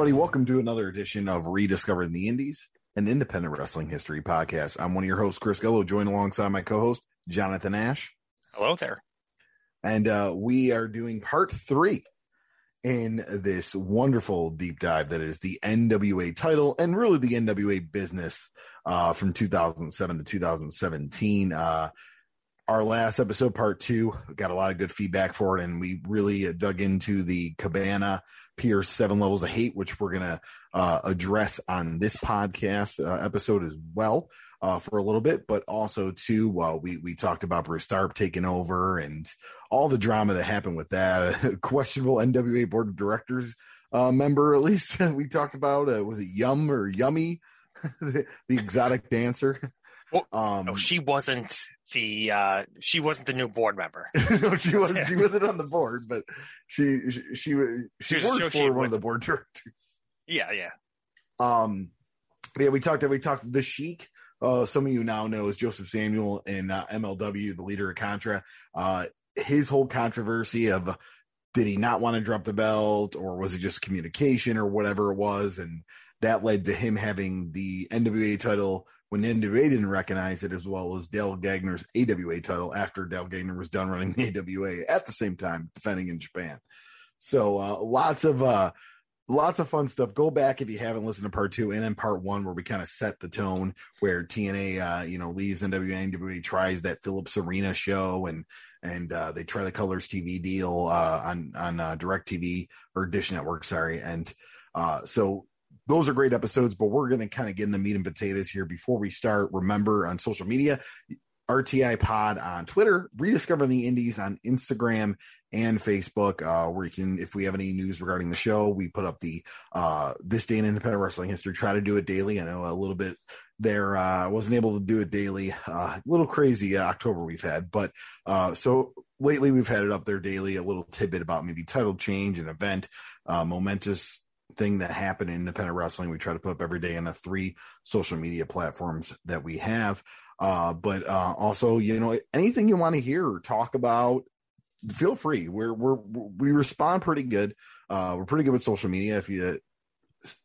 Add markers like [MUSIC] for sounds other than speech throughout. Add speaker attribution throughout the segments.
Speaker 1: Everybody, welcome to another edition of Rediscovering the Indies, an independent wrestling history podcast. I'm one of your hosts, Chris Gello, joined alongside my co host, Jonathan Ash.
Speaker 2: Hello there.
Speaker 1: And uh, we are doing part three in this wonderful deep dive that is the NWA title and really the NWA business uh, from 2007 to 2017. Uh, our last episode, part two, got a lot of good feedback for it, and we really dug into the Cabana Pearce Seven Levels of Hate, which we're going to uh, address on this podcast uh, episode as well uh, for a little bit. But also, too, we we talked about Bruce Tharp taking over and all the drama that happened with that. [LAUGHS] Questionable NWA Board of Directors uh, member, at least [LAUGHS] we talked about. Uh, was it Yum or Yummy, [LAUGHS] the, the exotic dancer?
Speaker 2: Well,
Speaker 1: Um,
Speaker 2: no, she wasn't the uh she wasn't the new board member. [LAUGHS]
Speaker 1: no, she was she wasn't on the board, but she she she, was- she
Speaker 2: She was
Speaker 1: worked for one of the board directors.
Speaker 2: Yeah, yeah.
Speaker 1: Um, yeah, we talked. We talked. The Sheik. Uh, some of you now know is Josef Samael in uh, MLW, the leader of Contra. Uh, his whole controversy of did he not want to drop the belt, or was it just communication, or whatever it was, and that led to him having the NWA title when NWA didn't recognize it, as well as Dale Gagne's AWA title after Dale Gagner was done running the AWA at the same time, defending in Japan. So uh, lots of uh, lots of fun stuff. Go back if you haven't listened to part two and then part one, where we kind of set the tone, where TNA, uh, you know, leaves NWA, NWA tries that Phillips Arena show, and and uh, they try the Colors TV deal uh, on on uh, Direct TV or Dish Network, sorry, and uh, so. Those are great episodes, but we're going to kind of get in the meat and potatoes here. Before we start, remember on social media, RTI Pod on Twitter, Rediscover the Indies on Instagram and Facebook, uh, where you can, if we have any news regarding the show, we put up the uh, this day in independent wrestling history. Try to do it daily. I know a little bit there. Uh, wasn't able to do it daily. Uh, a little crazy uh, October we've had, but uh, so lately we've had it up there daily. A little tidbit about maybe title change, an event, uh, momentous thing that happened in independent wrestling. We try to put up every day on the three social media platforms that we have. Uh, but uh, also, you know, anything you want to hear or talk about, feel free. We're we're we respond pretty good. Uh, we're pretty good with social media. If you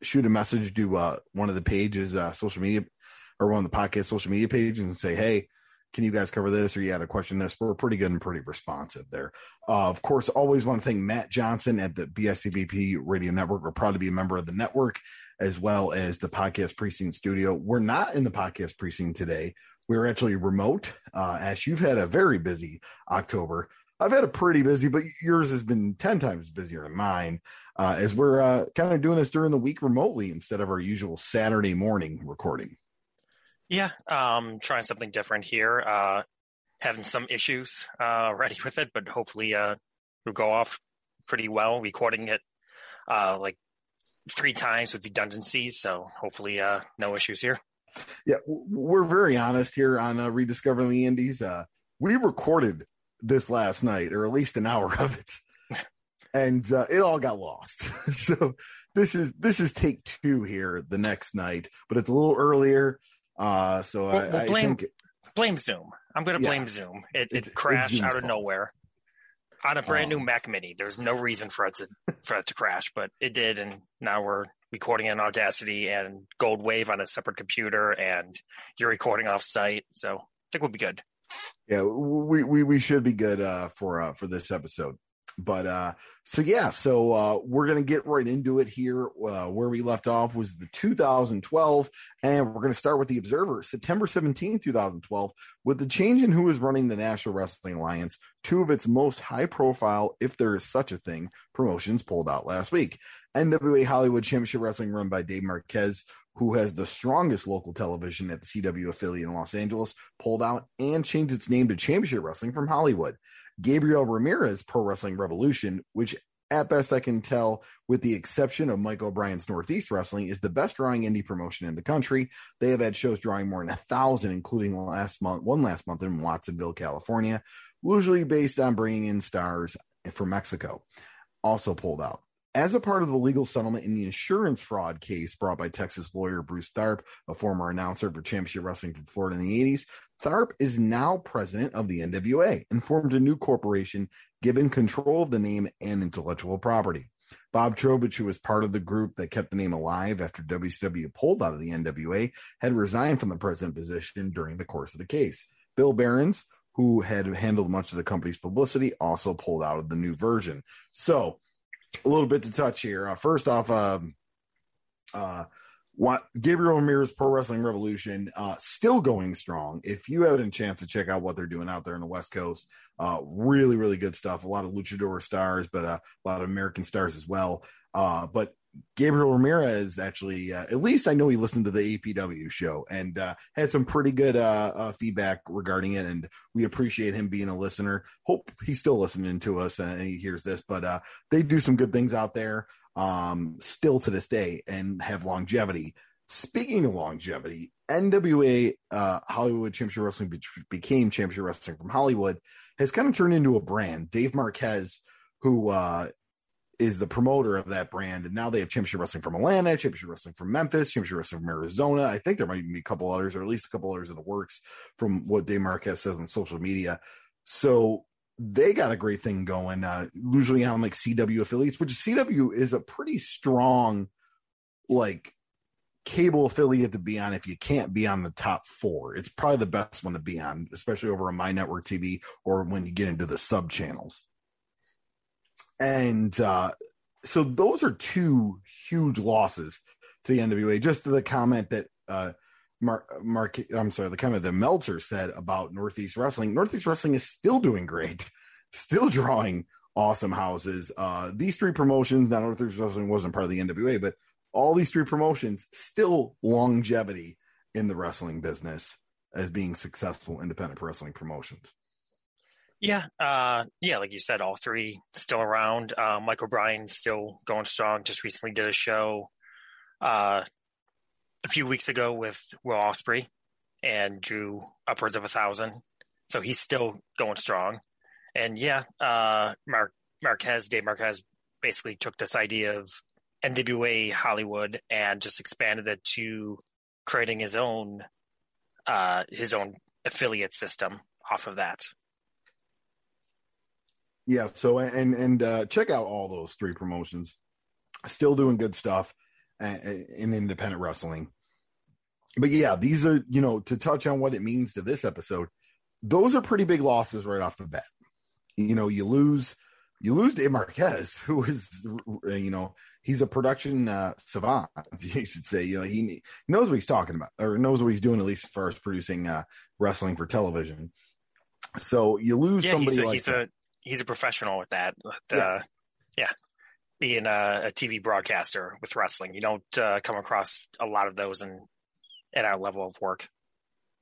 Speaker 1: shoot a message to uh, one of the pages, uh, social media, or one of the podcast social media pages, and say, "Hey, can you guys cover this?" or "You had a question this," we're pretty good and pretty responsive there. Uh, of course, always want to thank Matt Johnson at the BSCBP Radio Network. We're proud to be a member of the network as well as the Podcast Precinct Studio. We're not in the Podcast Precinct today. We're actually remote. Uh, Ash, you've had a very busy October. I've had a pretty busy, but yours has been 10 times busier than mine uh, as we're uh, kind of doing this during the week remotely instead of our usual Saturday morning recording.
Speaker 2: Yeah. Um trying something different here. Uh having some issues uh already [LAUGHS] with it, but hopefully uh we'll go off pretty well. Recording it uh like three times with redundancies, so hopefully uh no issues here.
Speaker 1: Yeah, we're very honest here on uh, Rediscovering the Indies. Uh, we recorded this last night, or at least an hour [LAUGHS] of it, and uh, it all got lost. [LAUGHS] so this is this is take two here the next night, but it's a little earlier. Uh, so
Speaker 2: Well,
Speaker 1: I,
Speaker 2: well,
Speaker 1: I
Speaker 2: blame-
Speaker 1: think
Speaker 2: Blame Zoom. I'm gonna
Speaker 1: Yeah.
Speaker 2: blame Zoom. It,
Speaker 1: it's
Speaker 2: it crashed out of
Speaker 1: fault.
Speaker 2: nowhere. On a brand new
Speaker 1: Um,
Speaker 2: Mac Mini. There's no reason for it to for it to crash, but it did, and now we're recording in Audacity and Gold Wave on a separate computer, and you're recording off site. So I think we'll be good.
Speaker 1: yeah, we we we should be good uh, for uh, for this episode. But uh, so yeah, so uh, we're gonna get right into it here. Uh, where we left off was the 2012, and we're gonna start with the Observer, September 17, 2012, with the change in who is running the National Wrestling Alliance. Two of its most high-profile, if there is such a thing, promotions pulled out last week. NWA Hollywood Championship Wrestling, run by Dave Marquez, who has the strongest local television at the CW affiliate in Los Angeles, pulled out and changed its name to Championship Wrestling from Hollywood. Gabriel Ramirez Pro Wrestling Revolution, which at best I can tell, with the exception of Mike O'Brien's Northeast Wrestling, is the best drawing indie promotion in the country. They have had shows drawing more than a thousand, including last month, one last month in Watsonville, California, usually based on bringing in stars from Mexico. Also pulled out. As a part of the legal settlement in the insurance fraud case brought by Texas lawyer Bruce Tharp, a former announcer for Championship Wrestling from Florida in the 80s, Tharp is now president of the NWA and formed a new corporation given control of the name and intellectual property. Bob Trowbridge, who was part of the group that kept the name alive after WCW pulled out of the NWA, had resigned from the president position during the course of the case. Bill Behrens, who had handled much of the company's publicity, also pulled out of the new version. So, a little bit to touch here. Uh, first off, um, uh, what Gabriel Ramirez Pro Wrestling Revolution uh, still going strong. If you have a chance to check out what they're doing out there in the West Coast, uh, really, really good stuff. A lot of luchador stars, but uh, a lot of American stars as well. Uh, but Gabriel Ramirez actually, uh, at least I know he listened to the APW show and uh, had some pretty good uh, uh, feedback regarding it. And we appreciate him being a listener. Hope he's still listening to us and he hears this, but uh, they do some good things out there um, still to this day and have longevity. Speaking of longevity, NWA uh, Hollywood Championship Wrestling be- became Championship Wrestling from Hollywood has kind of turned into a brand. Dave Marquez, who is the promoter of that brand, and now they have Championship Wrestling from Atlanta, Championship Wrestling from Memphis, Championship Wrestling from Arizona. I think there might even be a couple others, or at least a couple others in the works, from what Dave Marquez says on social media. So they got a great thing going. Uh, usually on like CW affiliates, which CW is a pretty strong, like cable affiliate to be on if you can't be on the top four. It's probably the best one to be on, especially over on my network TV or when you get into the sub channels. And uh, so those are two huge losses to the NWA. Just the comment that uh, Mark, Mark, I'm sorry, the comment that Meltzer said about Northeast Wrestling. Northeast Wrestling is still doing great, [LAUGHS] still drawing awesome houses. Uh, these three promotions, now Northeast Wrestling wasn't part of the NWA, but all these three promotions still longevity in the wrestling business as being successful independent wrestling promotions.
Speaker 2: Yeah, uh, yeah, like you said, all three still around. Uh, Mike O'Brien still going strong. Just recently did a show uh, a few weeks ago with Will Ospreay and drew upwards of a thousand. So he's still going strong. And yeah, uh, Mark Marquez, Dave Marquez, basically took this idea of NWA Hollywood and just expanded it to creating his own uh, his own affiliate system off of that.
Speaker 1: Yeah. So and and uh, check out all those three promotions. Still doing good stuff in independent wrestling. But yeah, these are you know to touch on what it means to this episode. Those are pretty big losses right off the bat. You know, you lose you lose Dave Marquez, [LAUGHS] who is you know he's a production uh, savant. [LAUGHS] You should say you know he knows what he's talking about or knows what he's doing at least as far as producing uh, wrestling for television. So you lose
Speaker 2: yeah,
Speaker 1: somebody
Speaker 2: he's a,
Speaker 1: like
Speaker 2: he's
Speaker 1: that.
Speaker 2: a he's a professional with that. With,
Speaker 1: Yeah.
Speaker 2: uh, yeah, being a, a TV broadcaster with wrestling, you don't uh, come across a lot of those in at our level of work.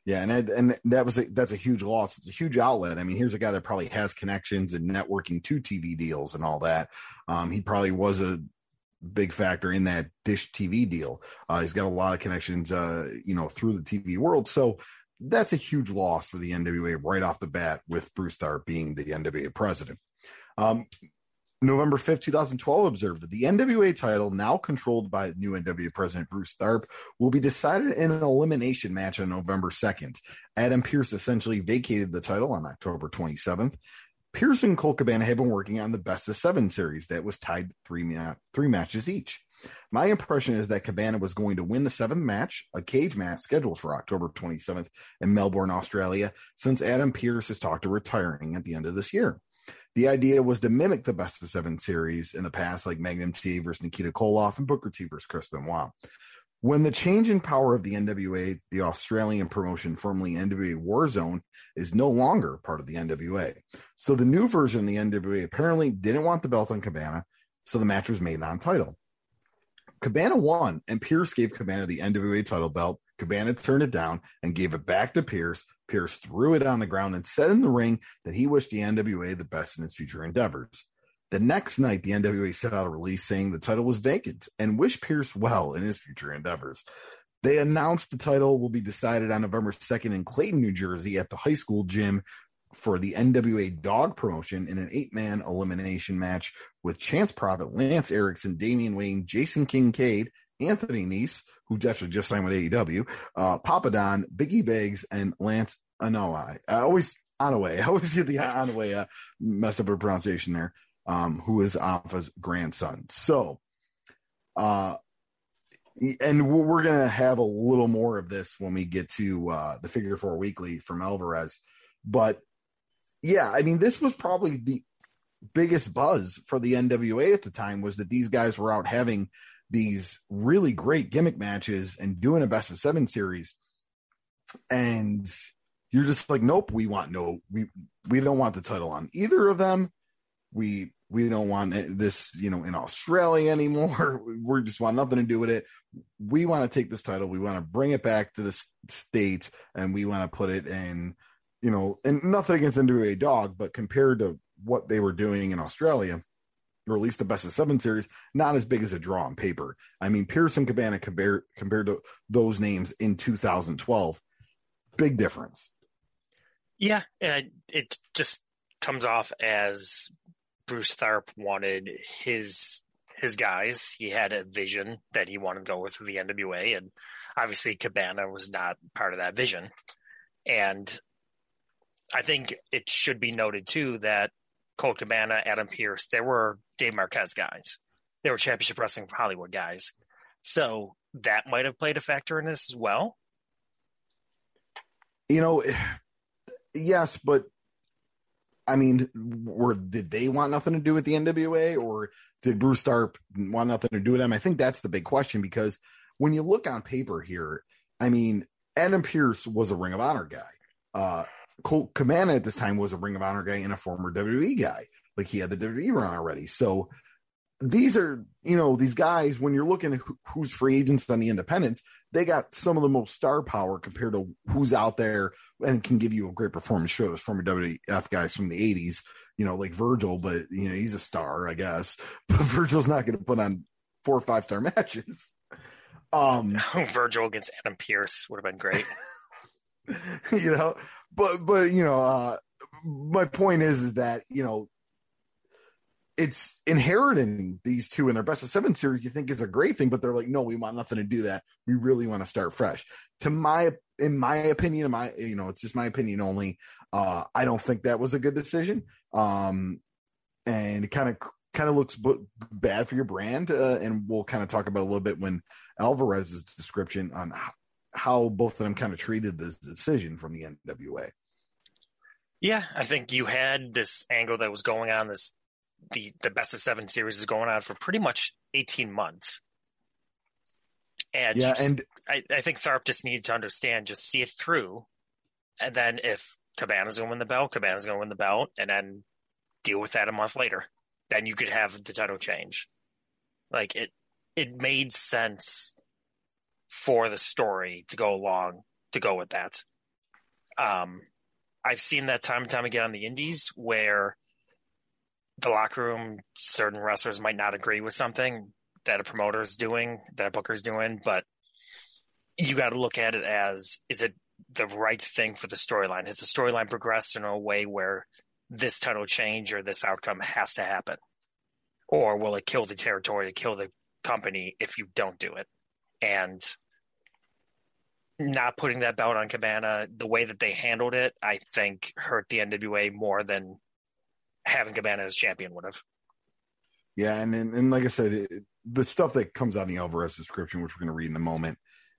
Speaker 1: Yeah, and it- and that was a, that's a huge loss. It's a huge outlet. I mean, here's a guy that probably has connections and networking to TV deals and all that. Um, he probably was a big factor in that Dish TV deal. Uh, he's got a lot of connections, uh, you know, through the TV world. So that's a huge loss for the NWA right off the bat, with Bruce Starr being the NWA president. Um, November 5th, 2012 observed that the NWA title, now controlled by new NWA president Bruce Tharp, will be decided in an elimination match on November 2nd. Adam Pearce essentially vacated the title on October 27th. Pearce and Colt Cabana have been working on the best of seven series that was tied three, ma- three matches each. My impression is that Cabana was going to win the seventh match, a cage match scheduled for October 27th in Melbourne, Australia, since Adam Pearce has talked to retiring at the end of this year. The idea was to mimic the best of seven series in the past, like Magnum T versus Nikita Koloff and Booker T versus Chris Benoit. When the change in power of the NWA, the Australian promotion, formerly NWA Warzone, is no longer part of the NWA. So the new version of the NWA apparently didn't want the belt on Cabana, so the match was made non title. Cabana won, and Pearce gave Cabana the NWA title belt. Cabana turned it down and gave it back to Pearce. Pearce threw it on the ground and said in the ring that he wished the NWA the best in its future endeavors. The next night, the NWA sent out a release saying the title was vacant and wished Pearce well in his future endeavors. They announced the title will be decided on November 2nd in Clayton, New Jersey at the high school gym for the NWA dog promotion in an eight man elimination match with Chance Prophet, Lance Erickson, Damian Wayne, Jason Kincaid, Anthony Nese, who actually just signed with AEW, uh, Papa Don, Biggie Biggs, and Lance Anoa'i. I always, Anoa'i, [LAUGHS] I always get the Anoa'i uh, mess up her pronunciation there, um, who is Afa's grandson. So, uh, and we're going to have a little more of this when we get to uh, the figure four weekly from Alvarez. But yeah, I mean, this was probably the biggest buzz for the NWA at the time was that these guys were out having these really great gimmick matches and doing a best of seven series. And you're just like, nope, we want no, we we don't want the title on either of them. We we don't want this, you know, in Australia anymore. [LAUGHS] We just want nothing to do with it. We want to take this title. We want to bring it back to the states, and we want to put it in you know, and nothing against NWA Dog, but compared to what they were doing in Australia, or at least the best of seven series, not as big as a draw on paper. I mean, Pearson Cabana compared compared to those names in 2012, big difference.
Speaker 2: Yeah, it just comes off as Bruce Tharp wanted his his guys. He had a vision that he wanted to go with the NWA, and obviously Cabana was not part of that vision. And I think it should be noted too that Colt Cabana, Adam Pearce, there were Dave Marquez guys. They were championship wrestling Hollywood guys. So that might have played a factor in this as well.
Speaker 1: You know, yes, but I mean, were did they want nothing to do with the NWA or did Bruce Tharpe want nothing to do with them? I think that's the big question because when you look on paper here, I mean, Adam Pearce was a Ring of Honor guy. Uh, Colt Cabana at this time was a Ring of Honor guy and a former WWE guy. Like he had the WWE run already. So these are, you know, these guys, when you're looking at who's free agents on the independents, they got some of the most star power compared to who's out there and can give you a great performance show. Those former WWF guys from the 80s, you know, like Virgil, but, you know, he's a star, I guess. [LAUGHS] But Virgil's not going to put on four or five star matches.
Speaker 2: Um, [LAUGHS] Virgil against Adam Pearce would have been great. [LAUGHS] [LAUGHS]
Speaker 1: you know, but but you know, uh, my point is is that you know it's inheriting these two in their best of seven series you think is a great thing but they're like no we want nothing to do that. We really want to start fresh. To my in my opinion in my you know it's just my opinion only uh i don't think that was a good decision. Um and it kind of kind of looks b- bad for your brand uh, and we'll kind of talk about a little bit when alvarez's description on how both of them kind of treated this decision from the NWA.
Speaker 2: Yeah, I think you had this angle that was going on. This the the best of seven series is going on for pretty much eighteen months. And yeah, and I, I think Tharpe just needed to understand, just see it through, and then if Cabana's going to win the belt, Cabana's going to win the belt, and then deal with that a month later. Then you could have the title change. Like it, it made sense for the story to go along to go with that. Um, I've seen that time and time again on the indies where the locker room, certain wrestlers might not agree with something that a promoter's doing, that a booker's doing, but you got to look at it as is it the right thing for the storyline? Has the storyline progressed in a way where this title change or this outcome has to happen? Or will it kill the territory, kill the company if you don't do it? And not putting that belt on Cabana, the way that they handled it, I think hurt the NWA more than having Cabana as champion would have.
Speaker 1: Yeah, and and, and like I said, it, the stuff that comes out in the Alvarez description, which we're going to read in a moment,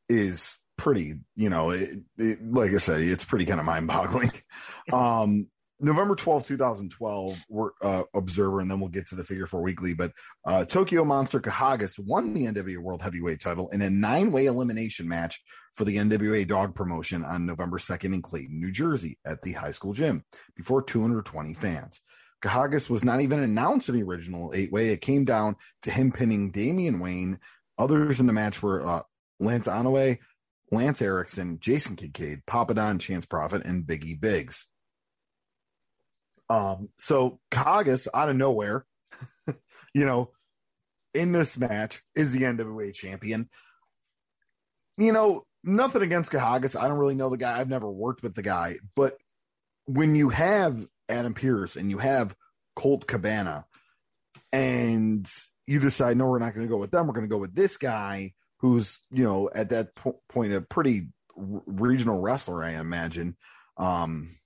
Speaker 1: is pretty. You know, it, it, like I said, it's pretty kind of mind boggling. [LAUGHS] um, November 12, 2012, we're uh, Observer, and then we'll get to the figure four weekly. But uh, Tokyo Monster Kahagas won the NWA World Heavyweight title in a nine way elimination match for the NWA dog promotion on November 2nd in Clayton, New Jersey at the high school gym before 220 fans. Kahagas was not even announced in the original eight way. It came down to him pinning Damian Wayne Others in the match were uh, Lance Anoa'i, Lance Erickson, Jason Kincaid, Papa Don, Chance Prophet, and Biggie Biggs. Um, so Kahagas out of nowhere, [LAUGHS] you know, in this match is the NWA champion. You know, nothing against Kahagas. I don't really know the guy. I've never worked with the guy, but when you have Adam Pearce and you have Colt Cabana and you decide, no, we're not going to go with them. We're going to go with this guy who's, you know, at that po- point, a pretty r- regional wrestler, I imagine. Um,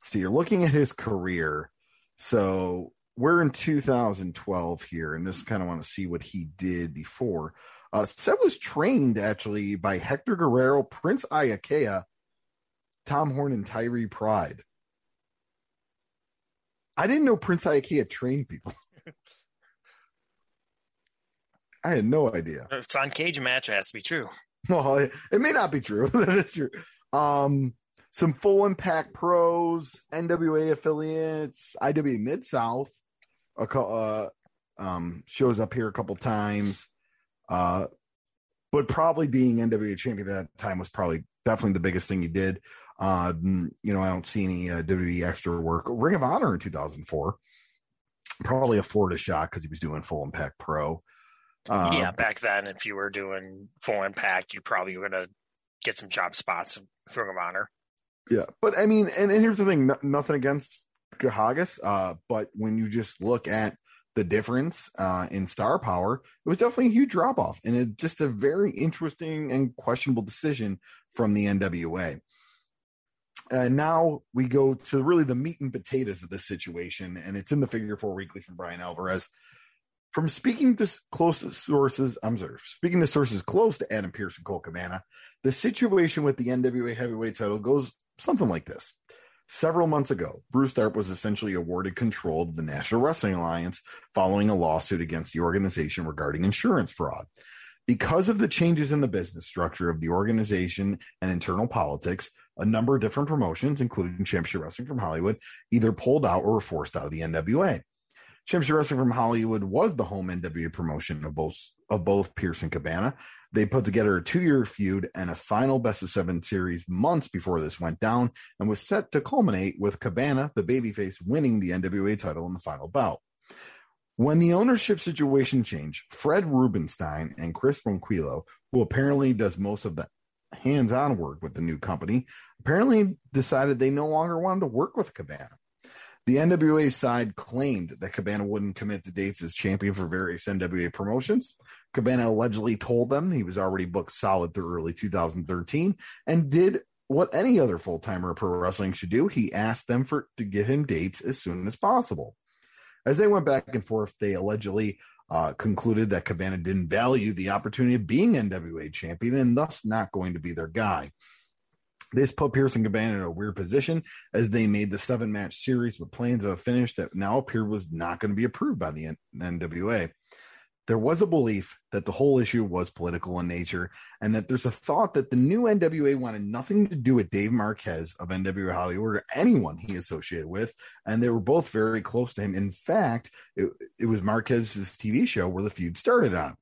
Speaker 1: so you're looking at his career. So we're in 2012 here, and this kind of want to see what he did before. Uh, Seth was trained actually by Hector Guerrero, Prince Iaukea, Tom Horn, and Tyree Pride. I didn't know Prince Iaukea trained people. [LAUGHS] I had no idea.
Speaker 2: If it's on cage match, it has to be true.
Speaker 1: Well, it, it may not be true. [LAUGHS] that is true. Um, some full impact pros, NWA affiliates, IW Mid South, uh, um, shows up here a couple times. Uh, but probably being NWA champion at that time was probably definitely the biggest thing he did. Uh, you know, I don't see any uh, WWE extra work. Ring of Honor in 2004, probably a Florida shot because he was doing Full Impact Pro.
Speaker 2: Uh, yeah, back then, if you were doing Full Impact, you probably were going to get some job spots with Ring of Honor.
Speaker 1: Yeah, but I mean, and, and here's the thing: nothing against Kahagas, uh, but when you just look at the difference uh, in star power, it was definitely a huge drop off and it just a very interesting and questionable decision from the NWA. Uh, now we go to really the meat and potatoes of this situation, and it's in the Figure Four Weekly from Bryan Alvarez. From speaking to closest sources, I'm sorry, speaking to sources close to Adam Pearce and Colt Cabana, the situation with the NWA heavyweight title goes something like this. Several months ago, Bruce Tharpe was essentially awarded control of the National Wrestling Alliance following a lawsuit against the organization regarding insurance fraud. Because of the changes in the business structure of the organization and internal politics, a number of different promotions, including Championship Wrestling from Hollywood, either pulled out or were forced out of the NWA. Championship Wrestling from Hollywood was the home NWA promotion of both of both Pearce and Cabana, they put together a two year feud and a final best of seven series months before this went down and was set to culminate with Cabana, the babyface, winning the NWA title in the final bout. When the ownership situation changed, Fred Rubenstein and Chris Ronquillo, who apparently does most of the hands on work with the new company, apparently decided they no longer wanted to work with Cabana. The NWA side claimed that Cabana wouldn't commit to dates as champion for various NWA promotions, Cabana allegedly told them he was already booked solid through early 2013 and did what any other full timer pro wrestling should do. He asked them for to get him dates as soon as possible. As they went back and forth, they allegedly uh, concluded that Cabana didn't value the opportunity of being NWA champion and thus not going to be their guy. This put Pearce and Cabana in a weird position as they made the seven match series with plans of a finish that now appeared was not going to be approved by the N- NWA there was a belief that the whole issue was political in nature, and that there's a thought that the new NWA wanted nothing to do with Dave Marquez of NWA Hollywood or anyone he associated with, and they were both very close to him. In fact, it, it was Marquez's TV show where the feud started on.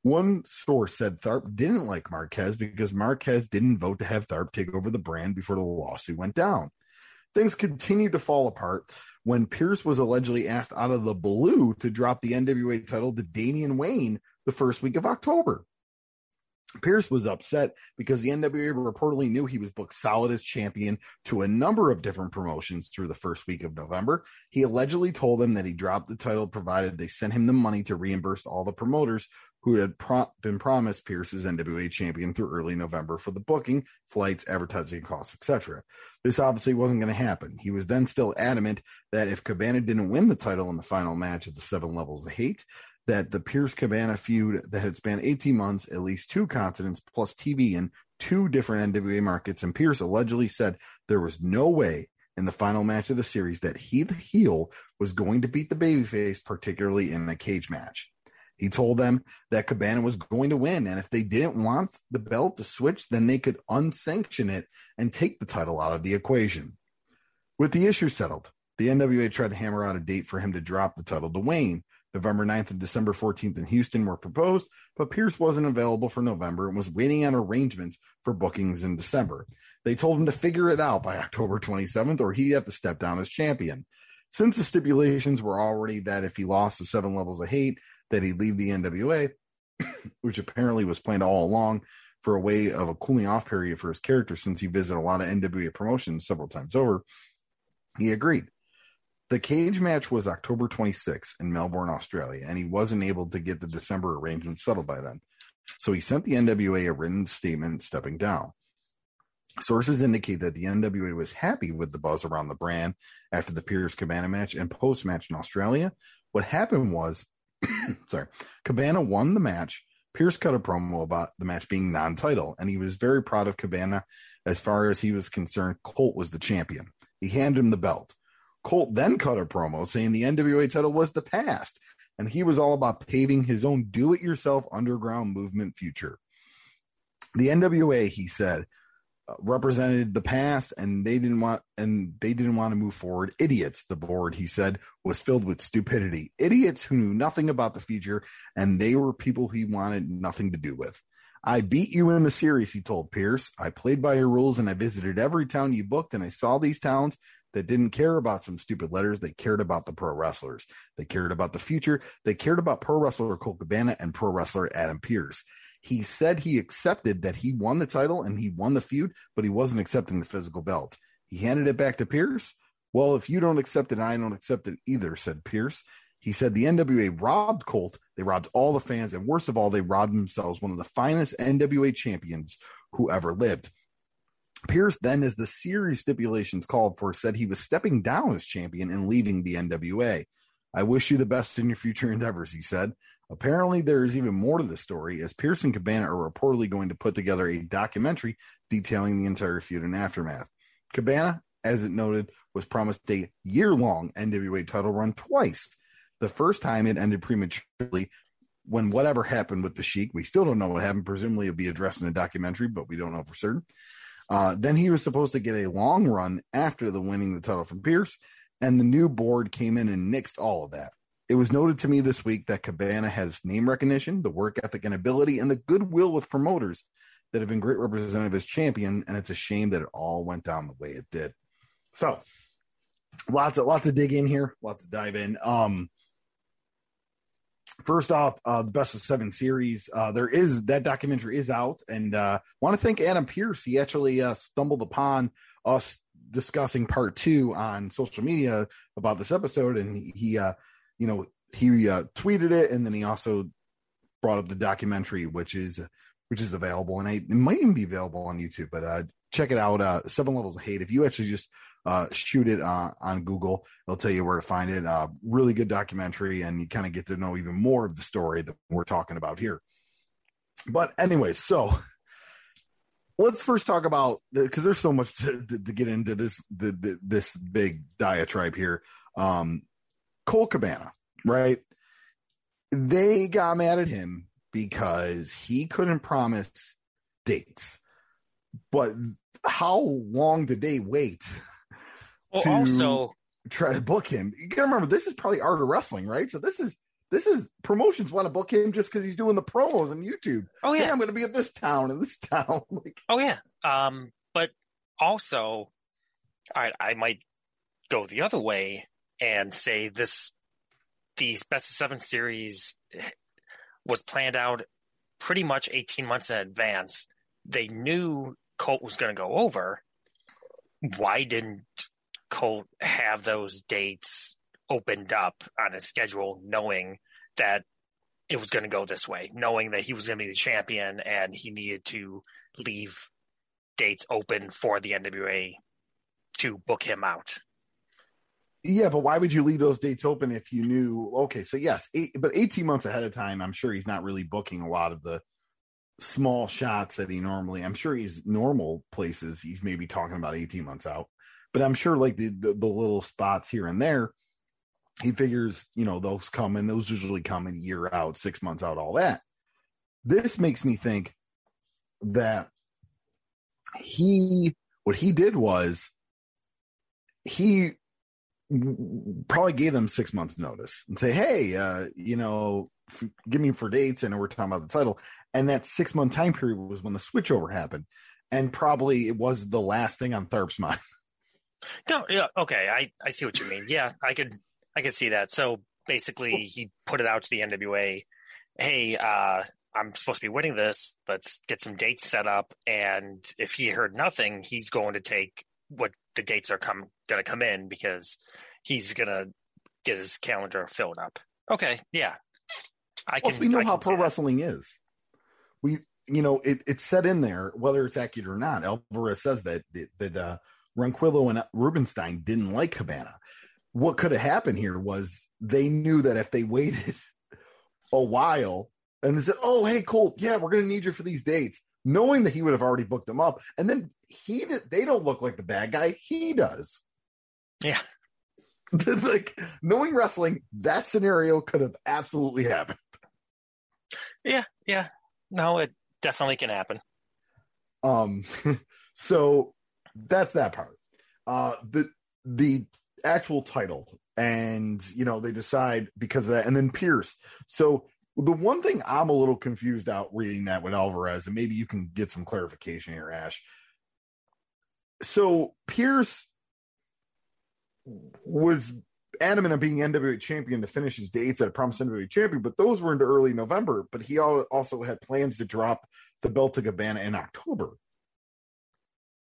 Speaker 1: One source said Tharp didn't like Marquez because Marquez didn't vote to have Tharp take over the brand before the lawsuit went down. Things continued to fall apart when Pearce was allegedly asked out of the blue to drop the NWA title to Damian Wayne the first week of October. Pearce was upset because the NWA reportedly knew he was booked solid as champion to a number of different promotions through the first week of November. He allegedly told them that he dropped the title provided they sent him the money to reimburse all the promoters who had pro- been promised Pearce's NWA champion through early November for the booking, flights, advertising costs, etc. This obviously wasn't going to happen. He was then still adamant that if Cabana didn't win the title in the final match of the Seven Levels of Hate, that the Pearce Cabana feud that had spanned 18 months, at least two continents, plus TV in two different NWA markets, and Pearce allegedly said there was no way in the final match of the series that he, the heel, was going to beat the babyface, particularly in a cage match. He told them that Cabana was going to win, and if they didn't want the belt to switch, then they could unsanction it and take the title out of the equation. With the issue settled, the NWA tried to hammer out a date for him to drop the title to Wayne, November 9th and December 14th in Houston were proposed, but Pearce wasn't available for November and was waiting on arrangements for bookings in December. They told him to figure it out by [LAUGHS] October 27th or he'd have to step down as champion. Since the stipulations were already that if he lost the seven levels of hate, that he'd leave the NWA, [COUGHS] which apparently was planned all along for a way of a cooling off period for his character since he visited a lot of NWA promotions several times over, he agreed. The cage match was October 26th in Melbourne, Australia, and he wasn't able to get the December arrangement settled by then. So he sent the NWA a written statement stepping down. Sources indicate that the NWA was happy with the buzz around the brand after the Pearce Cabana match and post match in Australia. What happened was, [COUGHS] sorry, Cabana won the match. Pearce cut a promo about the match being non title, and he was very proud of Cabana. As far as he was concerned, Colt was the champion. He handed him the belt. Colt then cut a promo saying the NWA title was the past, and he was all about paving his own do it yourself underground movement future. The NWA, he said, represented the past and they didn't want and they didn't want to move forward idiots the board he said was filled with stupidity idiots who knew nothing about the future and they were people he wanted nothing to do with i beat you in the series he told pearce i played by your rules and i visited every town you booked and i saw these towns that didn't care about some stupid letters. They cared about the pro wrestlers. They cared about the future. They cared about pro wrestler Colt Cabana and pro wrestler Adam Pearce. He said he accepted that he won the title and he won the feud, but he wasn't accepting the physical belt. He handed it back to Pearce. Well, if you don't accept it, I don't accept it either, said Pearce. He said the NWA robbed Colt. They robbed all the fans. And worst of all, they robbed themselves one of the finest NWA champions who ever lived. Pearce then, as the series stipulations called for, said he was stepping down as champion and leaving the NWA. I wish you the best in your future endeavors, he said. Apparently, there is even more to the story, as Pearce and Cabana are reportedly going to put together a documentary detailing the entire feud and aftermath. Cabana, as it noted, was promised a year long NWA title run twice. The first time it ended prematurely when whatever happened with the Sheik. We still don't know what happened. Presumably, it'll be addressed in a documentary, but we don't know for certain. Uh, then he was supposed to get a long run after the winning the title from Pearce, and the new board came in and nixed all of that. It was noted to me this week that Cabana has name recognition, the work ethic and ability, and the goodwill with promoters that have been great representative as champion, and it's a shame that it all went down the way it did. So, lots of lots to dig in here, lots to dive in. Um, first off, uh, the best of seven series. Uh, there is that documentary is out, and uh, want to thank Adam Pearce. He actually uh, stumbled upon us discussing part two on social media about this episode, and he, uh, you know, he uh, tweeted it, and then he also brought up the documentary, which is which is available, and I, it might even be available on YouTube. But uh, check it out. Uh, Seven Levels of Hate. If you actually just uh, shoot it uh, on Google. It'll tell you where to find it. Uh, really good documentary, and you kind of get to know even more of the story that we're talking about here. But anyway, so let's first talk about because there's so much to, to, to, get into this the, the, this big diatribe here. Um, Colt Cabana, right? They got mad at him because he couldn't promise dates. But how long did they wait
Speaker 2: well, to also
Speaker 1: try to book him. You gotta remember, this is probably art of wrestling, right? So this is this is promotions want to book him just because he's doing the promos on YouTube.
Speaker 2: Oh yeah,
Speaker 1: hey, I'm going to be at this town and this [LAUGHS] town. like,
Speaker 2: oh yeah. Um, but also, I I might go the other way and say this these best of seven series was planned out pretty much 18 months in advance. They knew Colt was going to go over. Why didn't Colt have those dates opened up on his schedule, knowing that it was going to go this way, knowing that he was going to be the champion and he needed to leave dates open for the NWA to book him out.
Speaker 1: Yeah, but why would you leave those dates open if you knew? Okay, so yes, eight, but 18 months ahead of time, I'm sure he's not really booking a lot of the small shots that he normally. I'm sure he's normal places. He's maybe talking about 18 months out. But I'm sure like the, the, the little spots here and there, he figures, you know, those come and those usually come in year out, six months out, all that. This makes me think that he, what he did was he probably gave them six months notice and say, Hey, uh, you know, f- give me for dates. And we're talking about the title. And that six month time period was when the switchover happened. And probably it was the last thing on Tharp's mind. [LAUGHS]
Speaker 2: No, yeah, okay, I, I see what you mean. Yeah, I could I could see that. So basically, he put it out to the NWA. Hey, uh, I'm supposed to be winning this. Let's get some dates set up. And if he heard nothing, he's going to take what the dates are come going to come in because he's going to get his calendar filled up. Okay, yeah,
Speaker 1: I can. Plus we know how pro wrestling is. We, you know, it, it's set in there whether it's accurate or not. Alvarez says that that uh, Ronquillo and Rubenstein didn't like Cabana. What could have happened here was they knew that if they waited [LAUGHS] a while and they said, "Oh, hey, Colt, yeah, we're going to need you for these dates," knowing that he would have already booked them up, and then he they don't look like the bad guy, he does.
Speaker 2: Yeah, [LAUGHS]
Speaker 1: like knowing wrestling, that scenario could have absolutely happened.
Speaker 2: Yeah, yeah, no, it definitely can happen.
Speaker 1: Um, [LAUGHS] so that's that part. Uh, the the actual title, and you know they decide because of that, and then Pearce. So the one thing I'm a little confused out reading that with Alvarez, and maybe you can get some clarification here, Ash. So Pearce was adamant on being NWA champion to finish his dates at a promised NWA champion, but those were into early November. But he also had plans to drop the belt to Cabana in October,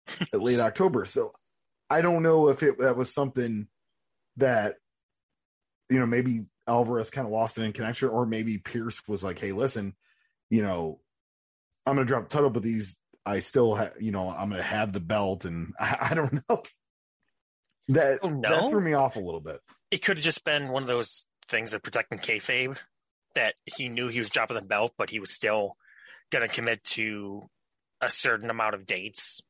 Speaker 1: [LAUGHS] late October. So I don't know if it that was something that you know maybe Alvarez kind of lost it in connection, or maybe Pearce was like, "Hey, listen, you know, I'm going to drop the title, but these I still have, you know, I'm going to have the belt, and [LAUGHS] I, I don't know." That oh, no? that threw me off a little bit.
Speaker 2: It could have just been one of those things of protecting kayfabe that he knew he was dropping the belt, but he was still going to commit to a certain amount of dates.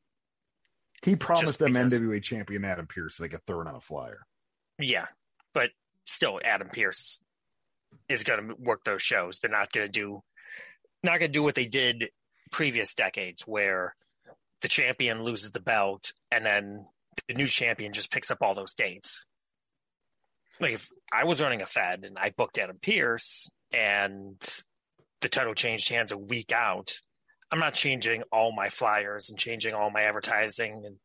Speaker 1: He promised them because, NWA champion Adam Pearce so they could throw it on a flyer.
Speaker 2: Yeah, but still Adam Pearce is going to work those shows. They're not going to do not going to do what they did previous decades where the champion loses the belt and then the new champion just picks up all those dates. Like if I was running a Fed and I booked Adam Pearce and the title changed hands a week out, I'm not changing all my flyers and changing all my advertising and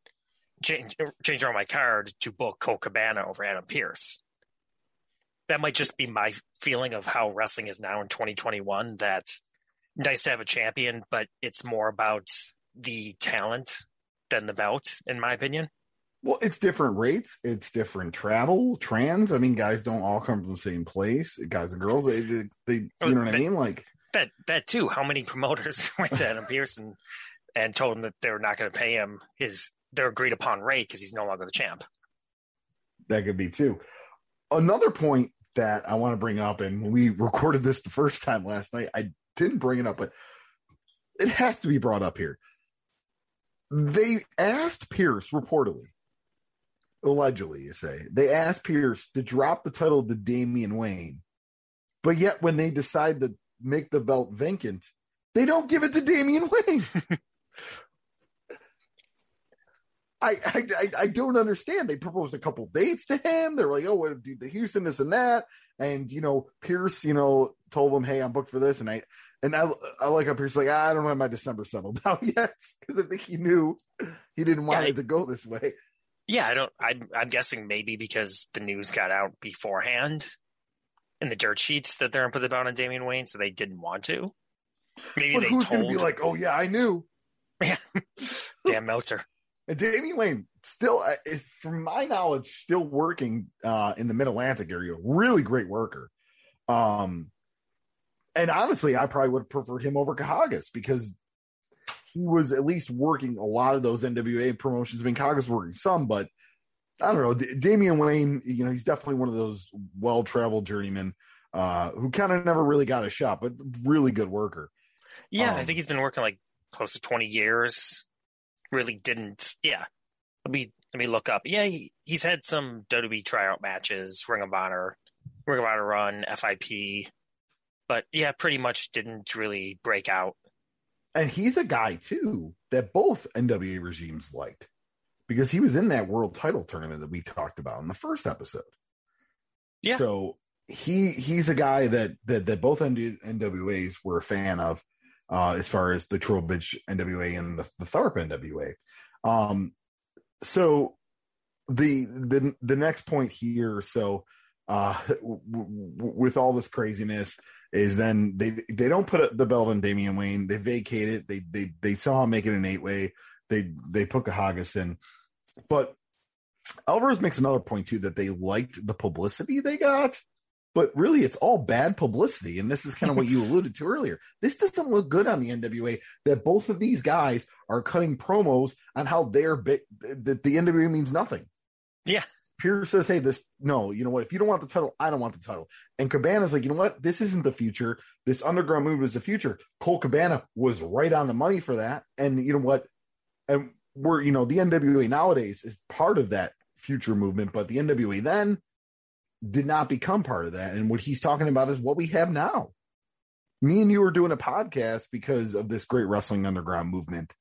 Speaker 2: change changing all my card to book Colt Cabana over Adam Pearce. that might just be my feeling of how wrestling is now in 2021 that nice to have a champion but it's more about the talent than the belt in my opinion
Speaker 1: well it's different rates it's different travel trans i mean guys don't all come from the same place guys and girls they, they, they oh, you know what that, i mean? Like
Speaker 2: that that too how many promoters [LAUGHS] went to adam pearson and told him that they were not going to pay him his their agreed upon rate because he's no longer the champ.
Speaker 1: That could be too. Another point that I want to bring up, and when we [LAUGHS] recorded this the first time last night, I didn't bring it up, but it has to be brought up here. They asked Pearce reportedly, allegedly, you say, they asked Pearce to drop the title to Damian Wayne, but yet when they decide to make the belt vacant, they don't give it to Damian Wayne. [LAUGHS] I, I I don't understand. They proposed a couple dates to him. They're like, oh, what do the Houston, this and that, and you know, Pearce, you know, told them, hey, I'm booked for this, and I and I, I like how Pearce like, ah, I don't have my December settled [LAUGHS] out yet because I think he knew he didn't want yeah, it to go this way.
Speaker 2: Yeah, I don't. I'm, I'm guessing maybe because the news got out beforehand in the dirt sheets that they're gonna put the bound on Damian Wayne, so they didn't want to.
Speaker 1: Maybe but they who's told... gonna be like, oh yeah, I knew. [LAUGHS]
Speaker 2: Yeah, damn Meltzer.
Speaker 1: And Damian Wayne still, uh, is, from my knowledge, still working uh, in the Mid Atlantic area. Really great worker. Um, and honestly, I probably would have preferred him over Kahagas because he was at least working a lot of those NWA promotions. I mean, Kahagas working some, but I don't know. D- Damian Wayne, you know, he's definitely one of those well traveled journeymen uh, who kind of never really got a shot, but really good worker.
Speaker 2: Yeah, um, I think he's been working like close to 20 years really didn't. Yeah, let me let me look up. Yeah, he, he's had some WWE tryout matches, Ring of Honor, Ring of Honor run, FIP, but yeah, pretty much didn't really break out.
Speaker 1: And he's a guy too that both NWA regimes liked. because he was in that world title tournament that we talked about in the first episode.
Speaker 2: Yeah.
Speaker 1: So he he's a guy that that that both NWAs were a fan of, uh, as far as the Trowbridge NWA and the, the Tharp NWA. Um, so the the the next point here, so uh, w- w- with all this craziness, is then they they don't put the belt on Damian Wayne. They vacate it. They they they somehow make it an eight way. They they put Kahagas in, but Alvarez makes another point too that they liked the publicity they got, but really it's all bad publicity. And this is kind of what you [LAUGHS] alluded to earlier. This doesn't look good on the NWA that both of these guys are cutting promos on how they're bit that the NWA means nothing.
Speaker 2: Yeah.
Speaker 1: Pearce says, Hey, this no, you know what? If you don't want the title, I don't want the title. And Cabana's like, you know what? This isn't the future. This underground move is the future. Colt Cabana was right on the money for that. And you know what? And we're, you know, the NWA nowadays is part of that future movement, but the NWA then did not become part of that. And what he's talking about is what we have now. Me and you are doing a podcast because of this great wrestling underground movement,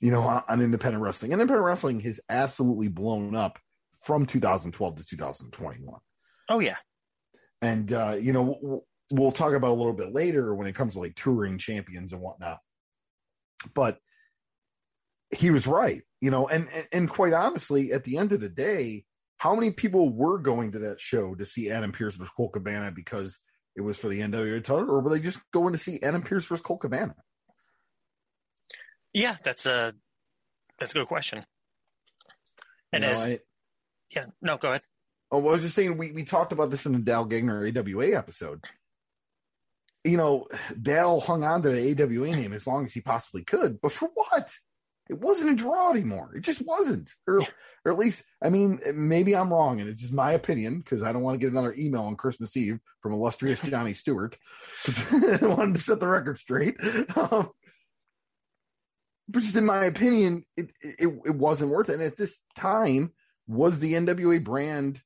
Speaker 1: you know, on independent wrestling. And independent wrestling has absolutely blown up from 2012 to 2021.
Speaker 2: Oh yeah.
Speaker 1: And uh, you know, we'll talk about a little bit later when it comes to like touring champions and whatnot. But he was right, you know, and, and and quite honestly, at the end of the day, how many people were going to that show to see Adam Pearce versus Colt Cabana because it was for the NWA title, or were they just going to see Adam Pearce versus Colt Cabana?
Speaker 2: Yeah, that's a that's a good question. And
Speaker 1: You know,
Speaker 2: as
Speaker 1: I-
Speaker 2: yeah, no, go ahead.
Speaker 1: Oh, I was just saying we, we talked about this in the Dale Gagne AWA episode. You know, Dal hung on to the AWA name as long as he possibly could, but for what? It wasn't a draw anymore. It just wasn't. Or, or at least, I mean, maybe I'm wrong, and it's just my opinion because I don't want to get another email on Christmas Eve from illustrious Johnny Stewart. [LAUGHS] I wanted to set the record straight. Um, but just in my opinion, it, it it wasn't worth it. And at this time, was the NWA brand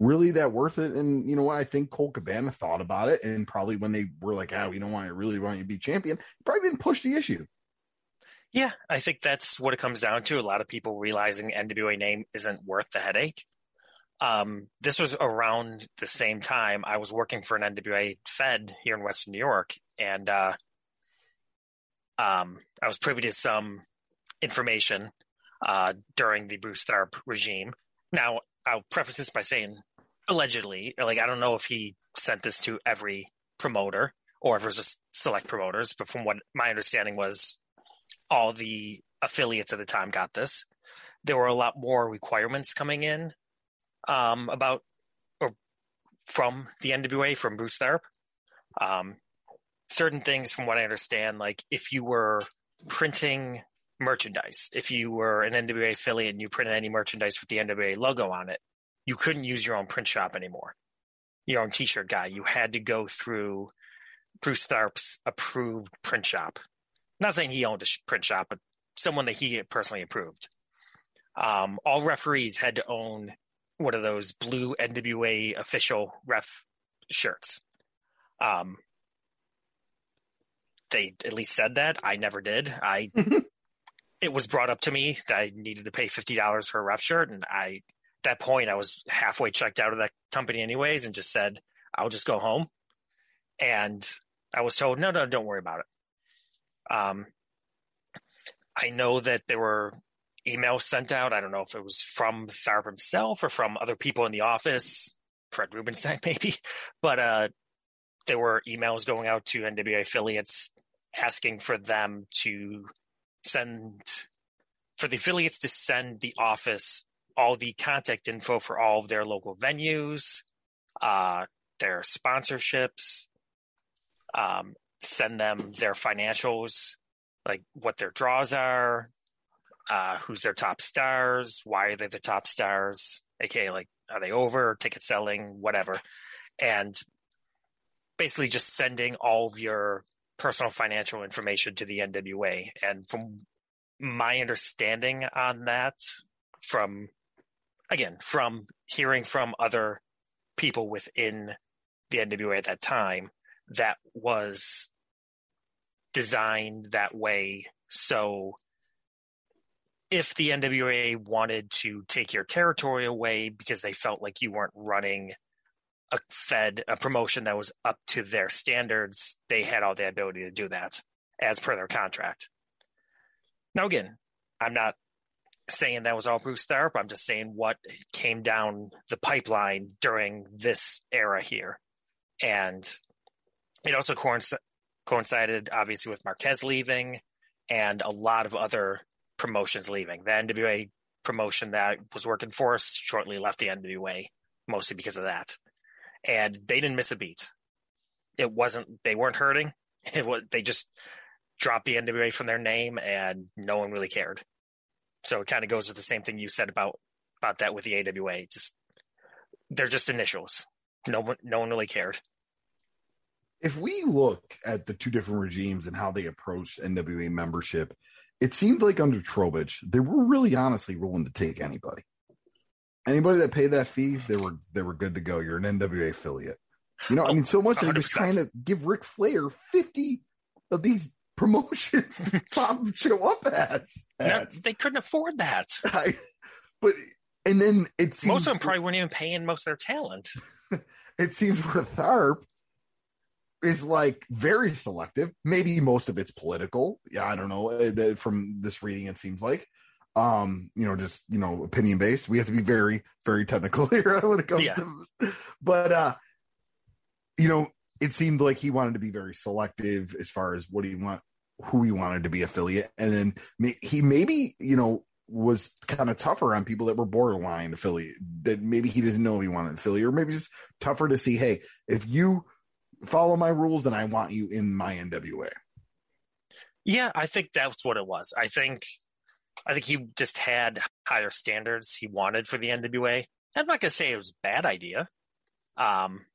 Speaker 1: really that worth it? And you know what? I think Colt Cabana thought about it, and probably when they were like, "Ah, we don't want to really want you to be champion," probably didn't push the issue.
Speaker 2: Yeah, I think that's what it comes down to. A lot of people realizing NWA name isn't worth the headache. Um, this was around the same time I was working for an NWA Fed here in Western New York, and uh, um, I was privy to some information uh, during the Bruce Tharp regime. Now, I'll preface this by saying allegedly, like I don't know if he sent this to every promoter or if it was just select promoters, but from what my understanding was, all the affiliates at the time got this. There were a lot more requirements coming in um, about or from the NWA from Bruce Tharp. Um, certain things, from what I understand, like if you were printing merchandise, if you were an NWA affiliate and you printed any merchandise with the NWA logo on it, you couldn't use your own print shop anymore. Your own T-shirt guy, you had to go through Bruce Tharp's approved print shop. Not saying he owned a print shop, but someone that he personally approved. Um, all referees had to own one of those blue NWA official ref shirts. Um, they at least said that. I never did. I [LAUGHS] it was brought up to me that I needed to pay fifty dollars for a ref shirt, and I at that point I was halfway checked out of that company anyways, and just said I'll just go home. And I was told, no, no, don't worry about it. Um, I know that there were emails sent out. I don't know if it was from Tharp himself or from other people in the office, Fred Rubenstein [LAUGHS] maybe, but uh, there were emails going out to NWA affiliates asking for them to send for the affiliates to send the office all the contact info for all of their local venues, uh, their sponsorships, um, send them their financials, like what their draws are, uh, who's their top stars, why are they the top stars, aka like are they over, ticket selling, whatever, and basically just sending all of your personal financial information to the NWA. And from my understanding on that, from again, from hearing from other people within the NWA at that time, that was designed that way so if the NWA wanted to take your territory away because they felt like you weren't running a fed a promotion that was up to their standards, they had all the ability to do that as per their contract. Now, again, I'm not saying that was all Bruce Tharpe. I'm just saying what came down the pipeline during this era here. And it also coincided, obviously, with Marquez leaving and a lot of other promotions leaving. The NWA promotion that was working for us shortly left the NWA, mostly because of that. And they didn't miss a beat. It wasn't, they weren't hurting. [LAUGHS] It was, they just dropped the NWA from their name and no one really cared. So it kind of goes with the same thing you said about, about that with the AWA. Just, they're just initials. No one, no one really cared
Speaker 1: if we look at the two different regimes and how they approached NWA membership, it seemed like under Trobich, they were really honestly willing to take anybody. Anybody that paid that fee, they were they were good to go. You're an NWA affiliate. You know, I mean, so much they were just trying to give Ric Flair 50 of these promotions Bob [LAUGHS] show up as.
Speaker 2: No, they couldn't afford that. I,
Speaker 1: but and then it seems
Speaker 2: most of them probably weren't even paying most of their talent. [LAUGHS]
Speaker 1: it seems for Tharpe, is like very selective. Maybe most of it's political. Yeah, I don't know. Uh, from this reading, it seems like, um, you know, just you know, opinion based. We have to be very, very technical [LAUGHS] here when it comes yeah. to. Go. Yeah. But uh, you know, it seemed like he wanted to be very selective as far as what he want, who he wanted to be affiliate, and then he maybe you know was kind of tougher on people that were borderline affiliate that maybe he doesn't know he wanted affiliate or maybe just tougher to see hey if you follow my rules, then I want you in my NWA.
Speaker 2: Yeah, I think that's what it was. I think I think he just had higher standards he wanted for the NWA. I'm not gonna say it was a bad idea. Um,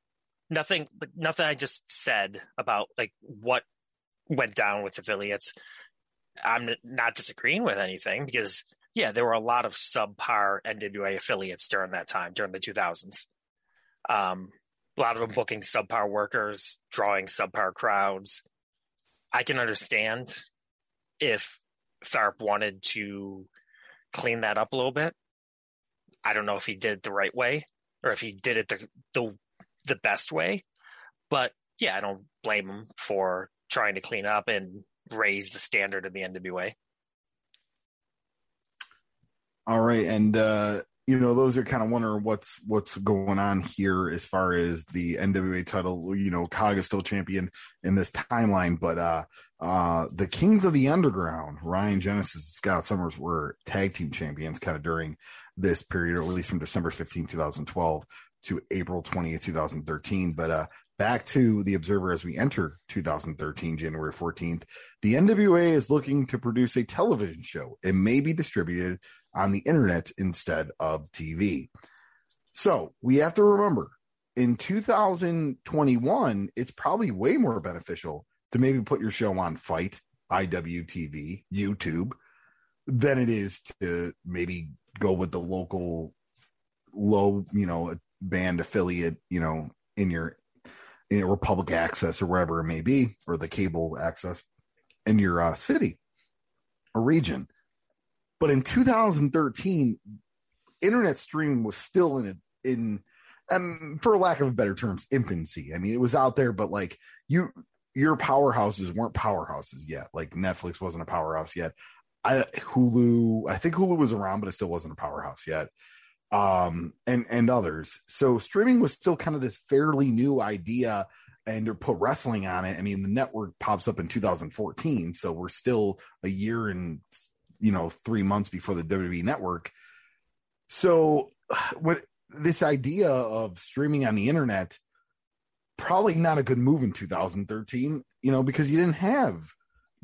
Speaker 2: nothing, nothing I just said about like what went down with affiliates. I'm not disagreeing with anything because yeah, there were a lot of subpar NWA affiliates during that time during the 2000s. Um, a lot of them booking subpar workers, drawing subpar crowds. I can understand if Tharpe wanted to clean that up a little bit. I don't know if he did it the right way or if he did it the the, the best way, but yeah, I don't blame him for trying to clean up and raise the standard of the NWA.
Speaker 1: All right, and uh, you know, those are kind of wondering what's what's going on here as far as the NWA title. You know, Cog is still champion in this timeline, but uh uh the Kings of the Underground, Ryan Genesis, Scott Summers were tag team champions kind of during this period, or at least from December 15, 2012 to April 20th, 2013. But uh back to the Observer as we enter 2013, January 14th, the NWA is looking to produce a television show. It may be distributed on the internet instead of TV. So we have to remember in 2021, it's probably way more beneficial to maybe put your show on FITE, IWTV, YouTube, than it is to maybe go with the local low, you know, band affiliate, you know, in your in your Republic access or wherever it may be, or the cable access in your uh, city or region. But in 2013, internet streaming was still in in um, for lack of better terms, infancy. I mean, it was out there, but like you, your powerhouses weren't powerhouses yet. Like Netflix wasn't a powerhouse yet. I Hulu, I think Hulu was around, but it still wasn't a powerhouse yet. Um, and and others. So streaming was still kind of this fairly new idea, and to put wrestling on it. I mean, the network pops up in 2014, so we're still a year and you know three months before the WWE network. So [SIGHS] what this idea of streaming on the internet probably not a good move in 2013, you know, because you didn't have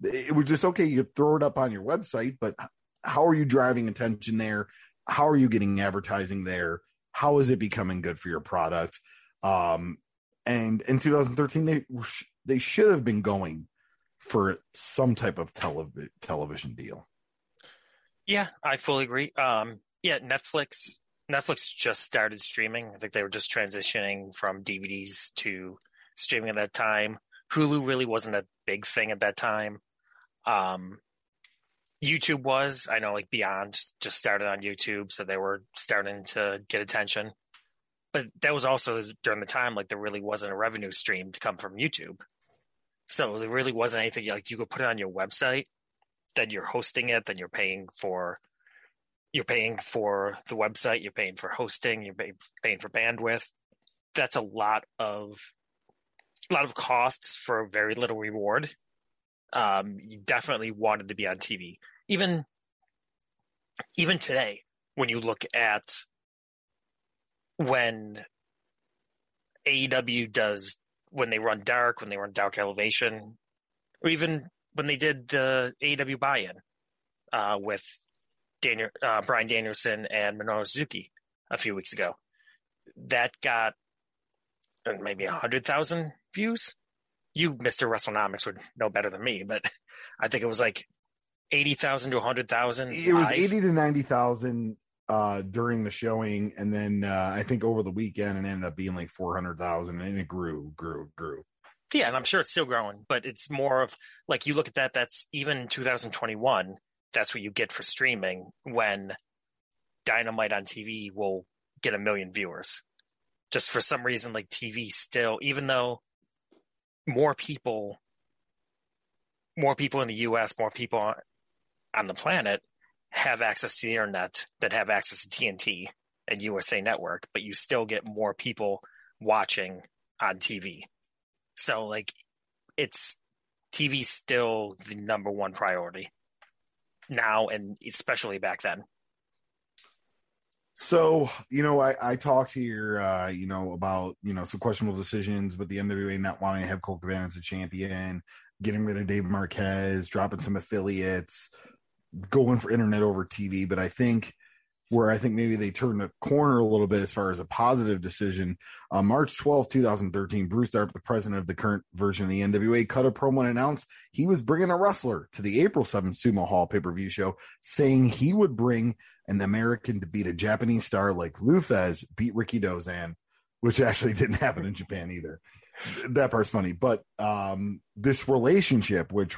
Speaker 1: it was just okay, you throw it up on your website, but how are you driving attention there? How are you getting advertising there? How is it becoming good for your product? Um, and in 2013, they they should have been going for some type of tele- television deal.
Speaker 2: Yeah, I fully agree. Um, yeah, Netflix Netflix just started streaming. I think they were just transitioning from DVDs to streaming at that time. Hulu really wasn't a big thing at that time. Um, YouTube was. I know like Beyond just started on YouTube, so they were starting to get attention. But that was also during the time like there really wasn't a revenue stream to come from YouTube. So there really wasn't anything like you could put it on your website, then you're hosting it, then you're paying for you're paying for the website, you're paying for hosting, you're paying for bandwidth. That's a lot of a lot of costs for very little reward. Um, you definitely wanted to be on TV. Even even today, when you look at when AEW does when they run dark, when they run dark elevation, or even when they did the AEW buy-in uh, with Daniel uh, Bryan Danielson and Minoru Suzuki a few weeks ago, that got maybe a hundred thousand views. You, Mister WrestleNomics, would know better than me, but I think it was like eighty thousand to hundred thousand.
Speaker 1: It was eighty to ninety thousand uh, during the showing, and then uh, I think over the weekend, it ended up being like four hundred thousand, and it grew, grew, grew.
Speaker 2: Yeah, and I'm sure it's still growing, but it's more of like you look at that. That's even 2021. That's what you get for streaming when Dynamite on TV will get a million viewers. Just for some reason, like TV still, even though more people, more people in the U.S., more people on the planet have access to the internet that have access to TNT and USA Network, but you still get more people watching on TV. So like it's TV still the number one priority now and especially back then.
Speaker 1: So, you know, I, I talked here, uh, you know, about, you know, some questionable decisions with the NWA not wanting to have Colt Cabana as a champion, getting rid of Dave Marquez, dropping some affiliates, going for internet over TV, but I think where I think maybe they turned a corner a little bit as far as a positive decision. Uh, March 12, 2013, Bruce Tharpe, the president of the current version of the NWA, cut a promo and announced he was bringing a wrestler to the April 7th Sumo Hall pay per view show, saying he would bring an American to beat a Japanese star like Lou Thesz beat Rikidozan, which actually [LAUGHS] didn't happen in Japan either. That part's funny. But um, this relationship, which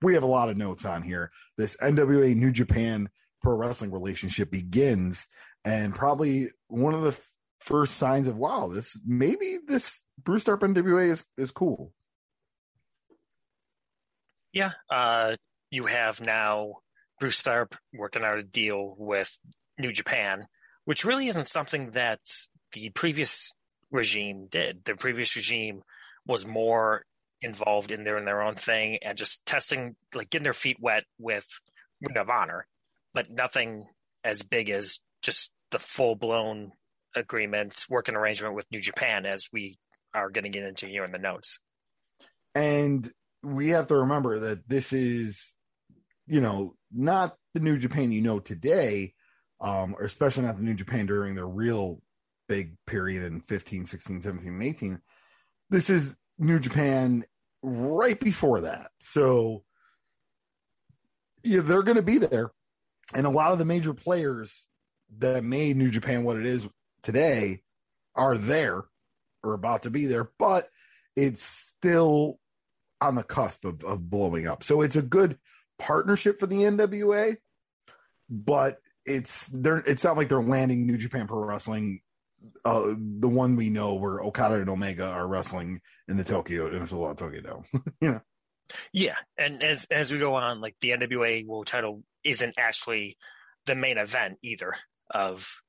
Speaker 1: we have a lot of notes on here. This NWA New Japan pro wrestling relationship begins, and probably one of the f- first signs of wow, this maybe this Bruce Tharpe NWA is is cool.
Speaker 2: Yeah, uh, you have now Bruce Tharpe working out a deal with New Japan, which really isn't something that the previous regime did. The previous regime was more involved in their in their own thing and just testing, like getting their feet wet with Ring of Honor, but nothing as big as just the full blown agreement, working arrangement with New Japan, as we are going to get into here in the notes.
Speaker 1: And we have to remember that this is, you know, not the New Japan you know today, um, or especially not the New Japan during the real big period in 15, 16, 17, and 18. This is New Japan right before that. So yeah, they're going to be there. And a lot of the major players that made New Japan what it is today are there or about to be there, but it's still on the cusp of, of blowing up. So it's a good partnership for the NWA, but it's they're it's not like they're landing New Japan Pro Wrestling uh, the one we know where Okada and Omega are wrestling in the Tokyo in the Tokyo Dome. [LAUGHS] know.
Speaker 2: Yeah, and as as we go on, like the NWA World Title isn't actually the main event either of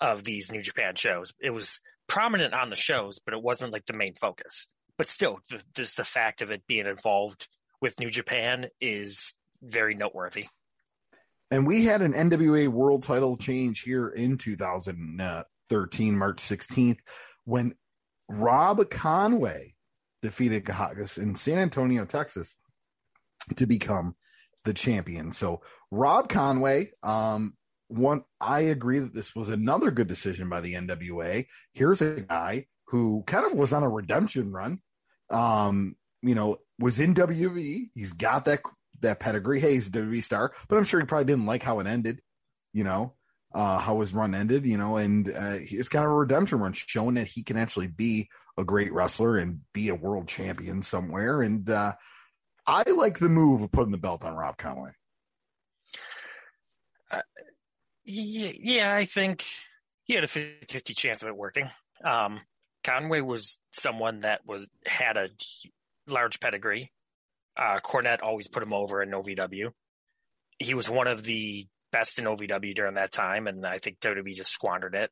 Speaker 2: of these New Japan shows. It was prominent on the shows, but it wasn't like the main focus. But still, just the fact of it being involved with New Japan is very noteworthy.
Speaker 1: And we had an NWA World Title change here in 2000. Uh, 13, March 16th, when Rob Conway defeated Kahagas in San Antonio, Texas, to become the champion. So Rob Conway, um, one, I agree that this was another good decision by the NWA. Here's a guy who kind of was on a redemption run. Um, you know, was in WWE. He's got that that pedigree. Hey, he's a WWE star, but I'm sure he probably didn't like how it ended. You know, uh, how his run ended, you know, and uh, it's kind of a redemption run, showing that he can actually be a great wrestler and be a world champion somewhere. And uh, I like the move of putting the belt on Rob Conway.
Speaker 2: Uh, yeah, yeah, I think he had a 50 chance of it working. Um, Conway was someone that was had a large pedigree. Uh, Cornette always put him over in OVW. He was one of the best in OVW during that time, and I think WWE just squandered it,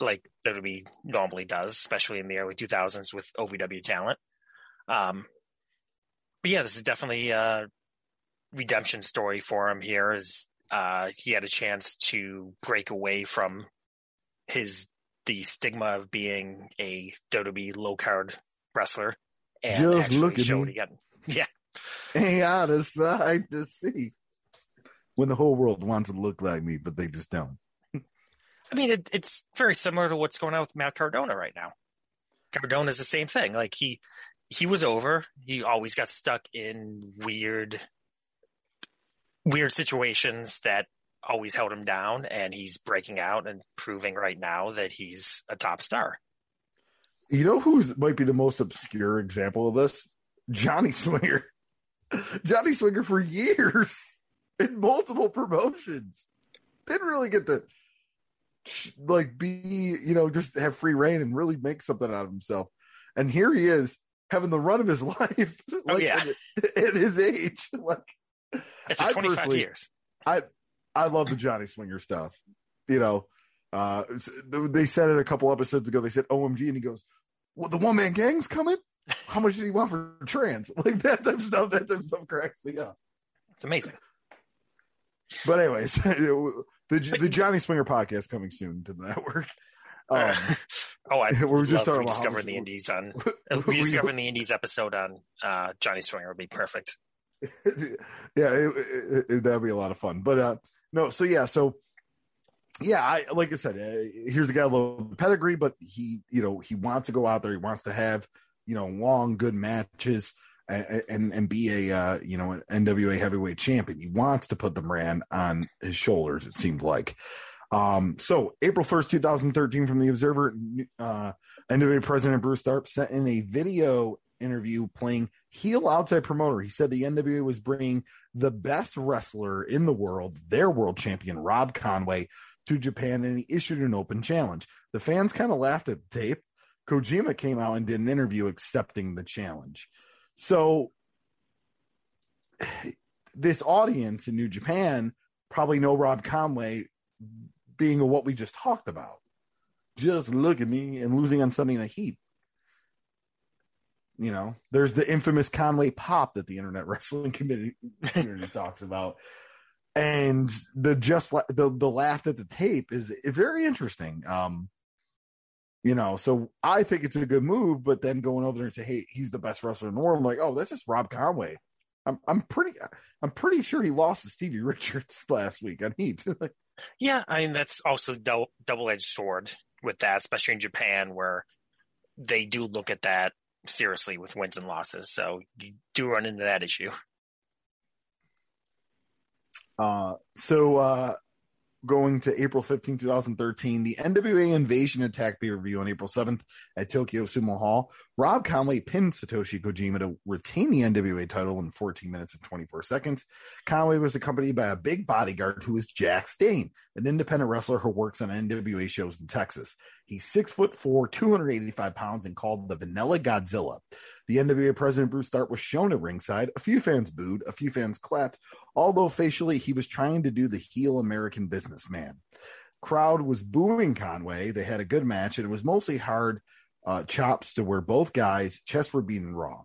Speaker 2: like WWE normally does, especially in the early 2000s with OVW talent. Um, but yeah, this is definitely a redemption story for him. Here is uh, he had a chance to break away from his the stigma of being a WWE low card wrestler and
Speaker 1: Just look at me.
Speaker 2: again. [LAUGHS] Yeah.
Speaker 1: Ain't out of sight to see. When the whole world wants to look like me, but they just don't.
Speaker 2: I mean, it, it's very similar to what's going on with Matt Cardona right now. Cardona is the same thing. Like he he was over. He always got stuck in weird weird situations that always held him down, and he's breaking out and proving right now that he's a top star.
Speaker 1: You know who's might be the most obscure example of this? Johnny Swinger. Johnny Swinger for years [LAUGHS] in multiple promotions. Didn't really get to like be, you know, just have free reign and really make something out of himself. And here he is having the run of his [LAUGHS] life.
Speaker 2: Oh, like, oh yeah,
Speaker 1: at, at his age. [LAUGHS] Like
Speaker 2: it's I 25 years.
Speaker 1: I I love the Johnny Swinger stuff. You know, uh, they said it a couple episodes ago. They said OMG, and he goes, "Well, the one man gang's coming. How much do you want for trans? [LAUGHS] Like that type of stuff. That type of stuff cracks me up.
Speaker 2: It's amazing.
Speaker 1: But anyways, [LAUGHS] the the Johnny Swinger podcast coming soon to the network. [LAUGHS] Um,
Speaker 2: oh, I we're just rediscovering the indies on rediscovering the indies episode on uh, Johnny Swinger would be perfect. [LAUGHS]
Speaker 1: yeah, it, it, it, that'd be a lot of fun. But uh, no, so yeah, so yeah, I like I said, uh, here's a guy with a little pedigree, but he, you know, he wants to go out there. He wants to have, you know, long, good matches and and, and be a, uh, you know, an NWA heavyweight champion. He wants to put the brand on his shoulders. It seemed like. Um, so April 1st, 2013 from the Observer, uh, NWA President Bruce Tharpe sent in a video interview playing heel outside promoter. He said the NWA was bringing the best wrestler in the world, their world champion, Rob Conway, to Japan and he issued an open challenge. The fans kind of laughed at the tape. Kojima came out and did an interview accepting the challenge. So [SIGHS] this audience in New Japan probably know Rob Conway being what we just talked about. Just look at me and losing on Sunday Night Heat. You know, there's the infamous Conway pop that the Internet [LAUGHS] Wrestling Community, community talks about, and the just the the laugh at the tape is very interesting. Um, you know, so I think it's a good move, but then going over there and say, "Hey, he's the best wrestler in the world," I'm like, "Oh, that's just Rob Conway." I'm I'm pretty I'm pretty sure he lost to Stevie [LAUGHS] Richards last week on Heat. [LAUGHS]
Speaker 2: yeah, I mean that's also double double edged sword with that, especially in Japan where they do look at that seriously with wins and losses. So you do run into that issue.
Speaker 1: Uh, so uh, going to April 15, 2013, the NWA Invasion Attack pay per view on April 7th at Tokyo Sumo Hall. Rob Conway pinned Satoshi Kojima to retain the NWA title in 14 minutes and 24 seconds. Conway was accompanied by a big bodyguard who is Jax Dane, an independent wrestler who works on NWA shows in Texas. He's six foot four, 285 pounds, and called the Vanilla Godzilla. The NWA president Bruce Tharpe was shown at ringside. A few fans booed, a few fans clapped, although facially he was trying to do the heel American businessman. Crowd was booing Conway. They had a good match, and it was mostly hard uh, chops to where both guys' chests were beaten raw.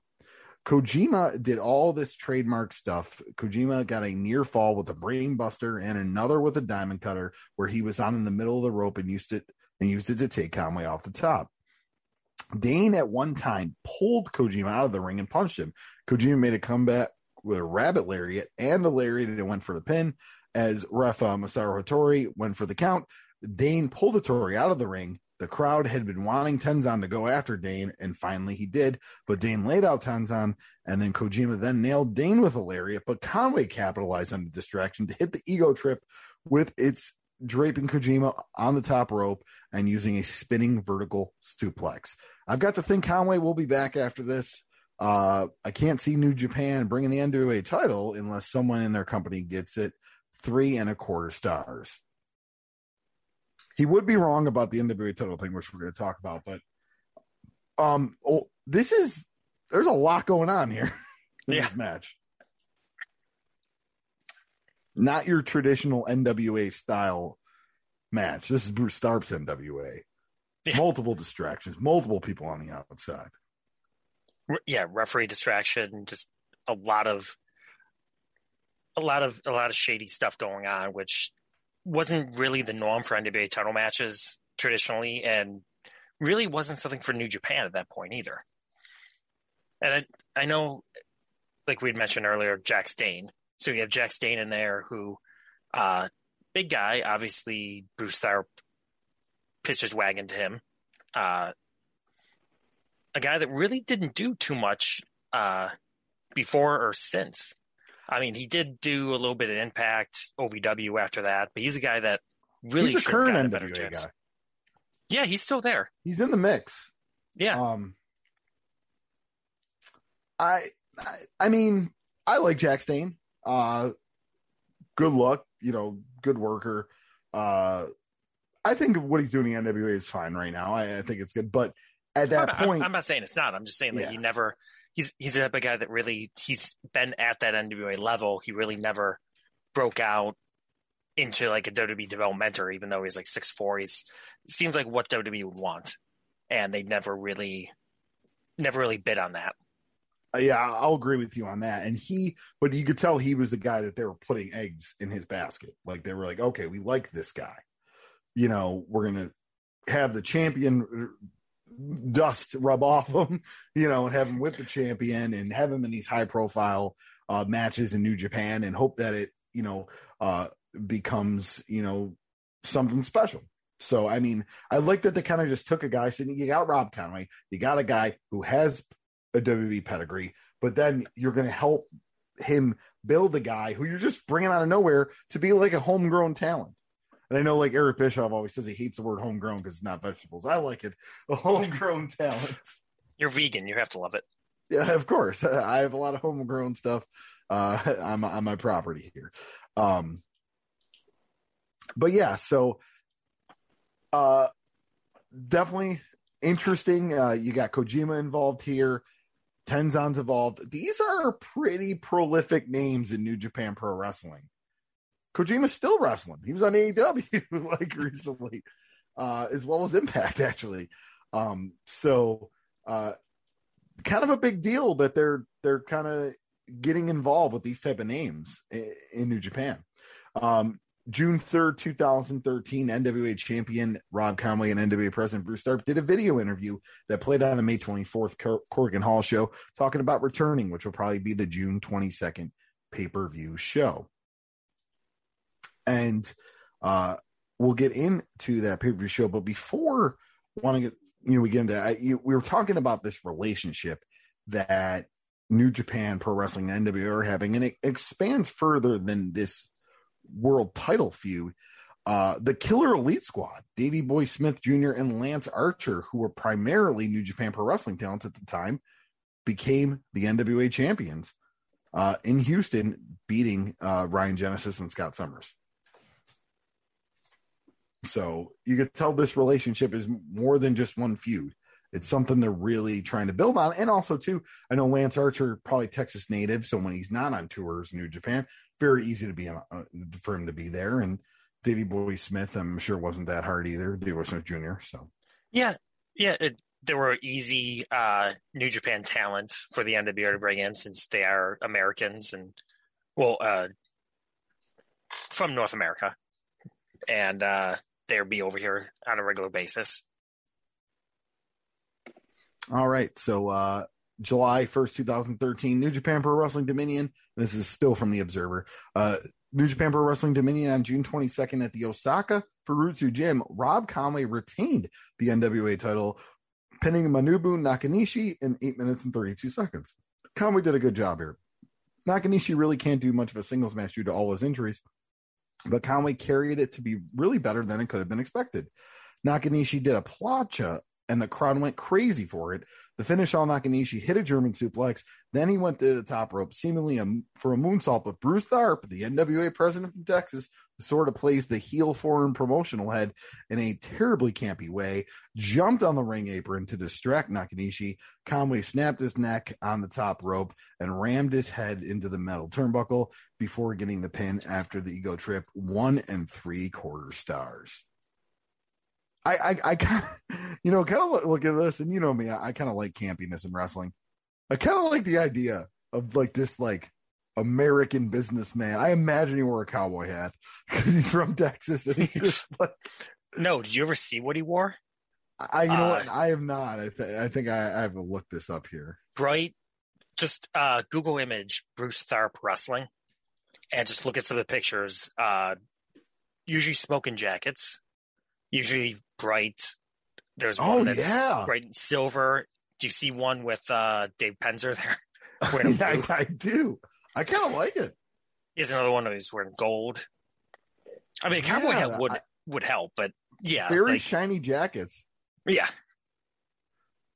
Speaker 1: Kojima did all this trademark stuff. Kojima got a near fall with a brainbuster and another with a diamond cutter, where he was on in the middle of the rope and used it and used it to take Conway off the top. Dane at one time pulled Kojima out of the ring and punched him. Kojima made a comeback with a rabbit lariat and a lariat and went for the pin. As ref uh, Masaru Hattori went for the count, Dane pulled Hattori out of the ring. The crowd had been wanting Tenzan to go after Dane, and finally he did. But Dane laid out Tenzan, and then Kojima then nailed Dane with a lariat. But Conway capitalized on the distraction to hit the ego trip with its draping Kojima on the top rope and using a spinning vertical suplex. I've got to think Conway will be back after this. Uh, I can't see New Japan bringing the NWA title unless someone in their company gets it three and a quarter stars. He would be wrong about the NWA title thing, which we're going to talk about, but um, oh, this is there's a lot going on here [LAUGHS] in
Speaker 2: Yeah.
Speaker 1: this match. Not your traditional NWA style match. This is Bruce Tharp's NWA.
Speaker 2: Yeah.
Speaker 1: Multiple distractions, multiple people on the outside.
Speaker 2: Yeah, referee distraction, just a lot of a lot of a lot of shady stuff going on, which wasn't really the norm for NWA title matches traditionally, and really wasn't something for New Japan at that point either. And I, I know, like we had mentioned earlier, Jax Dane. So you have Jax Dane in there, who, uh, big guy, obviously Bruce Tharp pitched his wagon to him. Uh, a guy that really didn't do too much uh, before or since. I mean, he did do a little bit of impact OVW after that, but he's a guy that really
Speaker 1: He's a current
Speaker 2: a
Speaker 1: NWA
Speaker 2: chance.
Speaker 1: guy.
Speaker 2: Yeah, he's still there.
Speaker 1: He's in the mix.
Speaker 2: Yeah,
Speaker 1: Um, I, I, I mean, I like Jax Dane. Uh, good luck, you know, good worker. Uh, I think what he's doing in NWA is fine right now. I, I think it's good, but at that
Speaker 2: I'm, I'm-
Speaker 1: point,
Speaker 2: I'm not saying it's not. I'm just saying like
Speaker 1: Yeah.
Speaker 2: he never. He's he's the type of guy that really he's been at that NWA level. He really never broke out into like a WWE developmental, even though he's like six four. He's seems like what WWE would want, and they never really, never really bid on that.
Speaker 1: Uh, yeah, I'll agree with you on that. And he, but you could tell he was the guy that they were putting eggs in his basket. Like they were like, okay, we like this guy. You know, we're gonna have the champion dust rub off [LAUGHS] him, you know, and have him with the champion and have him in these high profile uh, matches in New Japan and hope that it, you know, uh, becomes, you know, something special. So, I mean, I like that they kind of just took a guy sitting, you got Rob Conway, you got a guy who has a WWE pedigree, but then you're going to help him build a guy who you're just bringing out of nowhere to be like a homegrown talent. And I know, like Eric Bischoff always says, he hates the word homegrown because it's not vegetables. I like it, [LAUGHS] a homegrown talent.
Speaker 2: You're vegan, you have to love it.
Speaker 1: Yeah, of course. [LAUGHS] I have a lot of homegrown stuff uh, [LAUGHS] on, my, on my property here. Um, but yeah, so uh, definitely interesting. Uh, you got Kojima involved here. Tenzan's involved. These are pretty prolific names in New Japan Pro Wrestling. Kojima's still wrestling. He was on AEW [LAUGHS] like recently, uh, as well as Impact actually. Um, so uh, kind of a big deal that they're they're kind of getting involved with these type of names in, in New Japan. Um, June 3rd, 2013, NWA champion Rob Conway and NWA president Bruce Tharp did a video interview that played on the May 24th Cor- Korakuen Hall show talking about returning, which will probably be the June 22nd pay per view show. And uh, we'll get into that pay per view show. But before want to you know, we get into I, you, we were talking about this relationship that New Japan Pro Wrestling and NWA are having, and it expands further than this world title feud. Uh, the Killer Elite Squad, Davey Boy Smith Jr. and Lance Archer, who were primarily New Japan Pro Wrestling talents at the time, became the NWA champions uh, in Houston, beating uh, Ryan Genesis and Scott Summers. So you could tell this relationship is more than just one feud. It's something they're really trying to build on. And also, too, I know Lance Archer, probably Texas native. So when he's not on tours, New Japan, very easy to be uh, for him to be there. And Davey Boy Smith, I'm sure wasn't that hard either. Davey Boy Smith Jr. So
Speaker 2: Yeah, yeah. It, there were easy uh, New Japan talent for the NWA to bring in since they are Americans and well, uh, from North America, and uh, they'll be over here on a regular basis.
Speaker 1: All right. So uh July 1st, 2013, New Japan Pro Wrestling Dominion. This is still from the Observer. Uh New Japan Pro Wrestling Dominion on June 22nd at the Osaka Furitsu Gym. Rob Conway retained the NWA title, pinning Manabu Nakanishi in 8 minutes and 32 seconds. Conway did a good job here. Nakanishi really can't do much of a singles match due to all his injuries, but Conway carried it to be really better than it could have been expected. Nakanishi did a plancha and the crowd went crazy for it. The finish on Nakanishi hit a German suplex. Then he went to the top rope, seemingly a, for a moonsault. But Bruce Tharp, the NWA president from Texas, sort of plays the heel foreign promotional head in a terribly campy way, jumped on the ring apron to distract Nakanishi. Conway snapped his neck on the top rope and rammed his head into the metal turnbuckle before getting the pin after the ego trip. One and three quarter stars. I, I, I kind of, [LAUGHS] you know, kind of look, look, at this, and you know me, I, I kind of like campiness in wrestling. I kind of like the idea of like this, like American businessman. I imagine he wore a cowboy hat [LAUGHS] because he's from Texas, and he's just [LAUGHS] like.
Speaker 2: No, did you ever see what he wore?
Speaker 1: I, you know, uh, what? I have not. I, th- I think I, I have to look this up here.
Speaker 2: Bright, just uh, Google image Bruce Tharp wrestling, and just look at some of the pictures. Uh, usually smoking jackets, usually bright. There's one
Speaker 1: oh,
Speaker 2: that's
Speaker 1: yeah.
Speaker 2: bright silver. Do you see one with uh, Dave Penzer there? [LAUGHS]
Speaker 1: I, I, do. I kind of like it.
Speaker 2: Here's another one who's wearing gold. I mean, cowboy yeah, hat would I, would help, but yeah,
Speaker 1: very like, shiny jackets.
Speaker 2: Yeah,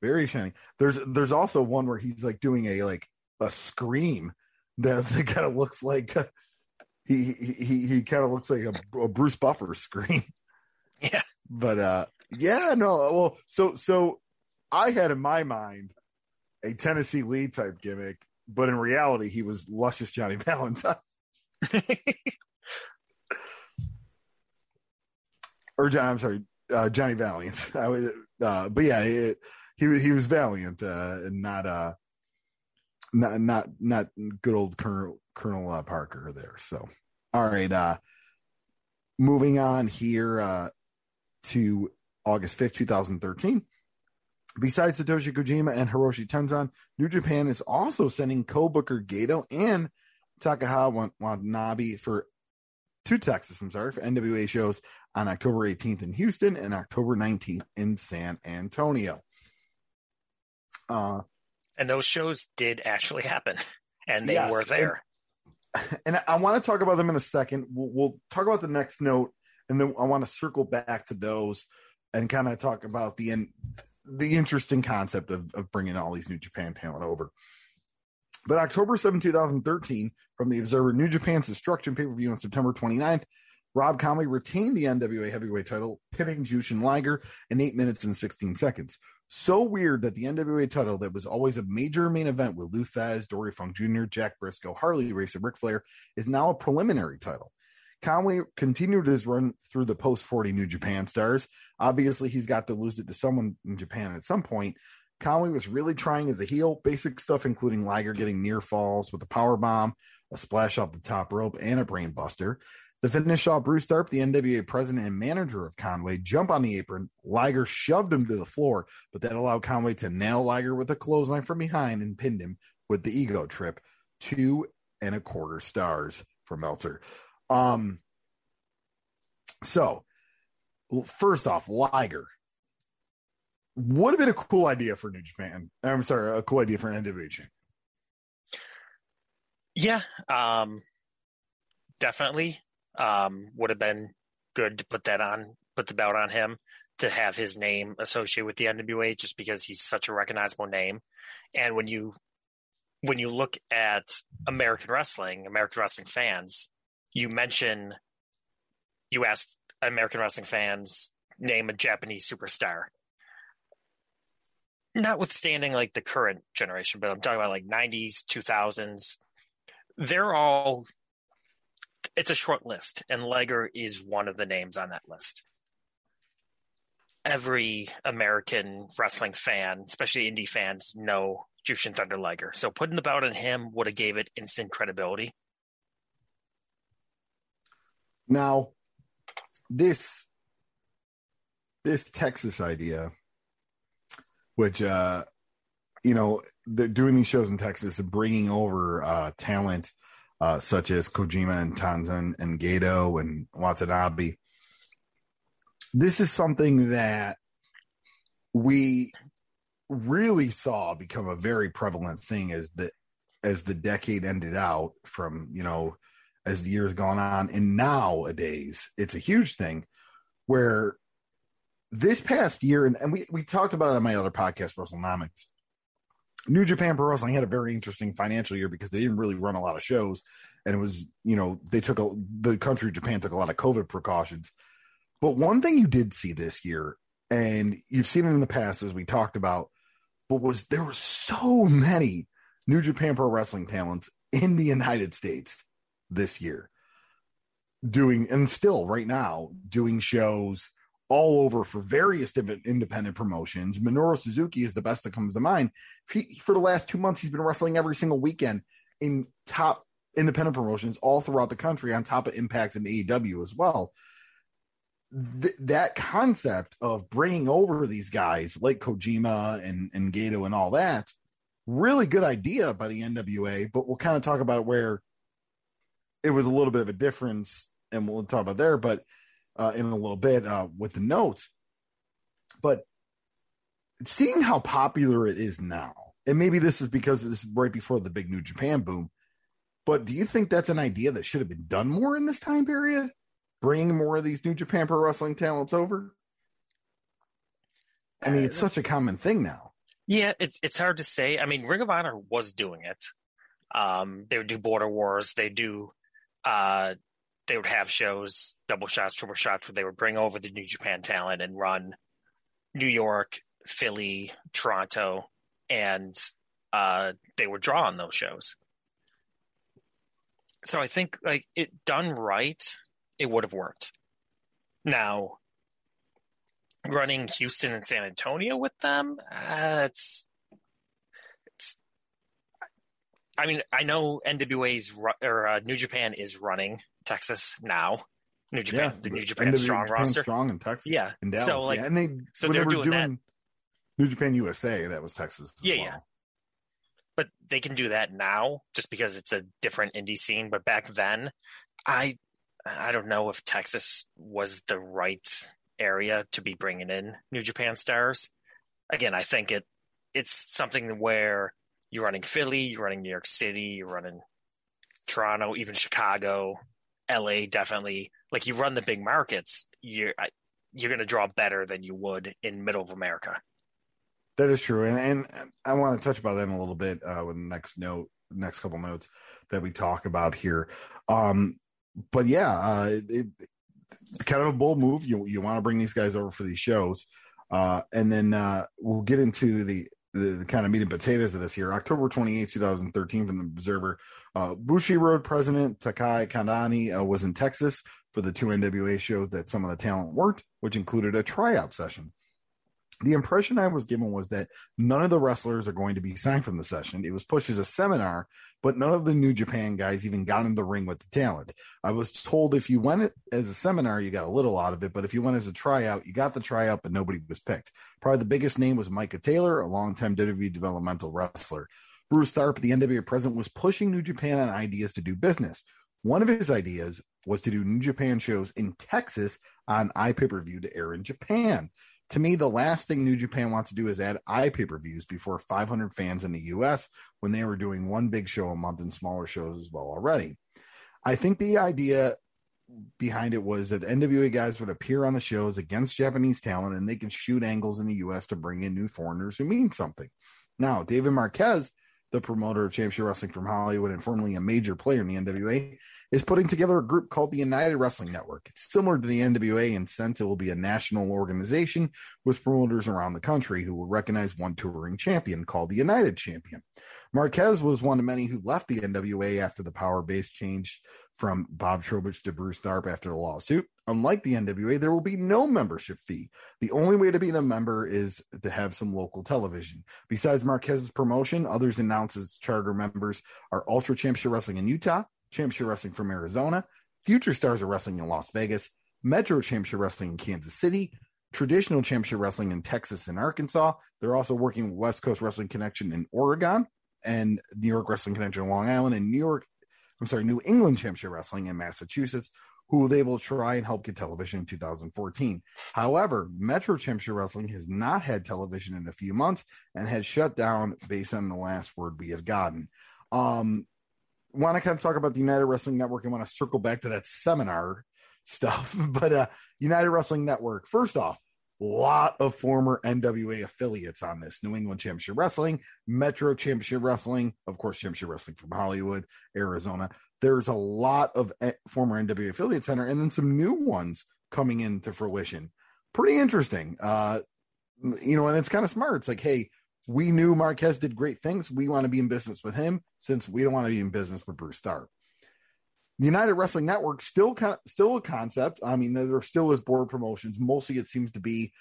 Speaker 1: very shiny. There's there's also one where he's like doing a like a scream that, [LAUGHS] that kind of looks like he he he kind of looks like a, a Bruce Buffer scream. [LAUGHS]
Speaker 2: Yeah.
Speaker 1: But uh yeah, no, well, so so I had in my mind a Tennessee Lee type gimmick, but in reality he was luscious Johnny [LAUGHS] Valentine. or John, I'm sorry, uh, Johnny Valiant. [LAUGHS] I was, uh, but yeah, it, he was he was valiant uh, and not uh not not not good old Colonel Colonel uh, Parker there. So all right, uh moving on here. Uh to August 5th, 2013. Besides Satoshi Kojima and Hiroshi Tenzan, New Japan is also sending co-booker Gedo and Takaaki Watanabe for to Texas, I'm sorry, for NWA shows on October 18th in Houston and October 19th in San Antonio.
Speaker 2: Uh, and those shows did actually happen, [LAUGHS] and they yes, were there.
Speaker 1: And, and I want to talk about them in a second. We'll, we'll talk about the next note and then I want to circle back to those and kind of talk about the in, the interesting concept of, of bringing all these New Japan talent over. But October 7, 2013, from the Observer, New Japan's Destruction pay per view on September 29th, Rob Conway retained the NWA heavyweight title, pinning Jushin Liger in 8 minutes and 16 seconds. So weird that the NWA title that was always a major main event with Lou Thesz, Dory Funk Jr., Jack Briscoe, Harley Race, and Ric Flair is now a preliminary title. Conway continued his run through the post 40 New Japan stars. Obviously, he's got to lose it to someone in Japan at some point. Conway was really trying as a heel, basic stuff including Liger getting near falls with a power bomb, a splash off the top rope, and a brainbuster. The finish saw Bruce Tharp, the NWA president and manager of Conway, jump on the apron. Liger shoved him to the floor, but that allowed Conway to nail Liger with a clothesline from behind and pinned him with the ego trip. Two and a quarter stars for Meltzer. Um, so first off, Liger would have been a cool idea for New Japan. I'm sorry, a cool idea for NWA
Speaker 2: Yeah, um, definitely um, would have been good to put that on, put the belt on him to have his name associated with the NWA, just because he's such a recognizable name. And when you when you look at American wrestling, American wrestling fans, you mention, you asked American wrestling fans name a Japanese superstar. Notwithstanding like the current generation, but I'm talking about like 90s, 2000s. They're all, it's a short list, and Liger is one of the names on that list. Every American wrestling fan, especially indie fans, know Jushin Thunder Liger. So putting the belt on him would have gave it instant credibility.
Speaker 1: Now, this this Texas idea, which uh, you know, they're doing these shows in Texas and bringing over uh, talent uh, such as Kojima and Tenzan and Gedo and Watanabe. This is something that we really saw become a very prevalent thing as the as the decade ended out from you know as the years gone on. And nowadays, it's a huge thing where this past year, and, and we, we talked about it on my other podcast, WrestleNomics. New Japan Pro Wrestling had a very interesting financial year because they didn't really run a lot of shows, and it was you know they took a the country Japan took a lot of COVID precautions. But one thing you did see this year, and you've seen it in the past as we talked about, but was there were so many New Japan Pro Wrestling talents in the United States this year doing and still right now doing shows all over for various different independent promotions. Minoru Suzuki is the best that comes to mind. He, for the last two months, he's been wrestling every single weekend in top independent promotions all throughout the country, on top of Impact and AEW as well. Th- that concept of bringing over these guys like Kojima and, and Gedo and all that, really good idea by the NWA, but we'll kind of talk about it where it was a little bit of a difference, and we'll talk about there, but uh, in a little bit uh, with the notes. But seeing how popular it is now, and maybe this is because this is right before the big New Japan boom, but do you think that's an idea that should have been done more in this time period? Bringing more of these New Japan Pro Wrestling talents over? I mean, it's such a common thing now.
Speaker 2: Yeah, it's it's hard to say. I mean, Ring of Honor was doing it. Um, they would do border wars. They do uh, they would have shows, double shots, triple shots, where they would bring over the New Japan talent and run New York, Philly, Toronto, and uh, they would draw on those shows. So I think like it done right, it would have worked. Now, running Houston and San Antonio with them, uh. I mean, I know NWA's or uh, New Japan is running Texas now. New Japan, yeah, the New Japan NW Strong
Speaker 1: Japan
Speaker 2: roster,
Speaker 1: strong in Texas,
Speaker 2: yeah,
Speaker 1: in Dallas,
Speaker 2: so like,
Speaker 1: yeah. and they
Speaker 2: so they're
Speaker 1: were
Speaker 2: doing,
Speaker 1: doing. New Japan USA, that was Texas.
Speaker 2: Yeah,
Speaker 1: well.
Speaker 2: yeah. But they can do that now, just because it's a different indie scene. But back then, I, I don't know if Texas was the right area to be bringing in New Japan stars. Again, I think it, it's something where you're running Philly, you're running New York City, you're running Toronto, even Chicago, LA definitely like you run the big markets, you're you're going to draw better than you would in middle of America.
Speaker 1: That is true, and and I want to touch about that in a little bit uh, with the next note, next couple notes that we talk about here. Um, but yeah, uh, it, kind of a bold move. You you want to bring these guys over for these shows, uh, and then uh, we'll get into the the, the, kind of meat and potatoes of this here. October 28, 2013, from the Observer. Uh, Bushiroad president Takaaki Kidani uh, was in Texas for the two NWA shows that some of the talent worked, which included a tryout session the impression I was given was that none of the wrestlers are going to be signed from the session. It was pushed as a seminar, but none of the New Japan guys even got in the ring with the talent. I was told if you went as a seminar, you got a little out of it, but if you went as a tryout, you got the tryout, but nobody was picked. Probably the biggest name was Micah Taylor, a longtime WWE developmental wrestler. Bruce Tharp, the NWA president, was pushing New Japan on ideas to do business. One of his ideas was to do New Japan shows in Texas on iPay per view to air in Japan to me, the last thing New Japan wants to do is add eye pay per views before 500 fans in the US when they were doing one big show a month and smaller shows as well already. I think the idea behind it was that NWA guys would appear on the shows against Japanese talent and they can shoot angles in the US to bring in new foreigners who mean something. Now, David Marquez the promoter of Championship Wrestling from Hollywood and formerly a major player in the NWA, is putting together a group called the United Wrestling Network. It's similar to the NWA in sense it will be a national organization with promoters around the country who will recognize one touring champion called the United Champion. Marquez was one of many who left the NWA after the power base changed from Bob Trobich to Bruce Tharp after the lawsuit. Unlike the NWA, there will be no membership fee. The only way to be a member is to have some local television. Besides Marquez's promotion, others announced as charter members are Ultra Championship Wrestling in Utah, Championship Wrestling from Arizona, Future Stars of Wrestling in Las Vegas, Metro Championship Wrestling in Kansas City, Traditional Championship Wrestling in Texas and Arkansas. They're also working West Coast Wrestling Connection in Oregon and New York Wrestling Connection in Long Island and New York I'm sorry, New England Championship Wrestling in Massachusetts, who they will try and help get television in 2014. However, Metro Championship Wrestling has not had television in a few months and has shut down based on the last word we have gotten. Um, want to kind of talk about the United Wrestling Network and want to circle back to that seminar stuff. [LAUGHS] But uh, United Wrestling Network, first off, lot of former NWA affiliates on this New England Championship Wrestling, Metro Championship Wrestling, of course, Championship Wrestling from Hollywood, Arizona. There's a lot of eh, former NWA affiliates center and then some new ones coming into fruition. Pretty interesting. Uh, you know, and it's kind of smart. It's like, hey, we knew Marquez did great things. We want to be in business with him since we don't want to be in business with Bruce Tharp. The United Wrestling Network still kind still a concept. I mean, there still is board promotions. Mostly, it seems to be,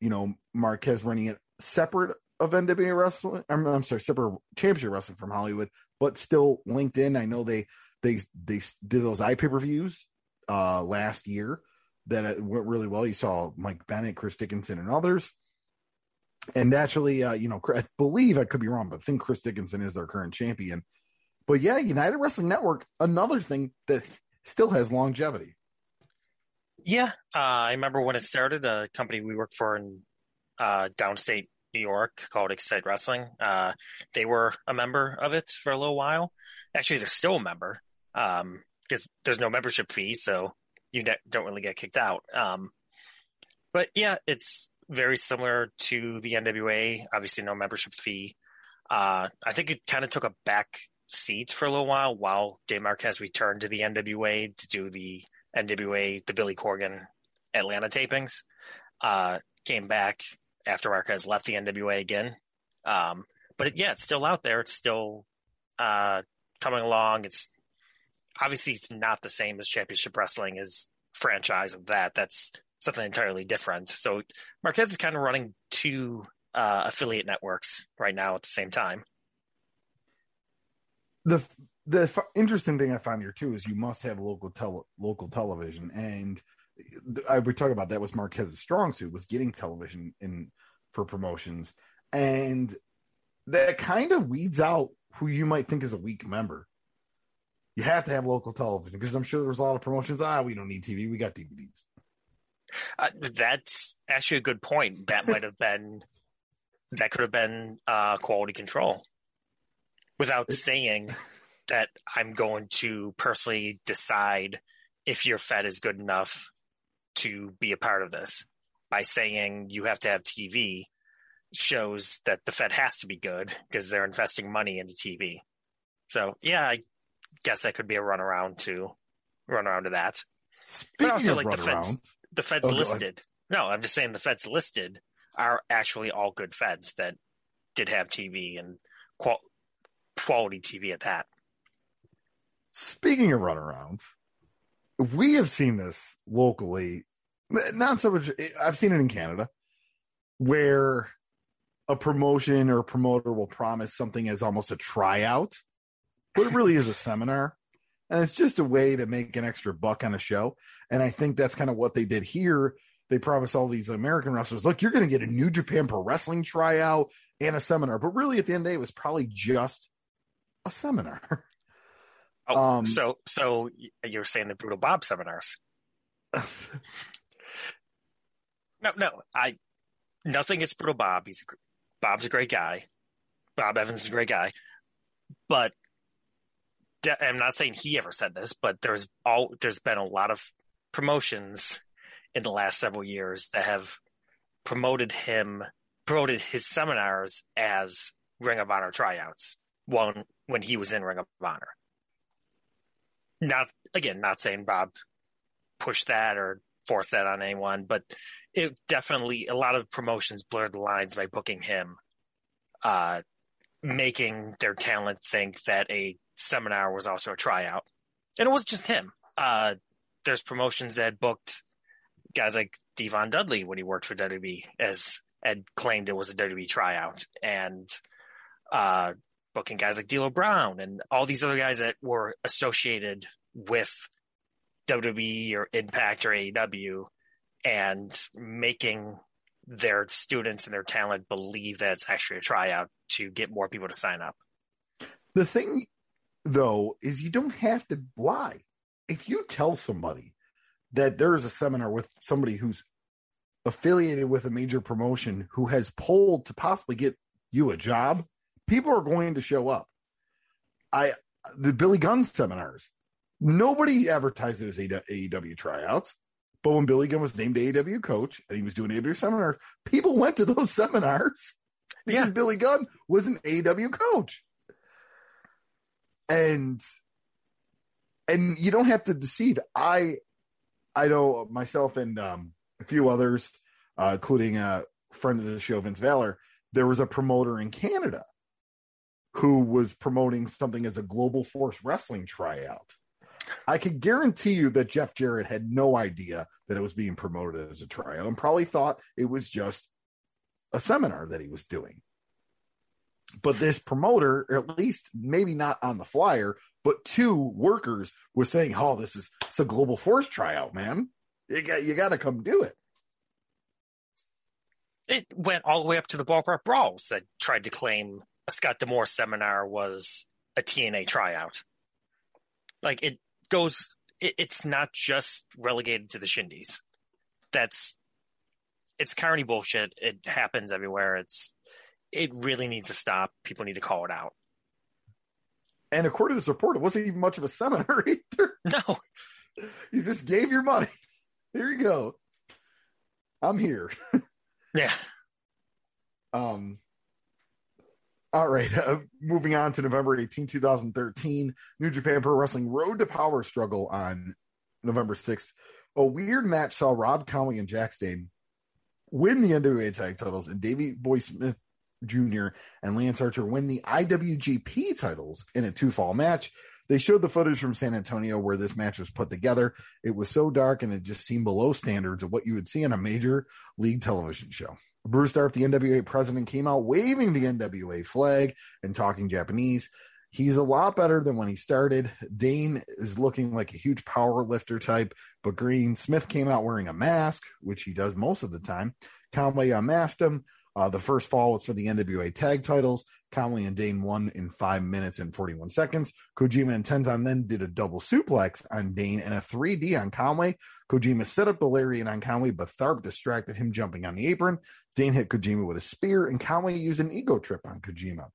Speaker 1: you know, Marquez running it separate of NWA Wrestling. I'm, I'm sorry, separate Championship Wrestling from Hollywood, but still linked in. I know they they they did those eye pay per views uh, last year that went really well. You saw Mike Bennett, Chris Dickinson, and others. And naturally, uh, you know, I believe I could be wrong, but I think Chris Dickinson is their current champion. But yeah, United Wrestling Network, another thing that still has longevity.
Speaker 2: Yeah, uh, I remember when it started, a company we worked for in uh, downstate New York called Excite Wrestling. Uh, they were a member of it for a little while. Actually, they're still a member because um, there's no membership fee, so you don't really get kicked out. Um, but yeah, it's very similar to the NWA. Obviously, no membership fee. Uh, I think it kind of took a back seat for a little while while Dave Marquez returned to the NWA to do the NWA, the Billy Corgan Atlanta tapings. Uh, came back after Marquez left the NWA again. Um, but it, yeah, it's still out there. It's still uh, coming along. It's obviously it's not the same as Championship Wrestling as franchise of that. That's something entirely different. So Marquez is kind of running two uh, affiliate networks right now at the same time
Speaker 1: the the f- interesting thing I found here too is you must have local tele- local television, and I would talk about that was Marquez's strong suit was getting television in for promotions, and that kind of weeds out who you might think is a weak member. You have to have local television because I'm sure there's a lot of promotions. Ah, we don't need TV, we got DVDs.
Speaker 2: Uh, that's actually a good point. That might have been that could have been uh, quality control without saying that I'm going to personally decide if your Fed is good enough to be a part of this. By saying you have to have TV shows that the Fed has to be good because they're investing money into TV. So yeah, I guess that could be a runaround to run around to that.
Speaker 1: Speaking but also, like the Feds,
Speaker 2: the Feds oh, listed. No, I'm just saying the Feds listed are actually all good Feds that did have TV and qual- quality TV at that.
Speaker 1: Speaking of runarounds, we have seen this locally. Not so much. I've seen it in Canada, where a promotion or a promoter will promise something as almost a tryout, but it really is a [LAUGHS] seminar. And it's just a way to make an extra buck on a show. And I think that's kind of what they did here. They promise all these American wrestlers, look, you're going to get a New Japan Pro Wrestling tryout and a seminar. But really, at the end of the day, it was probably just a seminar. [LAUGHS]
Speaker 2: Oh, um, so so you're saying the brutal Bob seminars? [LAUGHS] no, no, I nothing is brutal Bob. He's a, Bob's a great guy. Bob Evans is a great guy, but I'm not saying he ever said this, but there's all there's been a lot of promotions in the last several years that have promoted him promoted his seminars as Ring of Honor tryouts. One when he was in Ring of Honor. Not again, not saying Bob pushed that or forced that on anyone, but it definitely a lot of promotions blurred the lines by booking him, uh, making their talent think that a seminar was also a tryout, and it was just him. Uh, there's promotions that booked guys like Devon Dudley when he worked for WWE as had claimed it was a WWE tryout, and uh, booking guys like D'Lo Brown and all these other guys that were associated with WWE or Impact or AEW and making their students and their talent believe that it's actually a tryout to get more people to sign up.
Speaker 1: The thing, though, is you don't have to lie. If you tell somebody that there is a seminar with somebody who's affiliated with a major promotion who has polled to possibly get you a job, people are going to show up. I the Billy Gunn seminars. Nobody advertised it as AEW tryouts. But when Billy Gunn was named AEW coach and he was doing AEW seminars, people went to those [LAUGHS] seminars because
Speaker 2: Yeah.
Speaker 1: Billy Gunn was an AEW coach. And and you don't have to deceive. I I know myself and um, a few others, uh, including a friend of the show, Vince Valor. There was a promoter in Canada who was promoting something as a Global Force Wrestling tryout. I can guarantee you that Jeff Jarrett had no idea that it was being promoted as a tryout and probably thought it was just a seminar that he was doing. But this promoter, or at least maybe not on the flyer, but two workers were saying, "Oh, this is it's a global force tryout, man. You got you got to come do it."
Speaker 2: It went all the way up to the Ballpark Brawls that tried to claim Scott D'Amore seminar was a TNA tryout. Like it goes, it, it's not just relegated to the Shindies. That's it's carny bullshit. It happens everywhere. It's it really needs to stop. People need to call it out.
Speaker 1: And according to this report, it wasn't even much of a seminar [LAUGHS] either.
Speaker 2: No,
Speaker 1: You just gave your money. [LAUGHS] Here you go. I'm here.
Speaker 2: yeah,
Speaker 1: Um, all right. [LAUGHS] Uh, moving on to November 18, 2013, New Japan Pro Wrestling Road to Power struggle on November 6th. A weird match saw Rob Conway and Jax Dane win the NWA tag titles, and Davey Boy Smith Jr. and Lance Archer win the IWGP titles in a two fall match. They showed the footage from San Antonio where this match was put together. It was so dark and it just seemed below standards of what you would see in a major league television show. Bruce Tharp, the NWA president, came out waving the NWA flag and talking Japanese. He's a lot better than when he started. Dane is looking like a huge power lifter type, but Green Smith came out wearing a mask, which he does most of the time. Conway unmasked him. Uh, the first fall was for the NWA tag titles. Conway and Dane won in five minutes and 41 seconds. Kojima and Tenzan then did a double suplex on Dane and a 3D on Conway. Kojima set up the lariat on Conway, but Tharp distracted him jumping on the apron. Dane hit Kojima with a spear, and Conway used an ego trip on Kojima.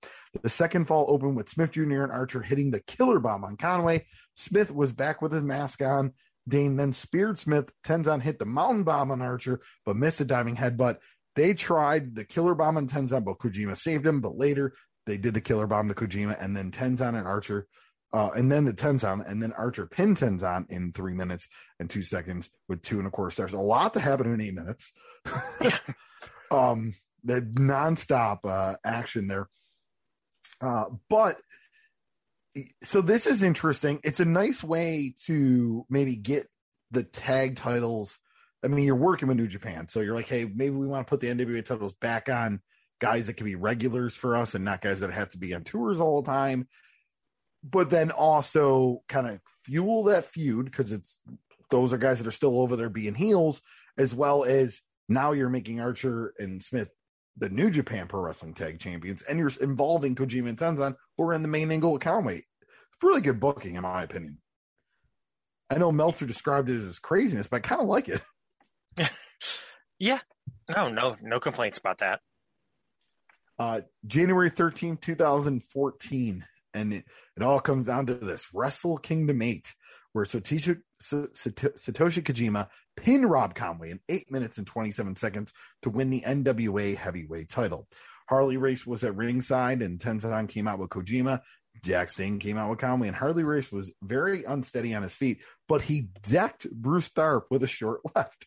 Speaker 1: The second fall opened with Smith Jr. and Archer hitting the killer bomb on Conway. Smith was back with his mask on. Dane then speared Smith. Tenzan hit the mountain bomb on Archer, but missed a diving headbutt. They tried the killer bomb on Tenzan, but Kojima saved him. But later, they did the killer bomb to Kojima, and then Tenzan and Archer, uh, and then the Tenzan, and then Archer pinned Tenzan in three minutes and two seconds with two and a quarter stars. A lot to happen in eight minutes. [LAUGHS] um, the nonstop uh, action there. Uh, but so this is interesting. It's a nice way to maybe get the tag titles. I mean, you're working with New Japan, so you're like, hey, maybe we want to put the NWA titles back on guys that can be regulars for us and not guys that have to be on tours all the time. But then also kind of fuel that feud because it's those are guys that are still over there being heels, as well as now you're making Archer and Smith the New Japan Pro Wrestling Tag Champions, and you're involving Kojima and Tenzan, who are in the main angle of Conway. It's really good booking, in my opinion. I know Meltzer described it as craziness, but I kind of like it. [LAUGHS]
Speaker 2: yeah. No, no, no complaints about that.
Speaker 1: Uh, January 13th, 2014. And it, it all comes down to this Wrestle Kingdom 8, where Satoshi, Satoshi Kojima pinned Rob Conway in 8 minutes and 27 seconds to win the NWA heavyweight title. Harley Race was at ringside, and Tenzan came out with Kojima. Jax Dane came out with Conway, and Harley Race was very unsteady on his feet, but he decked Bruce Tharp with a short [LAUGHS] left.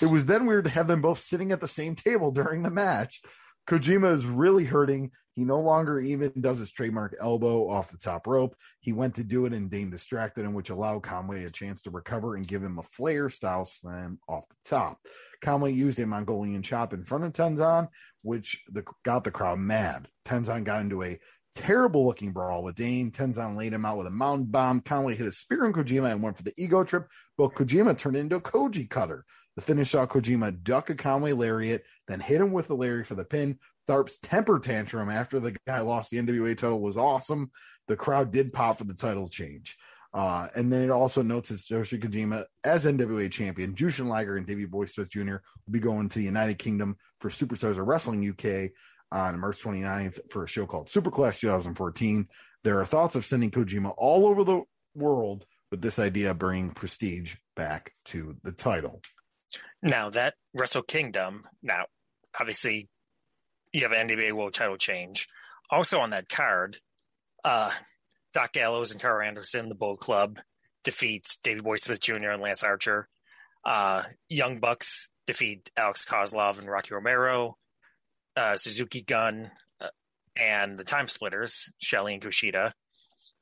Speaker 1: It was then weird to have them both sitting at the same table during the match. Kojima is really hurting. He no longer even does his trademark elbow off the top rope. He went to do it and Dane distracted him, which allowed Conway a chance to recover and give him a Flair style slam off the top. Conway used a Mongolian chop in front of Tenzan, which the, got the crowd mad. Tenzan got into a terrible looking brawl with Dane. Tenzan laid him out with a mountain bomb. Conway hit a spear on Kojima and went for the ego trip, but Kojima turned into a Koji cutter. The finish saw Kojima duck a Conway lariat, then hit him with the lariat for the pin. Tharp's temper tantrum after the guy lost the NWA title was awesome. The crowd did pop for the title change. Uh, and then it also notes that Satoshi Kojima, as NWA champion, Jushin Liger and Davey Boy Smith Jr. will be going to the United Kingdom for Superstars of Wrestling UK on March 29th for a show called Superclass 2014. There are thoughts of sending Kojima all over the world with this idea of bringing prestige back to the title.
Speaker 2: Now that Wrestle Kingdom, now obviously you have an NWA World Title change. Also on that card, uh, Doc Gallows and Karl Anderson, the Bullet Club, defeats Davey Boy Smith Jr. and Lance Archer. Uh, Young Bucks defeat Alex Koslov and Rocky Romero. Uh, Suzuki Gun uh, and the Time Splitters, Shelley and Kushida.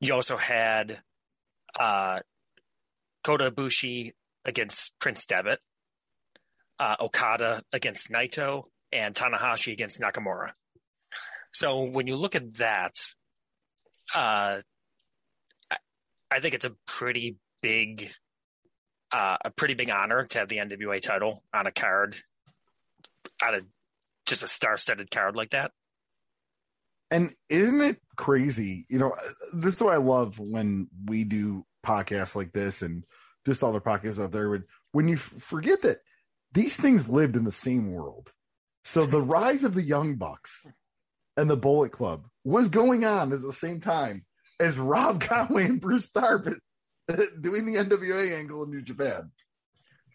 Speaker 2: You also had uh, Kota Ibushi against Prince Devitt, uh, Okada against Naito, and Tanahashi against Nakamura. So when you look at that, uh, I think it's a pretty big, uh, a pretty big honor to have the NWA title on a card, on a just a star-studded card like that.
Speaker 1: And isn't it crazy? You know, this is what I love when we do podcasts like this and just other podcasts out there. When when you forget that these things lived in the same world. So the rise of the Young Bucks and the Bullet Club was going on at the same time as Rob Conway and Bruce Tharp [LAUGHS] doing the NWA angle in New Japan.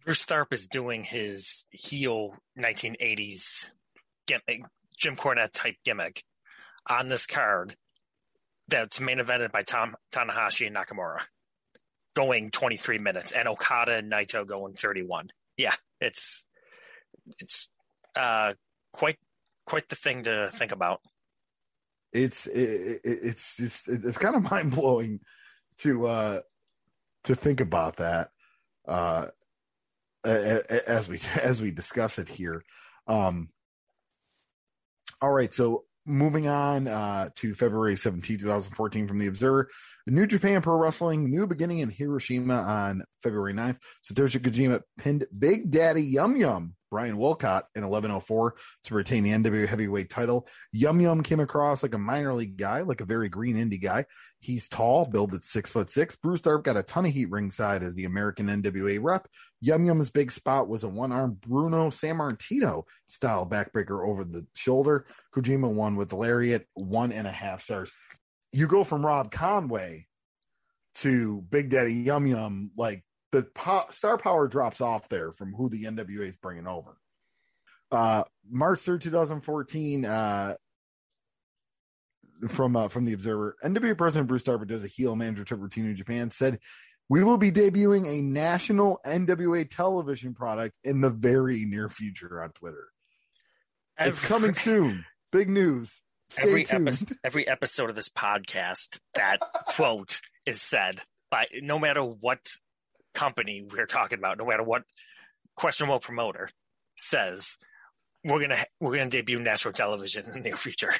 Speaker 2: Bruce Tharp is doing his heel 1980s gimmick, eh, Jim Cornette type gimmick on this card that's main evented by Tom Tanahashi and Nakamura, going 23 minutes, and Okada and Naito going 31. Yeah, it's it's uh, quite quite the thing to think about.
Speaker 1: It's it, it's just it's kind of [LAUGHS] mind blowing to uh to think about that uh as we [LAUGHS] as we discuss it here. Um all right, so moving on uh, to February 17, 2014 from the Observer. New Japan Pro Wrestling, new beginning in Hiroshima on February 9th. Satoshi Kojima pinned Big Daddy Yum Yum Brian Wolcott in 1104 to retain the NWA heavyweight title. Yum Yum came across like a minor league guy, like a very green indie guy. He's tall, built at six foot six. Bruce Tharp got a ton of heat ringside as the American NWA rep. Yum Yum's big spot was a one arm Bruno Sammartino style backbreaker over the shoulder. Kojima won with lariat, one and a half stars. You go from Rob Conway to Big Daddy Yum Yum, like the po- star power drops off there from who the NWA is bringing over. Uh, March 3rd, 2014, uh, from uh, from the Observer, NWA President Bruce Tharp does a heel manager took routine in Japan said, "We will be debuting a national NWA television product in the very near future on Twitter. Every, it's coming [LAUGHS] soon. Big news. Stay
Speaker 2: every
Speaker 1: tuned.
Speaker 2: episode, every episode of this podcast, that [LAUGHS] quote is said by no matter what company we're talking about, no matter what questionable promoter says, we're gonna we're gonna debut national television in the near future.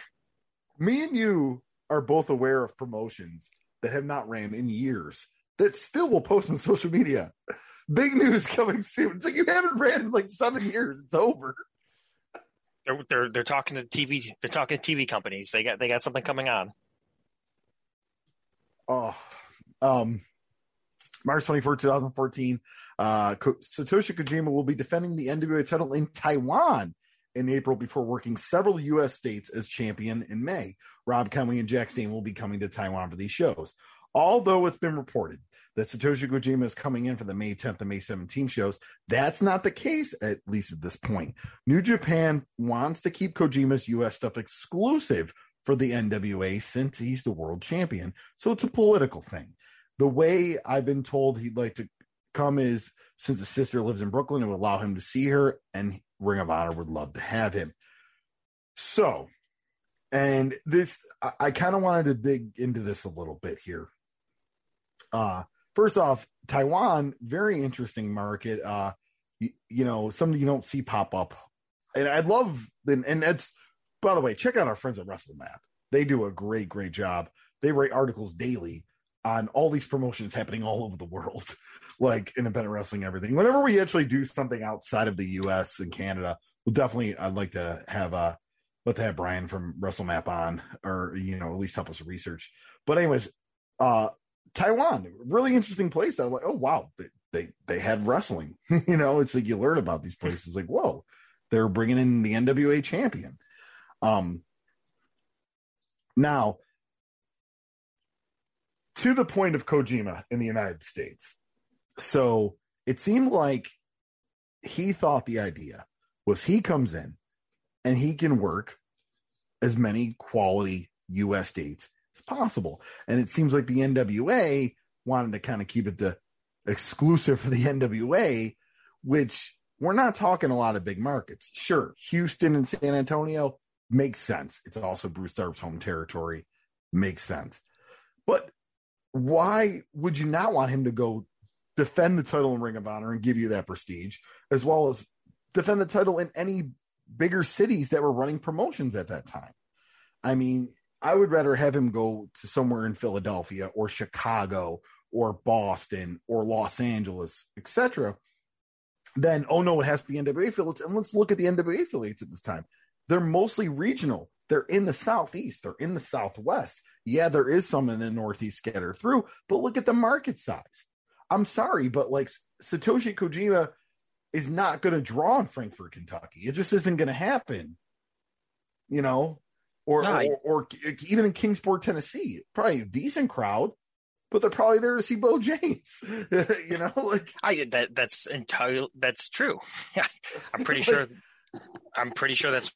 Speaker 1: Me and you are both aware of promotions that have not ran in years that still will post on social media. Big news coming soon. It's like you haven't ran in like seven years. It's over.
Speaker 2: They're they're they're talking to TV. They're talking to TV companies. They got they got something coming on.
Speaker 1: Oh, um, March 24, 2014, uh, Satoshi Kojima will be defending the NWA title in Taiwan in April before working several U.S. states as champion in May. Rob Conway and Jax Dane will be coming to Taiwan for these shows. Although it's been reported that Satoshi Kojima is coming in for the May 10th and May 17th shows, that's not the case, at least at this point. New Japan wants to keep Kojima's U.S. stuff exclusive for the NWA since he's the world champion. So it's a political thing the way I've been told he'd like to come is since his sister lives in Brooklyn, it would allow him to see her, and Ring of Honor would love to have him. So, and this, I, I kind of wanted to dig into this a little bit here. Uh, first off, Taiwan, very interesting market. Uh, you, you know, something you don't see pop up. And I'd love, and, and by the way, check out our friends at WrestleMap. They do a great, great job. They write articles daily on all these promotions happening all over the world, [LAUGHS] like independent wrestling, everything. Whenever we actually do something outside of the U.S. and Canada, we'll definitely. I'd like to have uh let to have Brian from WrestleMap on, or you know, at least help us research. But anyways, uh Taiwan, really interesting place. Was like, oh wow, they they, they had wrestling. [LAUGHS] you know, it's like you learn about these places. Like, whoa, they're bringing in the NWA champion. Um, now to the point of Kojima in the United States. So it seemed like he thought the idea was he comes in and he can work as many quality US dates as possible. And it seems like the NWA wanted to kind of keep it the exclusive for the NWA, which we're not talking a lot of big markets. Sure, Houston and San Antonio makes sense. It's also Bruce Tharp's home territory, makes sense. But why would you not want him to go defend the title in Ring of Honor and give you that prestige, as well as defend the title in any bigger cities that were running promotions at that time? I mean, I would rather have him go to somewhere in Philadelphia or Chicago or Boston or Los Angeles, etc. Then, oh no, it has to be NWA affiliates. And let's look at the NWA affiliates at this time. They're mostly regional. They're in the southeast. They're in the southwest. Yeah, there is some in the northeast scattered through, but look at the market size. I'm sorry, but like Satoshi Kojima is not going to draw in Frankfort, Kentucky. It just isn't going to happen. You know, or, no, or, or, even in Kingsport, Tennessee, probably a decent crowd, but they're probably there to see Bo James. [LAUGHS] you know, like
Speaker 2: I that that's entirely that's true. Yeah, [LAUGHS] I'm pretty [LAUGHS] sure. I'm pretty sure that's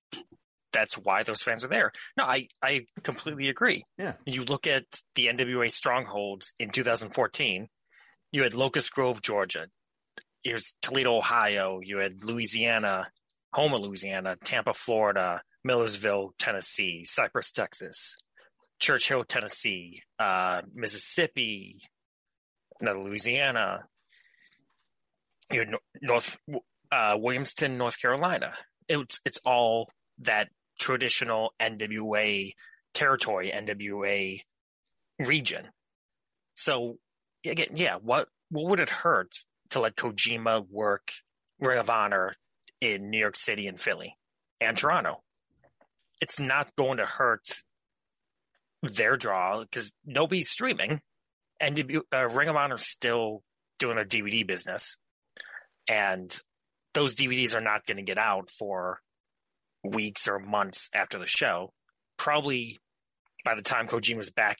Speaker 2: that's why those fans are there. No, I I completely agree.
Speaker 1: Yeah,
Speaker 2: you look at the NWA strongholds in 2014. You had Locust Grove, Georgia. Here's Toledo, Ohio. You had Louisiana, Houma, Louisiana, Tampa, Florida, Millersville, Tennessee, Cypress, Texas, Churchill, Tennessee, uh, Mississippi, another Louisiana, you know, North uh, Williamston, North Carolina. It's it's all that traditional NWA territory, NWA region. So again, yeah, what what would it hurt to let Kojima work Ring of Honor in New York City and Philly and Toronto? it's not going to hurt their draw because nobody's streaming, and uh, Ring of Honor still doing a DVD business, and those DVDs are not going to get out for weeks or months after the show. Probably by the time Kojima's back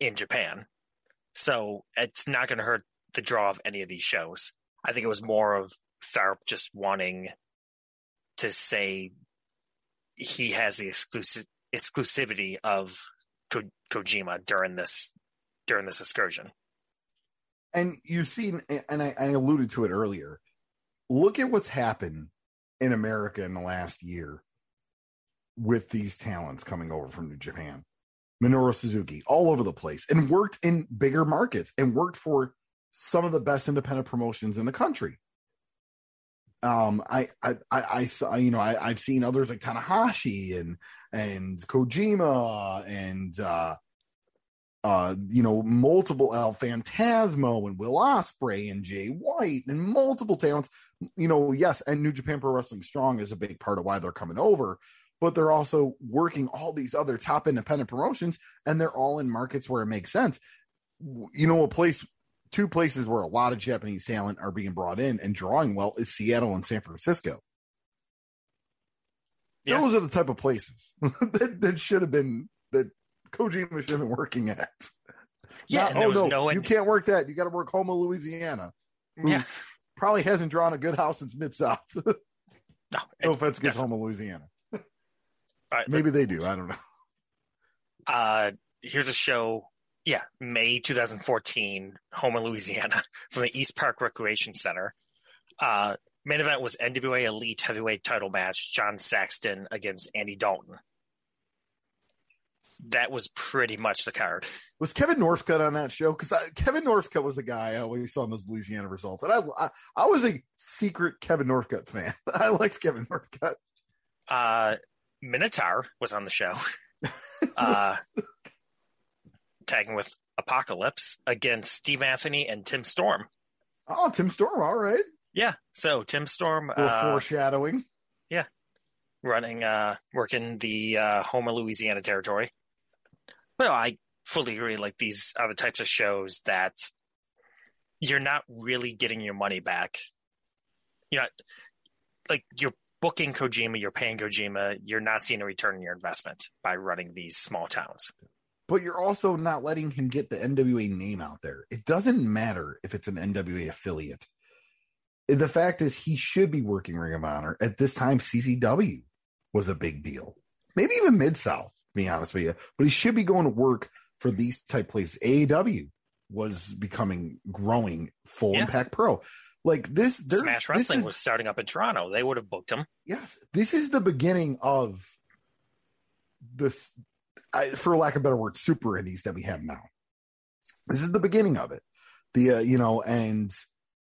Speaker 2: in Japan, so it's not going to hurt the draw of any of these shows. I think it was more of Tharp just wanting to say he has the exclusive exclusivity of Ko- Kojima during this during this excursion.
Speaker 1: And you've seen, and I, I alluded to it earlier. Look at what's happened in America in the last year with these talents coming over from Japan. Minoru Suzuki, all over the place, and worked in bigger markets and worked for some of the best independent promotions in the country um I, I i saw you know I, i've seen others like tanahashi and and kojima and uh uh you know multiple el phantasmo and will Ospreay and jay white and multiple talents you know yes and new japan pro wrestling strong is a big part of why they're coming over but they're also working all these other top independent promotions and they're all in markets where it makes sense you know a place two places where a lot of Japanese talent are being brought in and drawing well is Seattle and San Francisco. Yeah. Those are the type of places [LAUGHS] that, that should have been that Kojima should have been working at.
Speaker 2: Yeah, Not, oh no,
Speaker 1: no you can't work that. You got to work Houma, Louisiana.
Speaker 2: Yeah,
Speaker 1: probably hasn't drawn a good house since Mid South. [LAUGHS] no, no offense against Houma, Louisiana.
Speaker 2: Right,
Speaker 1: Maybe they do. I don't know.
Speaker 2: Uh, here's a show yeah, May 2014, Houma, Louisiana, [LAUGHS] from the East Park Recreation Center. Uh, main event was NWA Elite Heavyweight Title match: John Saxton against Andy Dalton. That was pretty much the card.
Speaker 1: Was Kevin Northcutt on that show? Because Kevin Northcutt was the guy I always saw in those Louisiana results, and I, I, I was a secret Kevin Northcutt fan. [LAUGHS] I liked Kevin Northcutt.
Speaker 2: Uh, Minotaur was on the show. uh, [LAUGHS] tagging with Apocalypse against Steve Anthony and Tim Storm.
Speaker 1: Oh, Tim Storm, all right.
Speaker 2: Yeah. So Tim Storm
Speaker 1: uh, foreshadowing.
Speaker 2: Yeah. Running uh working the uh Houma, Louisiana territory. But no, I fully agree. Like these are the types of shows that you're not really getting your money back. You're not like you're booking Kojima, you're paying Kojima, you're not seeing a return on your investment by running these small towns
Speaker 1: but you're also not letting him get the NWA name out there. It doesn't matter if it's an NWA affiliate. the fact is he should be working Ring of Honor at this time. CCW was a big deal, maybe even Mid South, be honest with you. But he should be going to work for these type places. AAW was becoming growing full
Speaker 2: Yeah.
Speaker 1: impact pro. Like this,
Speaker 2: Smash
Speaker 1: this
Speaker 2: Wrestling
Speaker 1: is-
Speaker 2: was starting up in Toronto. They would have booked him.
Speaker 1: yes, this is the beginning of this, I, for lack of a better word, super indies that we have now. This is the beginning of it. The uh, you know, and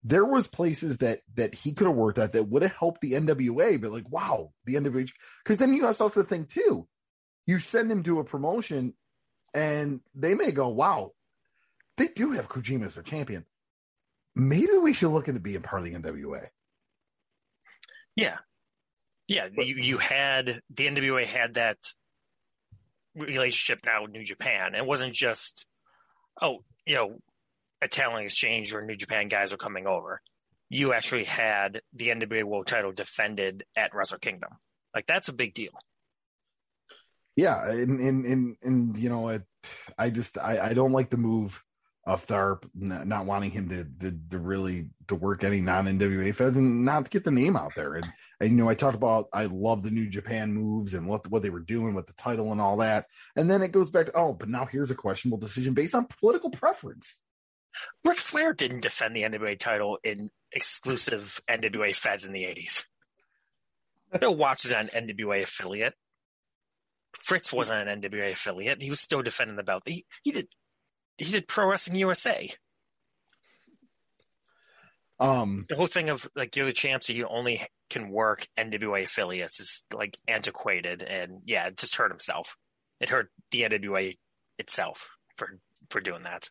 Speaker 1: there was places that that he could have worked at that would have helped the NWA, but like, wow, the NWA, because then you know, also the thing too. You send him to a promotion, and they may go, wow, they do have Kojima as their champion. Maybe we should look into being part of the NWA.
Speaker 2: Yeah. Yeah.
Speaker 1: But-
Speaker 2: you, you had the NWA had that relationship now with New Japan. It wasn't just, oh, you know, a talent exchange or New Japan guys are coming over. You actually had the NWA World title defended at Wrestle Kingdom. Like that's a big deal.
Speaker 1: Yeah, and and and, you know, it, I just I, I don't like the move of Tharp not wanting him to, to to really to work any non NWA feds and not get the name out there. And and you know, I talked about I love the New Japan moves and what what they were doing with the title and all that. And then it goes back to oh, but now here's a questionable decision based on political preference.
Speaker 2: Ric Flair didn't defend the NWA title in exclusive NWA feds in the 80s. [LAUGHS] No watches on NWA affiliate. Fritz wasn't an NWA affiliate. He was still defending the belt. He, he did he did Pro Wrestling USA.
Speaker 1: Um,
Speaker 2: The whole thing of like you're the champ, so you only can work NWA affiliates is like antiquated, and yeah, it just hurt himself. It hurt the NWA itself for for doing that.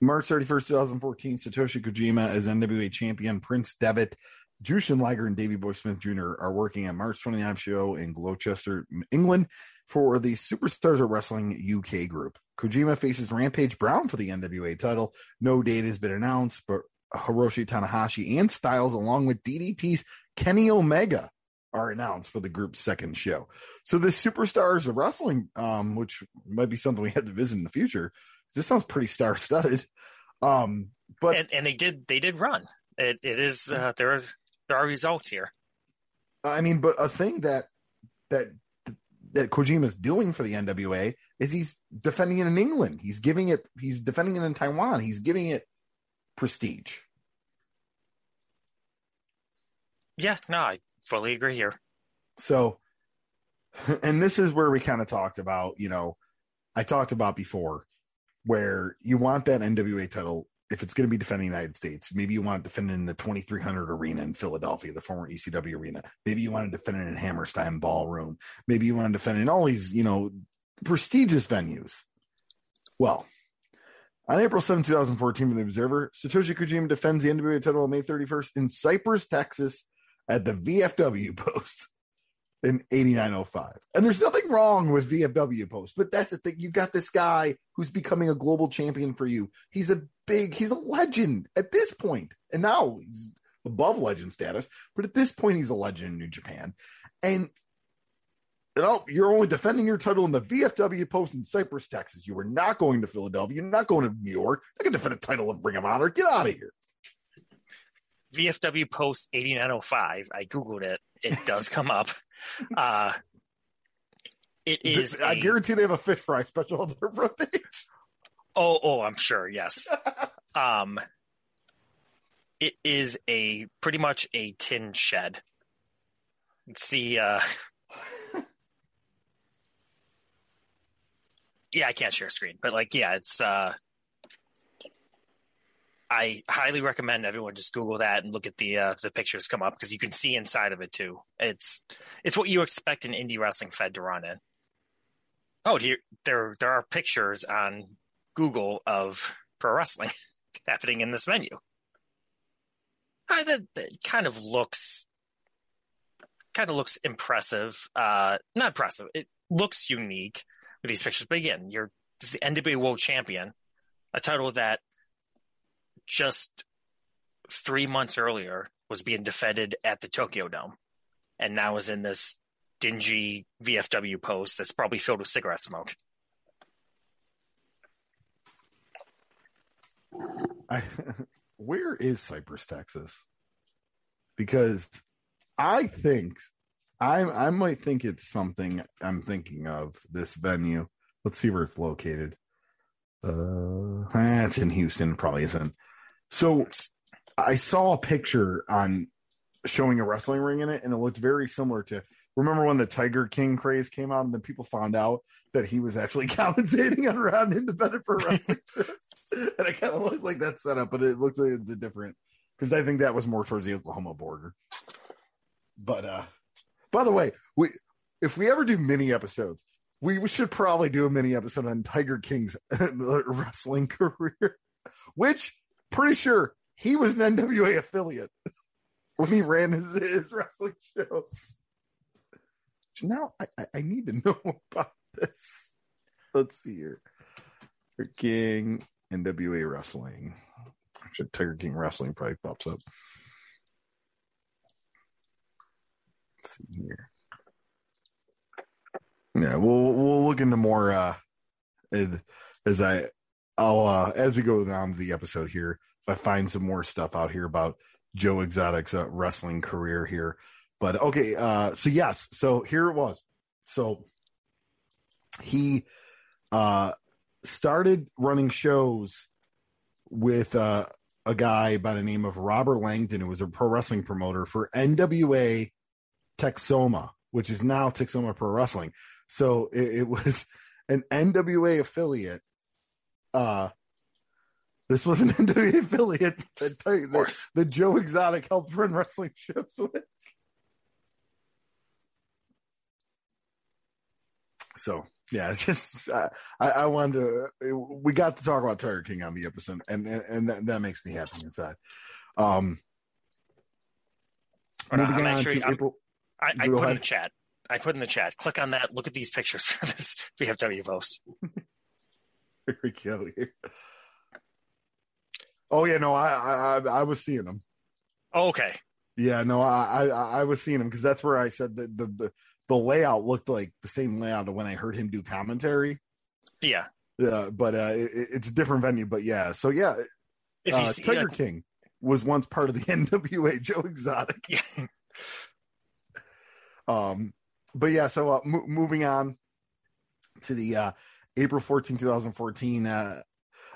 Speaker 1: March 31st, 2014, Satoshi Kojima as NWA champion. Prince Devitt, Jushin Liger, and Davey Boy Smith Jr. are working at March 29th show in Gloucester, England for the Superstars of Wrestling UK group. Kojima faces Rampage Brown for the NWA title. No date has been announced, but Hiroshi Tanahashi and Styles, along with DDT's Kenny Omega, are announced for the group's second show. So the Superstars of Wrestling, um, which might be something we have to visit in the future, this sounds pretty star studded. Um, but
Speaker 2: and and they did they did run. It it is uh, there is there are results here.
Speaker 1: I mean, but a thing that that that Kojima's doing for the NWA is he's defending it in England. He's giving it. He's defending it in Taiwan. He's giving it prestige.
Speaker 2: Yeah, no, I fully agree here.
Speaker 1: So, [LAUGHS] and this is where we kind of talked about. You know, I talked about before where you want that NWA title if it's going to be defending the United States, maybe you want to defend in the 2300 arena in Philadelphia, the former ECW arena. Maybe you want to defend it in Hammerstein Ballroom. Maybe you want to defend it in all these, you know, prestigious venues. Well, on April 7, 2014, for the Observer, Satoshi Kojima defends the NWA title on May 31st in Cypress, Texas, at the VFW [LAUGHS] post in 8905. And there's nothing wrong with VFW post, but that's the thing. You got this guy who's becoming a global champion for you. He's a big, he's a legend at this point. And now he's above legend status, but at this point, he's a legend in New Japan. And you know, you're only defending your title in the VFW post in Cypress, Texas. You were not going to Philadelphia. You're not going to New York. Going to defend a title of Ring of Honor. Get out of here.
Speaker 2: VFW post 8905. I Googled it. It does come up. [LAUGHS] Uh, it is.
Speaker 1: I
Speaker 2: a-
Speaker 1: guarantee they have a fish fry special on their [LAUGHS] front page.
Speaker 2: Oh, oh, I'm sure. Yes. [LAUGHS] um, it is a pretty much a tin shed. Let's See, uh, yeah, I can't share screen, but like, yeah, it's. uh I highly recommend everyone just Google that and look at the uh, the pictures come up because you can see inside of it too. It's it's what you expect an indie wrestling fed to run in. Oh, here there there are pictures on Google of pro wrestling [LAUGHS] happening in this venue. I, that, that kind of looks kind of looks impressive. Uh, not impressive. It looks unique with these pictures. But again, you're this is the NWA World Champion, a title that just three months earlier was being defended at the Tokyo Dome, and now is in this dingy VFW post that's probably filled with cigarette smoke.
Speaker 1: I, [LAUGHS] where is Cypress, Texas? Because I think I I might think it's something I'm thinking of this venue. Let's see where it's located. Uh, eh, it's in Houston, probably isn't. So I saw a picture on showing a wrestling ring in it, and it looked very similar to. Remember when the Tiger King craze came out, and then people found out that he was actually [LAUGHS] commentating on around independent pro wrestling [LAUGHS] and it kind of looked like that setup, but it looks like it's different because I think that was more towards the Oklahoma border. But uh by the way, we if we ever do mini episodes, we, we should probably do a mini episode on Tiger King's [LAUGHS] wrestling career, which pretty sure he was an NWA affiliate when he ran his, his wrestling shows. Now I, I need to know [LAUGHS] about this. Let's see here. Tiger King, NWA Wrestling. Actually, Tiger King Wrestling probably pops up. Let's see here. Yeah, we'll we'll look into more uh as I I'll uh as we go down the episode here, if I find some more stuff out here about Joe Exotic's uh, wrestling career here. But okay, uh so yes, so here it was. So he uh started running shows with uh a guy by the name of Robert Langdon, who was a pro wrestling promoter for NWA Texoma, which is now Texoma Pro Wrestling. So it, it was an NWA affiliate. Uh, this was an [LAUGHS] NWA affiliate that, that, that Joe Exotic helped run wrestling [LAUGHS] shows with. So yeah, [LAUGHS] it's just uh, I, I wanted to. We got to talk about Tiger King on the episode, and and, and that, that, makes me happy inside. Um,
Speaker 2: on, on to April. I, I put ahead. in the chat. I put in the chat. Click on that. Look at these pictures for this VFW post. [LAUGHS]
Speaker 1: Here we go. Oh yeah, no, I I I was seeing them.
Speaker 2: Oh, okay.
Speaker 1: Yeah, no, I I, I was seeing them because that's where I said that the, the the layout looked like the same layout of when I heard him do commentary.
Speaker 2: Yeah.
Speaker 1: Yeah, but uh, it, it's a different venue. But yeah, so yeah, uh, see, Tiger King was once part of the [LAUGHS] NWA Joe Exotic. [LAUGHS] um, but yeah, so uh, m- moving on to the uh, April 14, 2014 uh,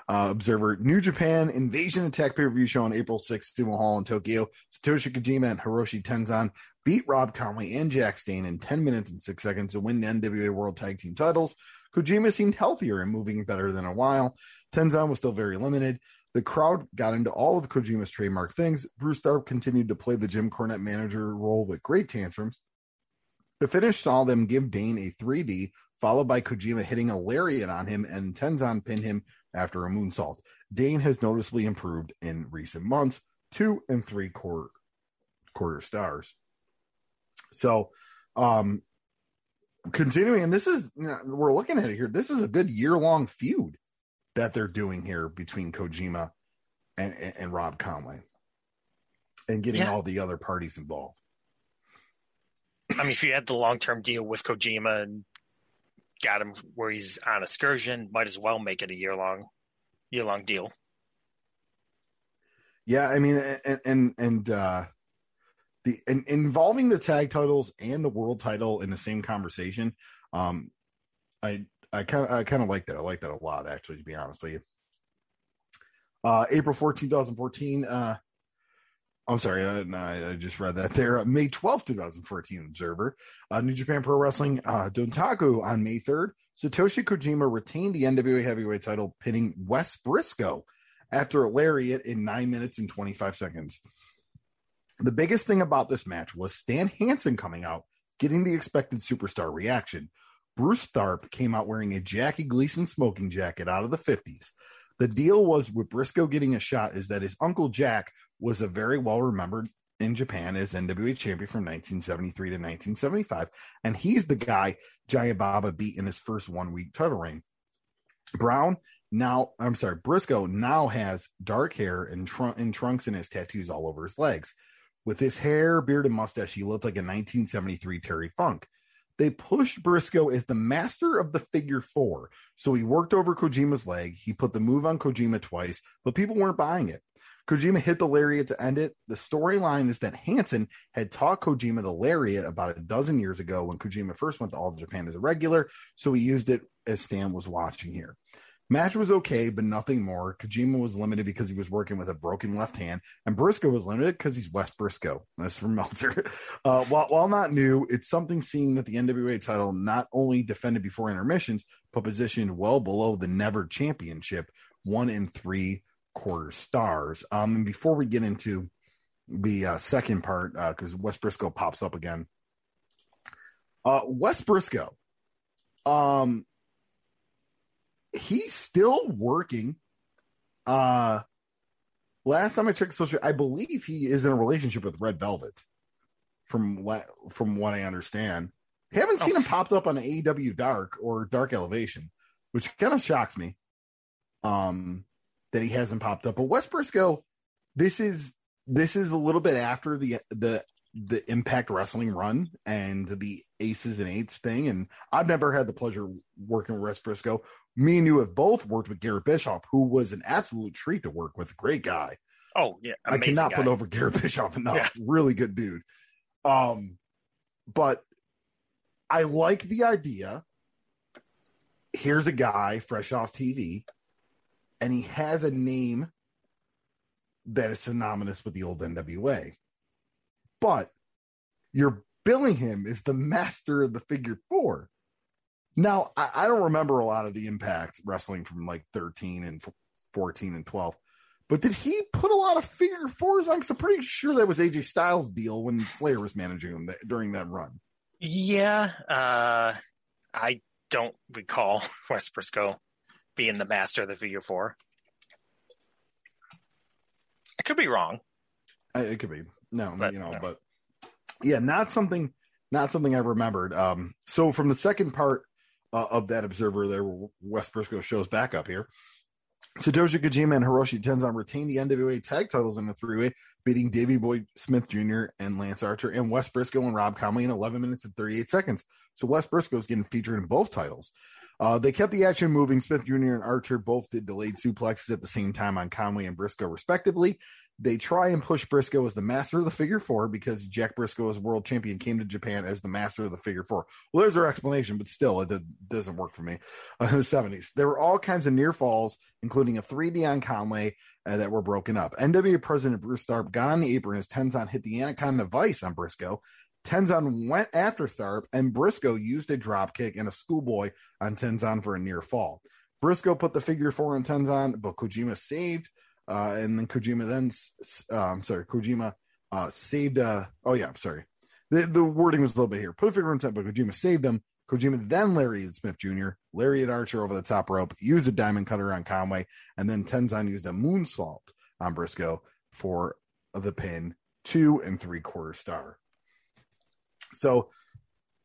Speaker 1: uh, Observer New Japan Invasion Attack pay per view show on April 6th, Sumo Hall in Tokyo. Satoshi Kojima and Hiroshi Tenzan beat Rob Conway and Jax Dane in 10 minutes and 6 seconds to win the NWA World Tag Team titles. Kojima seemed healthier and moving better than a while. Tenzan was still very limited. The crowd got into all of Kojima's trademark things. Bruce Tharp continued to play the Jim Cornette manager role with great tantrums. The finish saw them give Dane a 3D, followed by Kojima hitting a lariat on him, and Tenzan pin him after a moonsault. Dane has noticeably improved in recent months, two and three quarter quarter stars. So, um, continuing, and this is you know, we're looking at it here. This is a good year long feud that they're doing here between Kojima and, and, and Rob Conway, and getting yeah. all the other parties involved.
Speaker 2: I mean, if you had the long term deal with Kojima and got him where he's on excursion, might as well make it a year long, year long deal.
Speaker 1: Yeah, I mean, and and and uh, the and involving the tag titles and the world title in the same conversation, um, I I kind of I kind of like that. I like that a lot, actually, to be honest with you. Uh, April 14, 2014. Uh, I'm sorry, I, I, just read that there. Uh, May 12th, 2014, Observer. Uh, New Japan Pro Wrestling, uh, Dontaku on May 3rd. Satoshi Kojima retained the NWA Heavyweight title, pinning Wes Briscoe after a lariat in 9 minutes and 25 seconds. The biggest thing about this match was Stan Hansen coming out, getting the expected superstar reaction. Bruce Tharp came out wearing a Jackie Gleason smoking jacket out of the 50s. The deal was with Briscoe getting a shot is that his uncle Jack was a very well remembered in Japan as NWA champion from 1973 to 1975. And he's the guy Giant Baba beat in his first one week title reign. Brown now, I'm sorry, Briscoe now has dark hair and, tr- and trunks and his tattoos all over his legs. With his hair, beard, and mustache, he looked like a 1973 Terry Funk. They pushed Briscoe as the master of the figure four. So he worked over Kojima's leg. He put the move on Kojima twice, but people weren't buying it. Kojima hit the lariat to end it. The storyline is that Hansen had taught Kojima the lariat about a dozen years ago when Kojima first went to All Japan as a regular, so he used it as Stan was watching here. Match was okay, but nothing more. Kojima was limited because he was working with a broken left hand, and Briscoe was limited because he's Wes Briscoe. That's from [LAUGHS] Meltzer. Uh, while, while not new, it's something seeing that the NWA title not only defended before intermissions, but positioned well below the Never Championship, one in three quarter stars. Um, and before we get into the uh, second part, because uh, Wes Briscoe pops up again, uh, Wes Briscoe, um, he's still working. Uh, last time I checked social, I believe he is in a relationship with Red Velvet. From what from what I understand, haven't seen oh. him popped up on AEW Dark or Dark Elevation, which kind of shocks me. Um, that he hasn't popped up. But Wes Briscoe, this is this is a little bit after the the the Impact Wrestling run and the Aces and Eights thing. And I've never had the pleasure working with Wes Briscoe. Me and you have both worked with Garrett Bischoff, who was an absolute treat to work with. Great guy.
Speaker 2: Oh yeah,
Speaker 1: I cannot guy. put over Garrett Bischoff enough. Yeah. Really good dude. Um, but I like the idea. Here's a guy fresh off TV and he has a name that is synonymous with the old NWA. But you're billing him as the master of the figure four. Now, I, I, don't remember a lot of the impact wrestling from like 13 and 14 and 12, but did he put a lot of figure fours on? Because I'm pretty sure that was AJ Styles' deal when Flair was managing him th- during that run.
Speaker 2: Yeah. Uh, I don't recall [LAUGHS] Wes Briscoe being the master of the figure four. I could be wrong.
Speaker 1: I, it could be no, but, you know, no. but yeah, not something, not something I remembered. Um, so from the second part uh, of that observer, there, Wes Briscoe shows back up here. Satoshi Kojima and Hiroshi Tenzan retained the NWA tag titles in a three-way, beating Davey Boy Smith Jr. and Lance Archer and Wes Briscoe and Rob Conway in 11 minutes and 38 seconds. So Wes Briscoe is getting featured in both titles. Uh, they kept the action moving. Smith Jr. and Archer both did delayed suplexes at the same time on Conway and Briscoe, respectively. They try and push Briscoe as the master of the figure four because Jack Briscoe, as world champion, came to Japan as the master of the figure four. Well, there's their explanation, but still, it doesn't work for me. Uh, in the 70s, there were all kinds of near falls, including a 3D on Conway uh, that were broken up. NWA president Bruce Tharp got on the apron as Tenzan hit the Anaconda Vice on Briscoe, Tenzan went after Tharp, and Briscoe used a drop kick and a schoolboy on Tenzan for a near fall. Briscoe put the figure four on Tenzan, but Kojima saved. Uh, and then Kojima then, uh, I'm sorry, Kojima uh, saved. Uh, oh yeah, I'm sorry. The, the wording was a little bit here. Put a figure on Tenzan, but Kojima saved him. Kojima then lariated Smith Jr., lariat Archer over the top rope, used a diamond cutter on Conway, and then Tenzan used a moonsault on Briscoe for the pin, two and three quarter star. So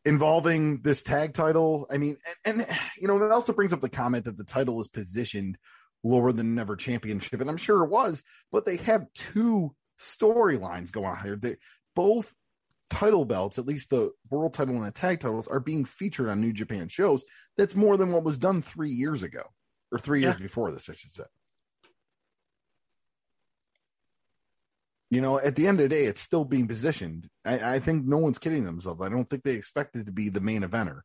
Speaker 1: involving this tag title, I mean, and, and you know, it also brings up the comment that the title is positioned lower than Never Championship, and I'm sure it was, but they have two storylines going on here. They both title belts, at least the world title and the tag titles, are being featured on New Japan shows. That's more than what was done three years ago, or three yeah. years before this, I should say. You know, at the end of the day, it's still being positioned. I, I, think no one's kidding themselves. I don't think they expect it to be the main eventer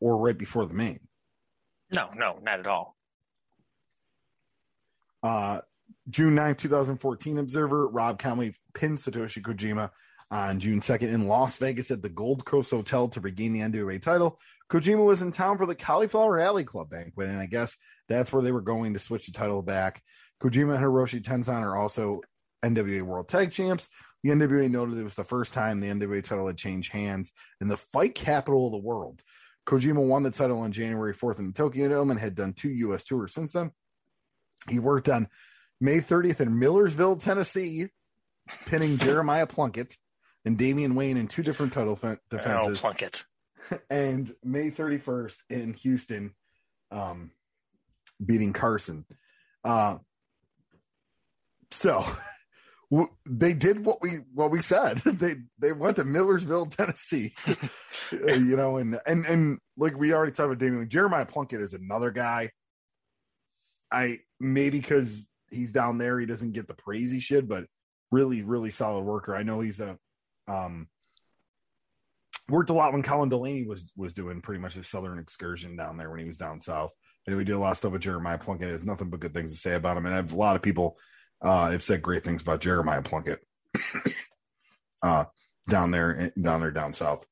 Speaker 1: or right before the main.
Speaker 2: No, no, not at all.
Speaker 1: Uh, June 9th, 2014 Observer, Rob Conway pinned Satoshi Kojima on June 2nd in Las Vegas at the Gold Coast Hotel to regain the NWA title. Kojima was in town for the Cauliflower Alley Club banquet, and I guess that's where they were going to switch the title back. Kojima and Hiroshi Tenzan are also NWA World Tag Champs. The NWA noted it was the first time the NWA title had changed hands in the fight capital of the world. Kojima won the title on January 4th in the Tokyo Dome and had done two U.S. tours since then. He worked on May 30th in Millersville, Tennessee, pinning [LAUGHS] Jeremiah Plunkett and Damian Wayne in two different title defenses.
Speaker 2: Oh, Plunkett. [LAUGHS]
Speaker 1: And May 31st in Houston, um, beating Carson. Uh, so [LAUGHS] they did what we what we said. [LAUGHS] they they went to Millersville, Tennessee, [LAUGHS] you know, and and and like we already talked about Damian Jeremiah Plunkett is another guy. I maybe because he's down there. He doesn't get the praise he should, but really, really solid worker. I know he's a um worked a lot when Colin Delaney was was doing pretty much a southern excursion down there when he was down south. And we did a lot of stuff with Jeremiah Plunkett. There's nothing but good things to say about him. And I have a lot of people uh have said great things about Jeremiah Plunkett [COUGHS] uh down there down there down south.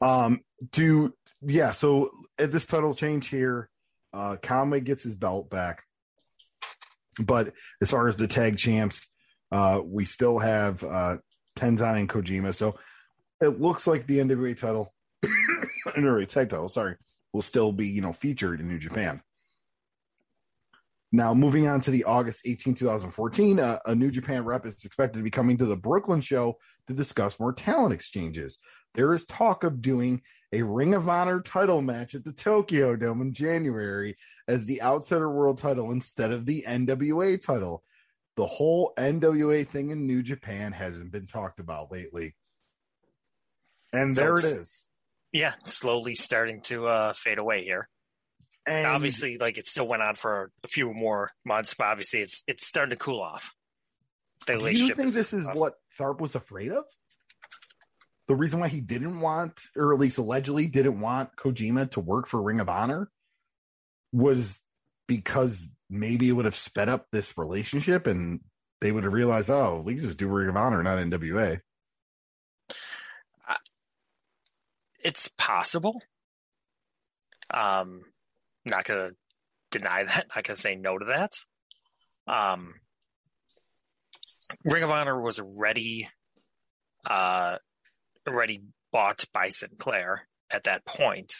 Speaker 1: Um to yeah, so at this title change here, uh Conway gets his belt back. But as far as the tag champs, uh we still have uh Tenzan and Kojima. So it looks like the NWA title, [COUGHS] NWA tag title, sorry, will still be, you know, featured in New Japan. Now, moving on to the August 18, 2014, uh, a New Japan rep is expected to be coming to the Brooklyn show to discuss more talent exchanges. There is talk of doing a Ring of Honor title match at the Tokyo Dome in January as the Outsider World title instead of the NWA title. The whole NWA thing in New Japan hasn't been talked about lately. And
Speaker 2: So
Speaker 1: there
Speaker 2: it's- Yeah, slowly starting to uh, fade away here.
Speaker 1: And
Speaker 2: obviously, like it still went on for a few more months, but obviously it's it's starting to cool off. The
Speaker 1: do you think this is
Speaker 2: off.
Speaker 1: what Tharp was afraid of? The reason why he didn't want, or at least allegedly didn't want Kojima to work for Ring of Honor was because maybe it would have sped up this relationship and they would have realized, oh, we can just do Ring of Honor, not NWA.
Speaker 2: it's possible. Um, not gonna deny that. [LAUGHS] Not gonna say no to that. Um, Ring of Honor was already, uh, already bought by Sinclair at that point.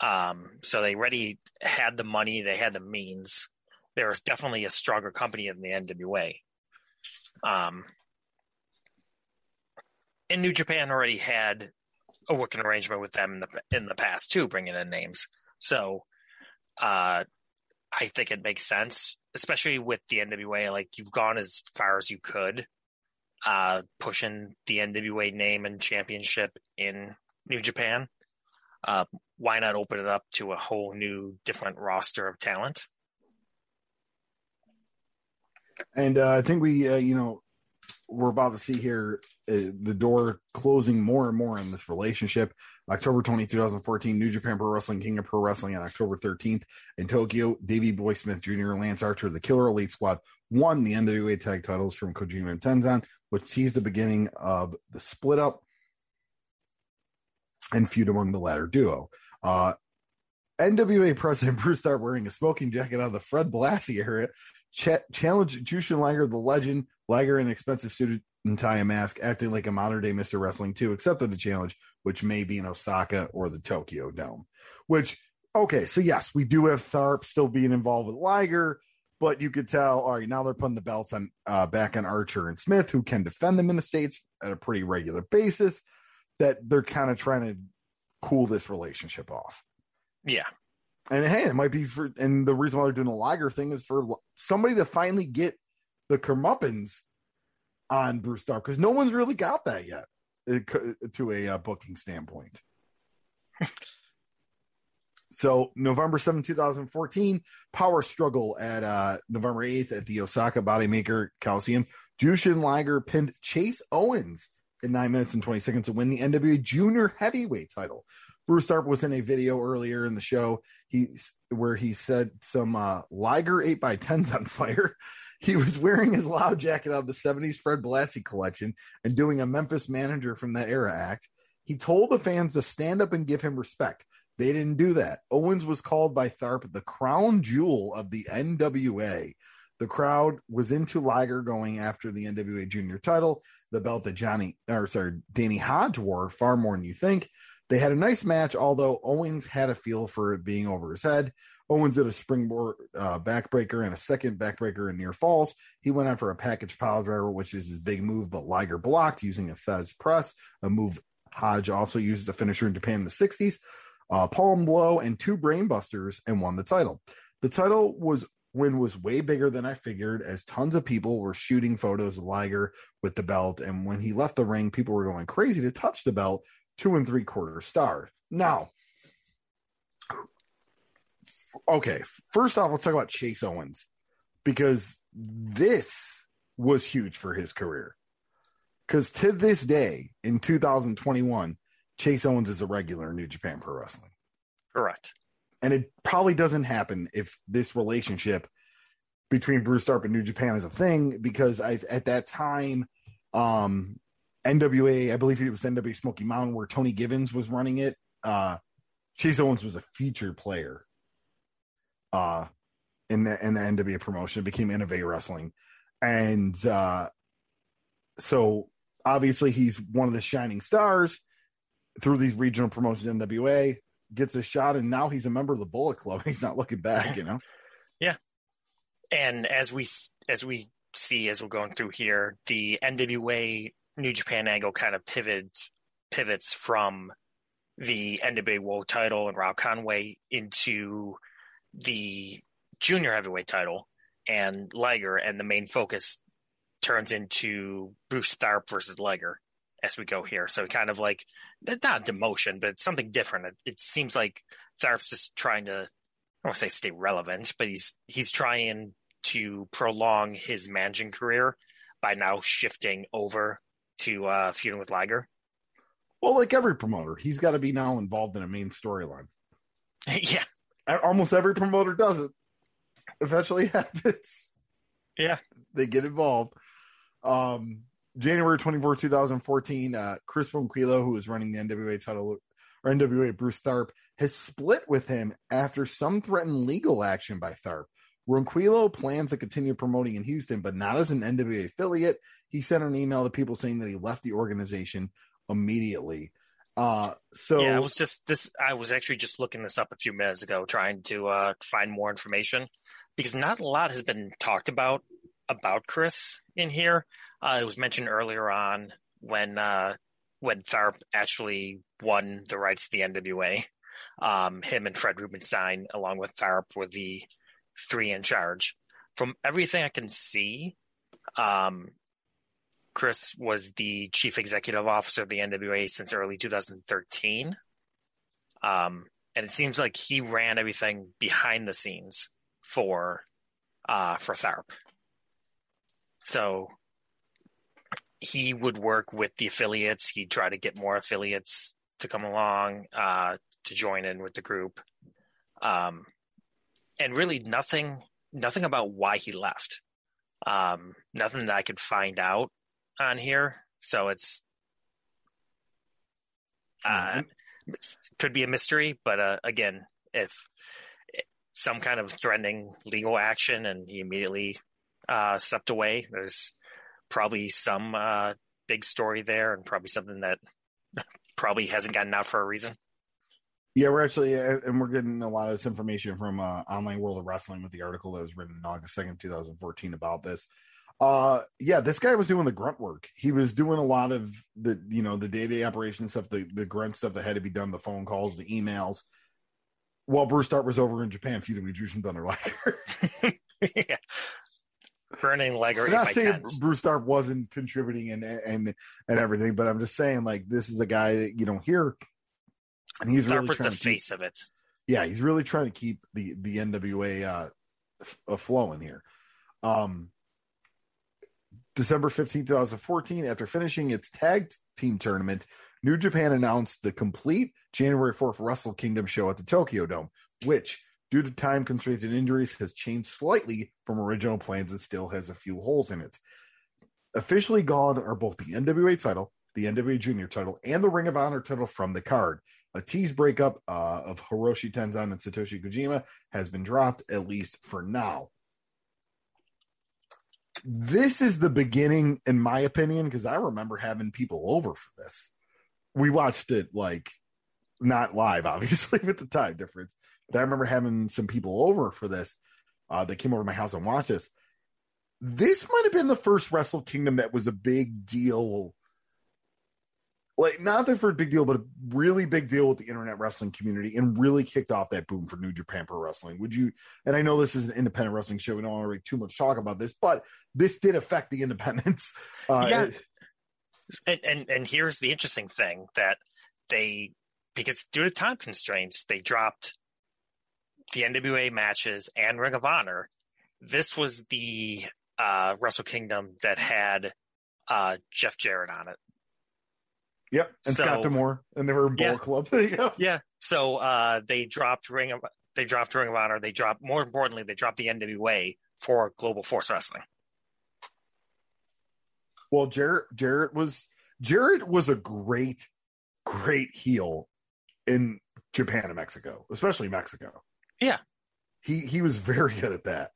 Speaker 2: Um, so they already had the money. They had the means. There was definitely a stronger company than the NWA. Um, and New Japan already had a working arrangement with them in the in the past too, bringing in names. So, uh, I think it makes sense, especially with the NWA. Like you've gone as far as you could, uh, pushing the NWA name and championship in New Japan. Uh, why not open it up to a whole new, different roster of talent?
Speaker 1: And uh, I think we, uh, you know, we're about to see here the door closing more and more in this relationship. October 20, 2014, New Japan Pro Wrestling, King of Pro Wrestling on October 13th in Tokyo. Davey Boy Smith Jr. Lance Archer, the Killer Elite Squad, won the NWA tag titles from Kojima and Tenzan, which teased the beginning of the split up and feud among the latter duo. Uh, NWA President [LAUGHS] Bruce Tharp wearing a smoking jacket out of the Fred Blassie era ch- challenged Jushin Liger, the legend. Liger, in expensive suit and tie and mask, acting like a modern day Mr. Wrestling 2, accepted the challenge, which may be in Osaka or the Tokyo Dome. Which, okay, so yes, we do have Tharp still being involved with Liger, but you could tell, all right, now they're putting the belts on uh, back on Archer and Smith, who can defend them in the States at a pretty regular basis, that they're kind of trying to cool this relationship off.
Speaker 2: Yeah,
Speaker 1: And hey, it might be for, and the reason why they're doing the Liger thing is for somebody to finally get the comeuppance on Bruce Tharp because no one's really got that yet to a uh, booking standpoint. [LAUGHS] so, November 7, 2014, power struggle at uh, November 8th at the Osaka Bodymaker Coliseum. Jushin Liger pinned Chase Owens in 9 minutes and 20 seconds to win the NWA Junior Heavyweight title. Bruce Tharp was in a video earlier in the show. He where he said some uh, Liger eight by tens on fire. [LAUGHS] He was wearing his loud jacket out of the '70s Fred Blassie collection and doing a Memphis manager from that era act. He told the fans to stand up and give him respect. They didn't do that. Owens was called by Tharp the crown jewel of the NWA. The crowd was into Liger going after the NWA junior title, the belt that Johnny or sorry, Danny Hodge wore far more than you think. They had a nice match, although Owens had a feel for it being over his head. Owens did a springboard uh, backbreaker and a second backbreaker in near falls. He went on for a package pile driver, which is his big move, but Liger blocked using a Thesz press, a move Hodge also used a finisher in Japan in the 60s, uh, palm blow, and two brainbusters, and won the title. The title was win was way bigger than I figured, as tons of people were shooting photos of Liger with the belt. And when he left the ring, people were going crazy to touch the belt two and three quarter star. Now, okay, first off, let's talk about Chase Owens. because this was huge for his career. Because to this day, in 2021, Chase Owens is a regular in New Japan Pro Wrestling.
Speaker 2: Correct.
Speaker 1: And it probably doesn't happen if this relationship between Bruce Tharp and New Japan is a thing, because I, at that time, um, NWA, I believe it was NWA Smoky Mountain, where Tony Givens was running it. Uh, Chase Owens was a featured player uh, in the in the NWA promotion. It became NWA Wrestling, and uh, so obviously he's one of the shining stars through these regional promotions. NWA gets a shot, and now he's a member of the Bullet Club. [LAUGHS] He's not looking back, you know.
Speaker 2: Yeah, and as we as we see as we're going through here, the NWA New Japan angle kind of pivots pivots from the NWA World Title and Rob Conway into the junior heavyweight title and Liger, and the main focus turns into Bruce Tharp versus Liger as we go here. So kind of like not demotion, but it's something different. It, it seems like Tharp's just trying to I don't want to say stay relevant, but he's he's trying to prolong his managing career by now shifting over to uh, feuding with Liger.
Speaker 1: Well, like every promoter, he's got to be now involved in a main storyline. [LAUGHS]
Speaker 2: yeah,
Speaker 1: almost every promoter does it. Eventually [LAUGHS] happens.
Speaker 2: Yeah,
Speaker 1: they get involved. Um, January 24, 2014, uh, Chris Ronquillo, who was running the NWA title or NWA Bruce Tharp, has split with him after some threatened legal action by Tharp. Ronquillo plans to continue promoting in Houston, but not as an NWA affiliate. He sent an email to people saying that he left the organization immediately. Uh, so
Speaker 2: yeah, I was just this. I was actually just looking this up a few minutes ago, trying to uh, find more information because not a lot has been talked about about Chris in here. Uh, it was mentioned earlier on when uh, when Tharp actually won the rights to the NWA. Um, him and Fred Rubenstein, along with Tharp, were the three in charge. From everything I can see, um, Chris was the chief executive officer of the NWA since early 2013. Um, and it seems like he ran everything behind the scenes for uh, for Tharp. So he would work with the affiliates. He'd try to get more affiliates to come along uh, to join in with the group. Um, and really nothing nothing about why he left. Um, nothing that I could find out on here. So it's uh, could be a mystery, but uh, again, if some kind of threatening legal action and he immediately uh, stepped away, there's probably some uh, big story there and probably something that [LAUGHS] probably hasn't gotten out for a reason.
Speaker 1: Yeah, we're actually, uh, and we're getting a lot of this information from uh, Online World of Wrestling with the article that was written in August 2nd, 2014 about this. Uh, yeah, this guy was doing the grunt work. He was doing a lot of the, you know, the day to day operation stuff, the, the grunt stuff that had to be done, the phone calls, the emails. While Bruce Tharp was over in Japan feuding with Jushin Thunder Liger.
Speaker 2: yeah. Burning Liger.
Speaker 1: I'm not saying Bruce Tharp wasn't contributing and, and, and everything, but I'm just saying, like, this is a guy that you don't hear and he's really
Speaker 2: trying the to face keep, of it.
Speaker 1: Yeah, he's really trying to keep the the NWA uh, f- uh, flowing here. Um, December 15, 2014, after finishing its tag team tournament, New Japan announced the complete January 4th Wrestle Kingdom show at the Tokyo Dome, which, due to time constraints and injuries, has changed slightly from original plans and still has a few holes in it. Officially gone are both the NWA title, the NWA Junior title, and the Ring of Honor title from the card. A tease breakup uh, of Hiroshi Tenzan and Satoshi Kojima has been dropped, at least for now. This is the beginning, in my opinion, because I remember having people over for this. We watched it like not live, [LAUGHS] obviously, with the time difference, but I remember having some people over for this uh, that came over to my house and watched this. This might have been the first Wrestle Kingdom that was a big deal like not the a big deal, but a really big deal with the internet wrestling community and really kicked off that boom for New Japan Pro Wrestling. Would you? And I know this is an independent wrestling show. We don't want to make too much talk about this, but this did affect the independents. [LAUGHS]
Speaker 2: Uh, yeah. And, and and here's the interesting thing that they because due to time constraints they dropped the NWA matches and Ring of Honor this was the uh, Wrestle Kingdom that had uh, Jeff Jarrett on it.
Speaker 1: Yep, and
Speaker 2: So-
Speaker 1: Scott D'Amore, and they were in Bullet
Speaker 2: Yeah.
Speaker 1: Club. [LAUGHS] Go.
Speaker 2: Yeah. So uh, they dropped Ring of they dropped Ring of Honor. They dropped more importantly, they dropped the NWA for Global Force Wrestling.
Speaker 1: Well, Jarrett Jarrett was Jarrett was a great, great heel in Japan and Mexico, especially Mexico.
Speaker 2: Yeah.
Speaker 1: he he was very good at that.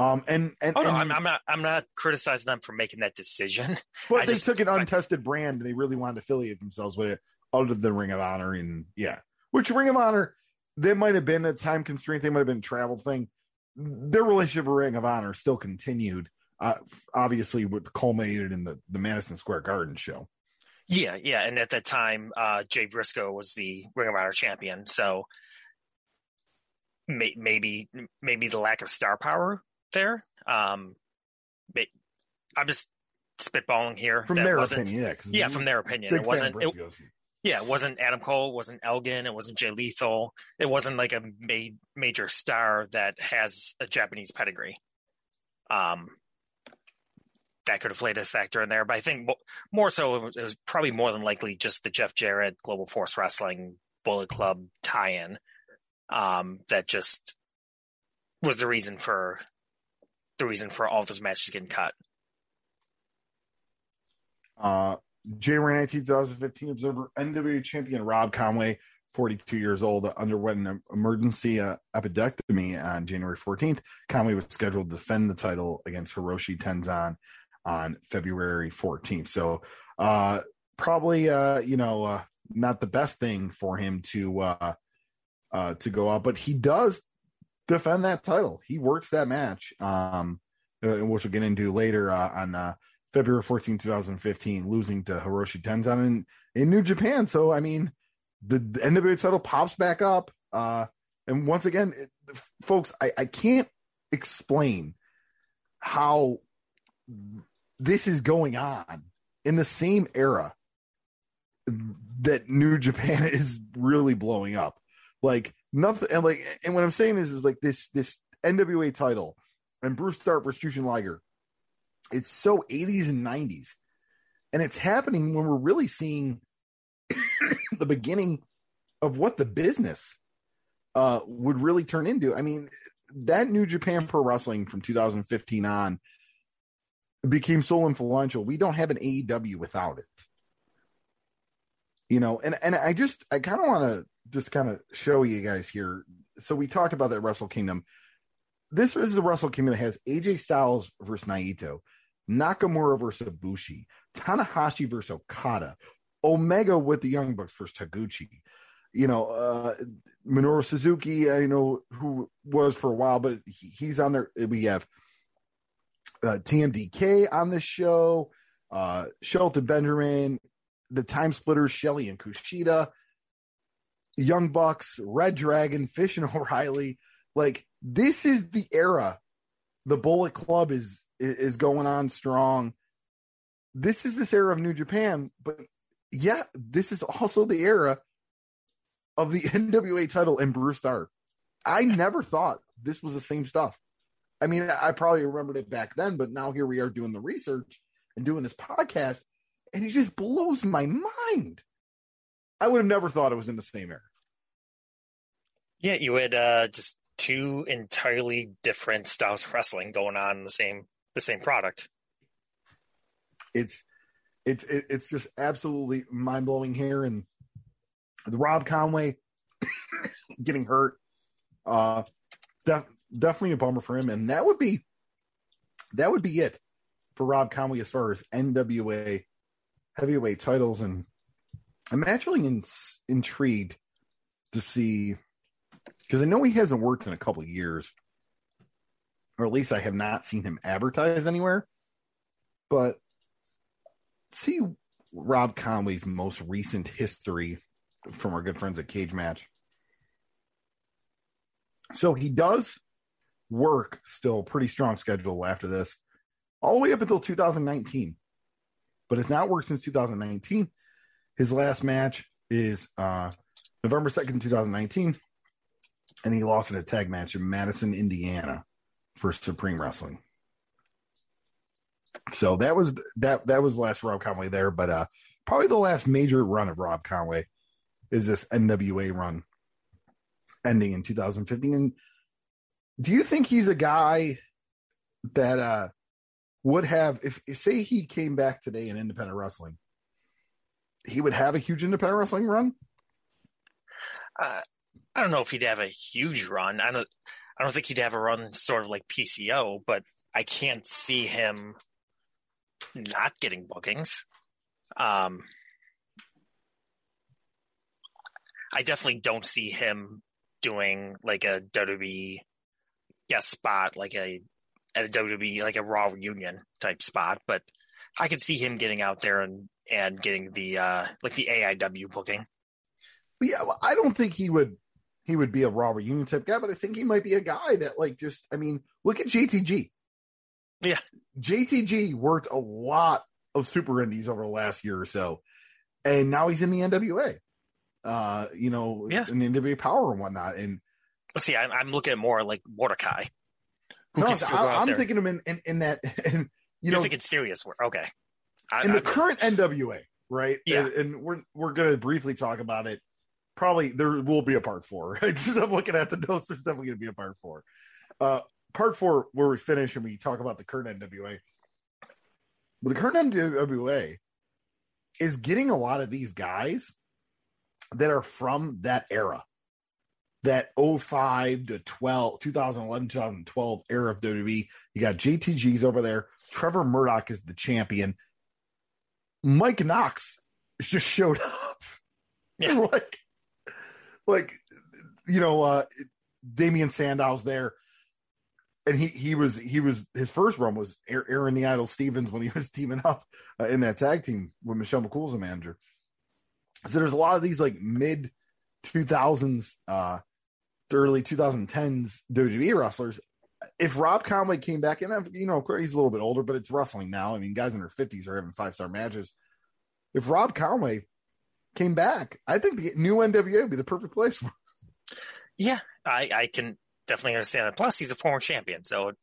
Speaker 1: Um, and and,
Speaker 2: Oh no,
Speaker 1: and-
Speaker 2: I'm, I'm not. I'm not criticizing them for making that decision. [LAUGHS]
Speaker 1: but
Speaker 2: I
Speaker 1: they
Speaker 2: just-
Speaker 1: took an
Speaker 2: I-
Speaker 1: untested brand and they really wanted to affiliate themselves with it, other than Ring of Honor and yeah, which Ring of Honor there might have been a time constraint, they might have been a travel thing. Their relationship with Ring of Honor still continued. Uh, obviously, what culminated in the the Madison Square Garden show.
Speaker 2: Yeah, yeah. And at that time, uh, Jay Briscoe was the Ring of Honor champion. So maybe maybe the lack of star power there. Um, may, I'm just spitballing here.
Speaker 1: From their opinion, yeah,
Speaker 2: Yeah, from their opinion, it wasn't. It, yeah, it wasn't Adam Cole, it wasn't Elgin, it wasn't Jay Lethal. It wasn't like a ma- major star that has a Japanese pedigree. Um, that could have played a factor in there, but I think mo- more so it was, it was probably more than likely just the Jeff Jarrett Global Force Wrestling Bullet Club tie-in um, that just was the reason for the reason for all those matches getting cut.
Speaker 1: Uh, January 19, 2015, Observer NWA champion Rob Conway, 42 years old, underwent an emergency uh, appendectomy on January 14th. Conway was scheduled to defend the title against Hiroshi Tenzan on February 14th. So, uh, probably, uh, you know, uh, not the best thing for him to, uh, uh, to go out, but he does defend that title. He works that match, um, uh, which we'll get into later uh, on uh, February 14, 2015, losing to Hiroshi Tenzan in, in New Japan. So, I mean, the, the NWA title pops back up. Uh, and once again, it, folks, I, I can't explain how this is going on in the same era that New Japan [LAUGHS] is really blowing up. Like nothing, and like, and what I'm saying is, is like this this NWA title and Bruce Tharp versus Jushin Liger. It's so 80s and 90s, and it's happening when we're really seeing [COUGHS] the beginning of what the business uh would really turn into. I mean, that New Japan Pro Wrestling from 2015 on became so influential. We don't have an AEW without it. You know, and and I just I kind of want to just kind of show you guys here. So we talked about that Wrestle Kingdom. This is a Wrestle Kingdom that has AJ Styles versus Naito, Nakamura versus Ibushi, Tanahashi versus Okada, Omega with the Young Bucks versus Taguchi. You know, uh Minoru Suzuki, I know who was for a while, but he, he's on there. We have uh, TMDK on the show, uh, Shelton Benjamin, the Time Splitters, Shelley and Kushida, Young Bucks, Red Dragon, Fish and [LAUGHS] O'Reilly. Like this is the era. The Bullet Club is is going on strong. This is this era of New Japan, but yeah, this is also the era of the [LAUGHS] NWA title and Bruce Tharp. I never thought this was the same stuff. I mean, I probably remembered it back then, but now here we are doing the research and doing this podcast, and it just blows my mind. I would have never thought it was in the same era.
Speaker 2: Yeah, you had uh, just two entirely different styles of wrestling going on in the same the same product.
Speaker 1: It's it's it's just absolutely mind blowing here, and the Rob Conway [COUGHS] getting hurt, uh, def- definitely a bummer for him, and that would be that would be it for Rob Conway as far as NWA heavyweight titles, and I'm actually in, intrigued to see because I know he hasn't worked in a couple years, or at least I have not seen him advertised anywhere. But see Rob Conway's most recent history from our good friends at Cage Match. So he does work still pretty strong schedule after this, all the way up until 2019. But it's not worked since 2019. His last match is uh, November 2nd, 2019. And he lost in a tag match in Madison, Indiana. for Supreme Wrestling. So that was that that was the last Rob Conway there, but uh probably the last major run of Rob Conway is this NWA run ending in 2015. And do you think he's a guy that uh would have if say he came back today in independent wrestling, he would have a huge independent wrestling run?
Speaker 2: Uh, I don't know if he'd have a huge run. I don't. I don't think he'd have a run sort of like PCO, but I can't see him not getting bookings. Um, I definitely don't see him doing like a WWE guest spot, like a at a WWE like a Raw reunion type spot, but I could see him getting out there and and getting the uh like the AIW booking.
Speaker 1: Yeah, well, I don't think he would he would be a Raw reunion type guy, but I think he might be a guy that like just I mean, look at JTG.
Speaker 2: Yeah.
Speaker 1: JTG worked a lot of super indies over the last year or so. And now he's in the NWA. Uh, you know,
Speaker 2: Yeah.
Speaker 1: in the NWA power and whatnot. And
Speaker 2: Let's see, I'm, I'm looking at more like Mordecai.
Speaker 1: No,
Speaker 2: can still go out
Speaker 1: I, am thinking of him in, in, in that [LAUGHS] and you
Speaker 2: You're
Speaker 1: know
Speaker 2: thinking serious work. Okay. I,
Speaker 1: in the
Speaker 2: I-
Speaker 1: current NWA, right?
Speaker 2: Yeah.
Speaker 1: And, and we're we're gonna briefly talk about it. Probably there will be a part four. [LAUGHS] I'm looking at the notes, there's definitely gonna be a part four. Uh part four where we finish and we talk about the current NWA. But the current NWA is getting a lot of these guys that are from that era. That 05 to 12, 2011, 2012 era of WWE. You got JTG's over there. Trevor Murdoch is the champion. Mike Knox just showed up. [LAUGHS]
Speaker 2: Yeah.
Speaker 1: like, like, you know, uh, Damien Sandow's there. And he, he was, he was, his first run was Aaron the Idol Stevens when he was teaming up uh, in that tag team when Michelle McCool's a manager. So there's a lot of these like mid 2000s, uh, early 2010s WWE wrestlers. If Rob Conway came back in, you know, he's a little bit older, but it's wrestling now. I mean, guys in their 50s are having five star matches. If Rob Conway came back, I think the new NWA would be the perfect place for him.
Speaker 2: yeah, I, I can definitely understand that. Plus, he's a former champion, so it,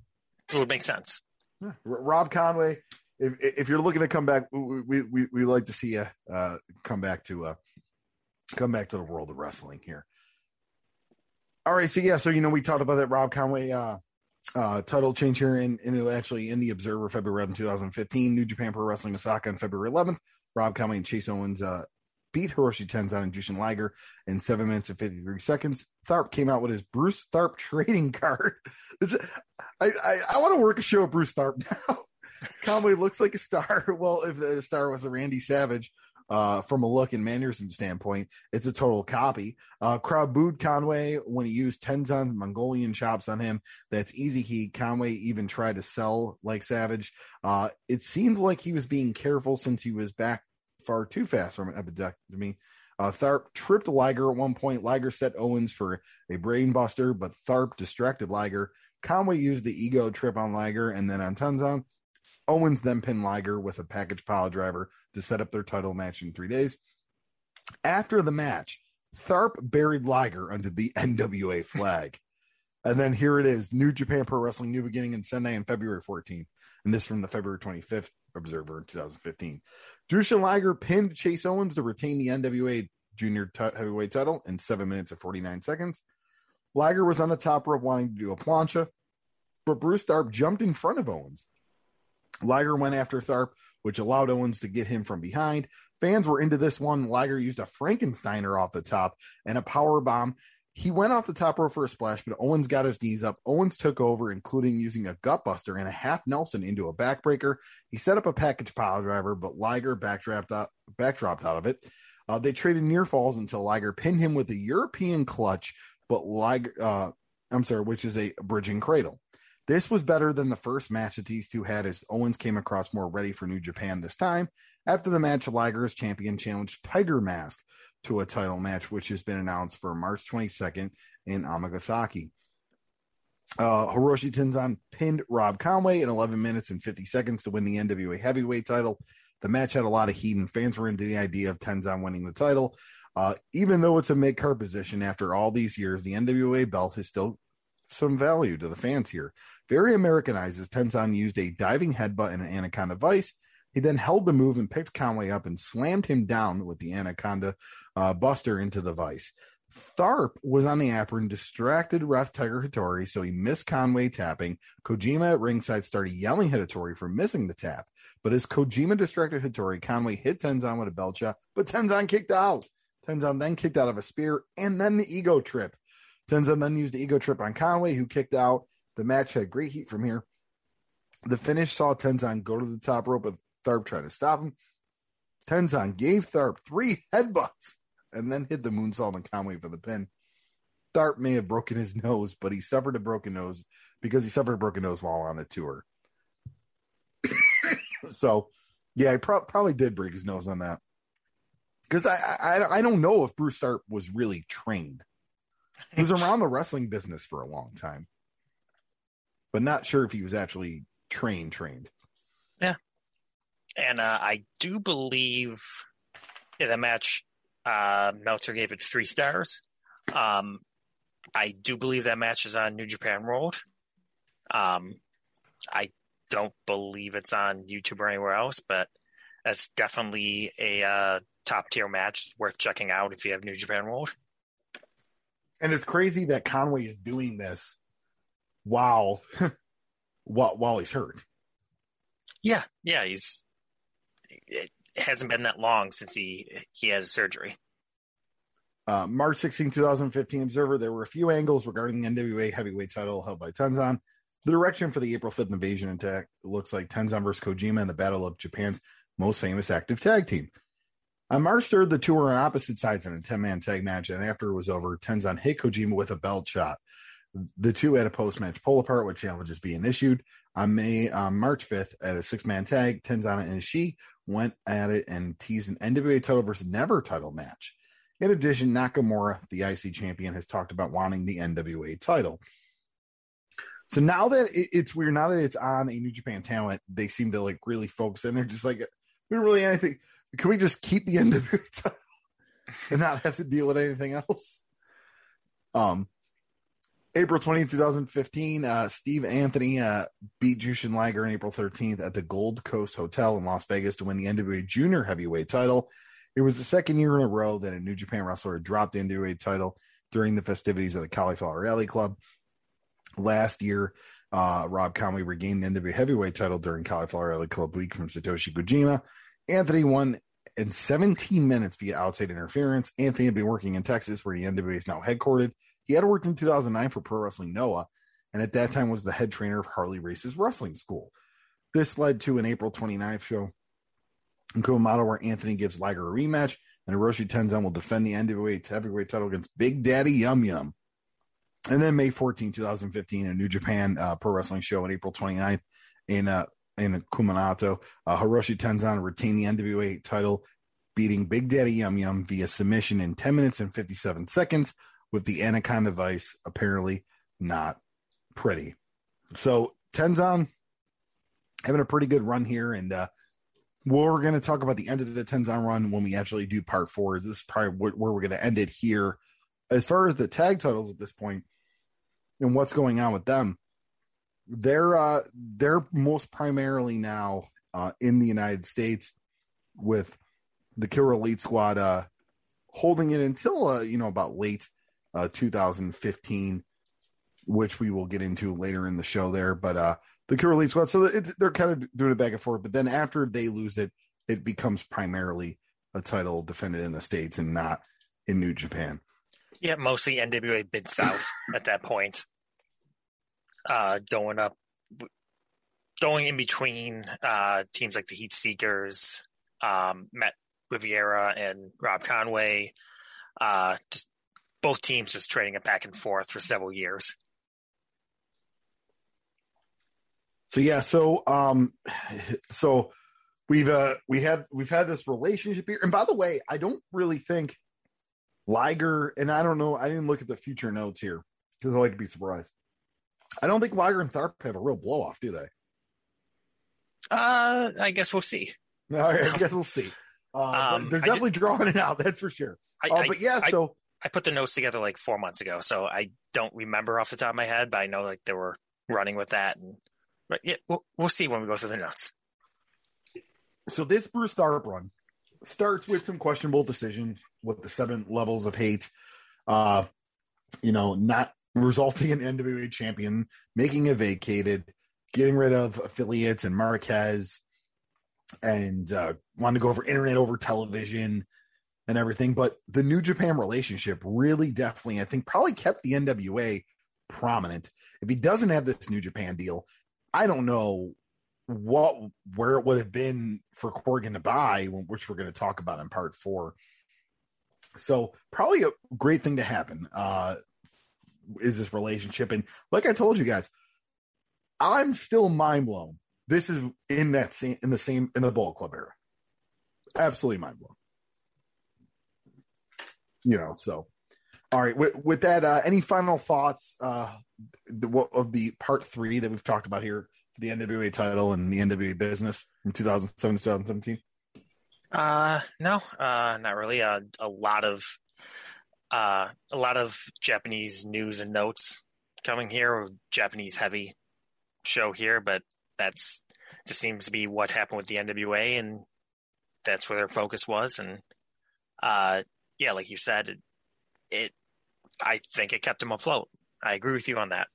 Speaker 2: it would make sense.
Speaker 1: R- Rob Conway, if if you're looking to come back, we we we, like to see you uh, come back to uh, come back to the world of wrestling here. All right, so yeah, so you know we talked about that Rob Conway uh, uh, title change here and in, in actually in the Observer February 11, 2015, New Japan Pro Wrestling Osaka on February 11th. Rob Conway and Chase Owens uh, beat Hiroshi Tenzan and Jushin Liger in seven minutes and 53 seconds. Tharp came out with his Bruce Tharp [LAUGHS] trading card. It's- I, I, I want to work a show with Bruce Tharp [LAUGHS] now. Conway looks like a star. [LAUGHS] Well, if the star was a Randy Savage, uh, from a look and mannerism standpoint, it's a total copy. Uh, crowd booed Conway when he used Tenzan's Mongolian chops on him. That's easy heat. Conway even tried to sell like Savage. Uh, it seemed like he was being careful since he was back far too fast from an epidectomy. Uh, Tharp tripped Liger at one point. Liger set Owens for a brain buster, but Tharp distracted Liger. Conway used the ego trip on Liger and then on Tenzan. Owens then pinned Liger with a package pile driver to set up their title match in three days. After the match, Tharp buried Liger under the [LAUGHS] NWA flag. and then here it is New Japan Pro Wrestling New Beginning in Sendai on February 14th. And this from the February 25th Observer in 2015. Jushin Liger pinned Chase Owens to retain the NWA Junior t- Heavyweight title in seven minutes and 49 seconds. Liger was on the top rope wanting to do a plancha, but Bruce Tharp jumped in front of Owens. Liger went after Tharp, which allowed Owens to get him from behind. Fans were into this one. Liger used a Frankensteiner off the top and a power bomb. He went off the top rope for a splash, but Owens got his knees up. Owens took over, including using a gutbuster and a half Nelson into a backbreaker. He set up a package pile driver, but Liger backdropped out, backdropped out of it. Uh, they traded near falls until Liger pinned him with a European clutch, but Liger, uh, I'm sorry, which is a bridging cradle. This was better than the first match that these two had as Owens came across more ready for New Japan this time. After the match, Liger's champion challenged Tiger Mask to a title match, which has been announced for March 22nd in Amagasaki. Uh, Hiroshi Tenzan pinned Rob Conway in 11 minutes and 50 seconds to win the NWA heavyweight title. The match had a lot of heat, and fans were into the idea of Tenzan winning the title. Uh, even though it's a mid card position after all these years, the NWA belt is still some value to the fans here. Very Americanized as Tenzan used a diving headbutt and an anaconda vice. He then held the move and picked Conway up and slammed him down with the anaconda uh, buster into the vice. Tharp was on the apron, distracted ref Tiger Hattori, so he missed Conway tapping. Kojima at ringside started yelling at Hattori for missing the tap. But as Kojima distracted Hattori, Conway hit Tenzan with a belt shot, but Tenzan kicked out. Tenzan then kicked out of a spear and then the ego trip. Tenzan then used the ego trip on Conway, who kicked out. The match had great heat from here. The finish saw Tenzan go to the top rope, but Tharp tried to stop him. Tenzan gave Tharp three [LAUGHS] headbutts and then hit the moonsault on Conway for the pin. Tharp may have broken his [LAUGHS] nose, but he suffered a broken nose because he suffered a broken nose while on the tour. [COUGHS] so, yeah, he pro- probably did break his nose on that. Because I, I I don't know if Bruce Tharp was really trained. He was around the wrestling business for a long time, but not sure if he was actually trained trained.
Speaker 2: And uh, I do believe in the match, uh, Meltzer gave it three stars. Um, I do believe that match is on New Japan World. Um, I don't believe it's on YouTube or anywhere else, but that's definitely a uh, top tier match worth checking out if you have New Japan World.
Speaker 1: And it's crazy that Conway is doing this while [LAUGHS] while while he's hurt.
Speaker 2: Yeah, yeah, he's it hasn't been that long since he he had surgery.
Speaker 1: Uh, March 16, 2015 Observer, there were a few angles regarding the NWA heavyweight title held by Tenzan. The direction for the April 5th invasion attack looks like Tenzan versus Kojima in the battle of Japan's most famous active tag team. On March 3rd, the two were on opposite sides in a 10 man tag match, and after it was over, Tenzan hit Kojima with a belt shot. The two had a post match pull apart with challenges being issued. On May March 5th, at a six man tag, Tenzan and Ishii went at it and teased an NWA title versus NEVER title match. In addition, Nakamura, the IC champion, has talked about wanting the NWA title. So now that it's weird, now that it's on a New Japan talent, they seem to like really focus and they're just like, we don't really anything. Can we just keep the NWA [LAUGHS] title and not have to deal with anything else? Um, April 20, 2015, uh, Steve Anthony uh, beat Jushin Liger on April 13th at the Gold Coast Hotel in Las Vegas to win the NWA Junior Heavyweight title. It was the second year in a row that a New Japan wrestler dropped the NWA title during the festivities of the Cauliflower Alley Club. Last year, uh, Rob Conway regained the NWA Heavyweight title during Cauliflower Alley Club week from Satoshi Kojima. Anthony won in 17 minutes via outside interference. Anthony had been working in Texas, where the NWA is now headquartered. He had worked in 2009 for Pro Wrestling Noah, and at that time was the head trainer of Harley Race's wrestling school. This led to an April 29th show in Kumamoto where Anthony gives Liger a rematch, and Hiroshi Tenzan will defend the NWA heavyweight title against Big Daddy Yum Yum. And then May 14, 2015, a New Japan uh, Pro Wrestling show on April 29th in uh, in Kumamoto. Uh, Hiroshi Tenzan retained the NWA title, beating Big Daddy Yum Yum via submission in 10 minutes and 57 seconds with the Anaconda Vice apparently not pretty. So Tenzan having a pretty good run here, and uh, we're going to talk about the end of the Tenzan run when we actually do part four. Is This is probably where we're going to end it here. As far as the tag titles at this point and what's going on with them, they're uh, they're most primarily now uh, in the United States with the Killer Elite Squad uh, holding it until uh, you know about late uh, 2015, which we will get into later in the show there. But uh, the Squad, so they're kind of doing it back and forth. But then after they lose it, it becomes primarily a title defended in the states and not in New Japan.
Speaker 2: Yeah, mostly NWA Mid South [LAUGHS] at that point. Uh, going up, going in between uh, teams like the Heat Seekers, um, Matt Riviera and Rob Conway. Uh, just both teams just trading it back and forth for several years.
Speaker 1: So yeah, so um, so we've uh we have we've had this relationship here, and by the way, I don't really think Liger and I don't know, I didn't look at the future notes here because I like to be surprised. I don't think Liger and Tharp have a real blow off, do they?
Speaker 2: Uh, I guess we'll see.
Speaker 1: No, [LAUGHS] I guess we'll see. Uh, um, they're definitely drawing it out, that's for sure. I, uh, but yeah,
Speaker 2: I,
Speaker 1: so
Speaker 2: I put the notes together like four months ago, so I don't remember off the top of my head, but I know like they were running with that. And but yeah, we'll, we'll see when we go through the notes.
Speaker 1: So this Bruce Tharp run starts with some questionable decisions with the seven levels of hate. Uh, you know, not resulting in NWA champion, making it vacated, getting rid of affiliates and Marquez, and uh, wanting to go for internet over television and everything. But the New Japan relationship really definitely, I think, probably kept the NWA prominent. If he doesn't have this New Japan deal, I don't know what where it would have been for Corgan to buy, which we're going to talk about in part four. So probably a great thing to happen uh, is this relationship, and like I told you guys, I'm still mind blown. This is in that same in the same in the Bullet Club era. Absolutely mind blown. You know, so all right. With, with that, uh, any final thoughts uh, of the part three that we've talked about here the NWA title and the NWA business from 2007 to 2017?
Speaker 2: Uh, no, uh, not really. Uh, a lot of uh, a lot of Japanese news and notes coming here. Japanese heavy show here, but that's just seems to be what happened with the NWA, and that's where their focus was. And uh, yeah, like you said, it, it I think it kept him afloat. I agree with you on that.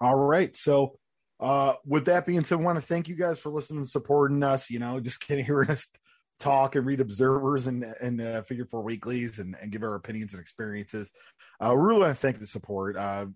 Speaker 1: All right. So, uh, with that being said, I want to thank you guys for listening and supporting us. You know, just getting hearing us talk and read observers and and uh, figure four weeklies and, and give our opinions and experiences. Uh, we really want to thank the support. Uh,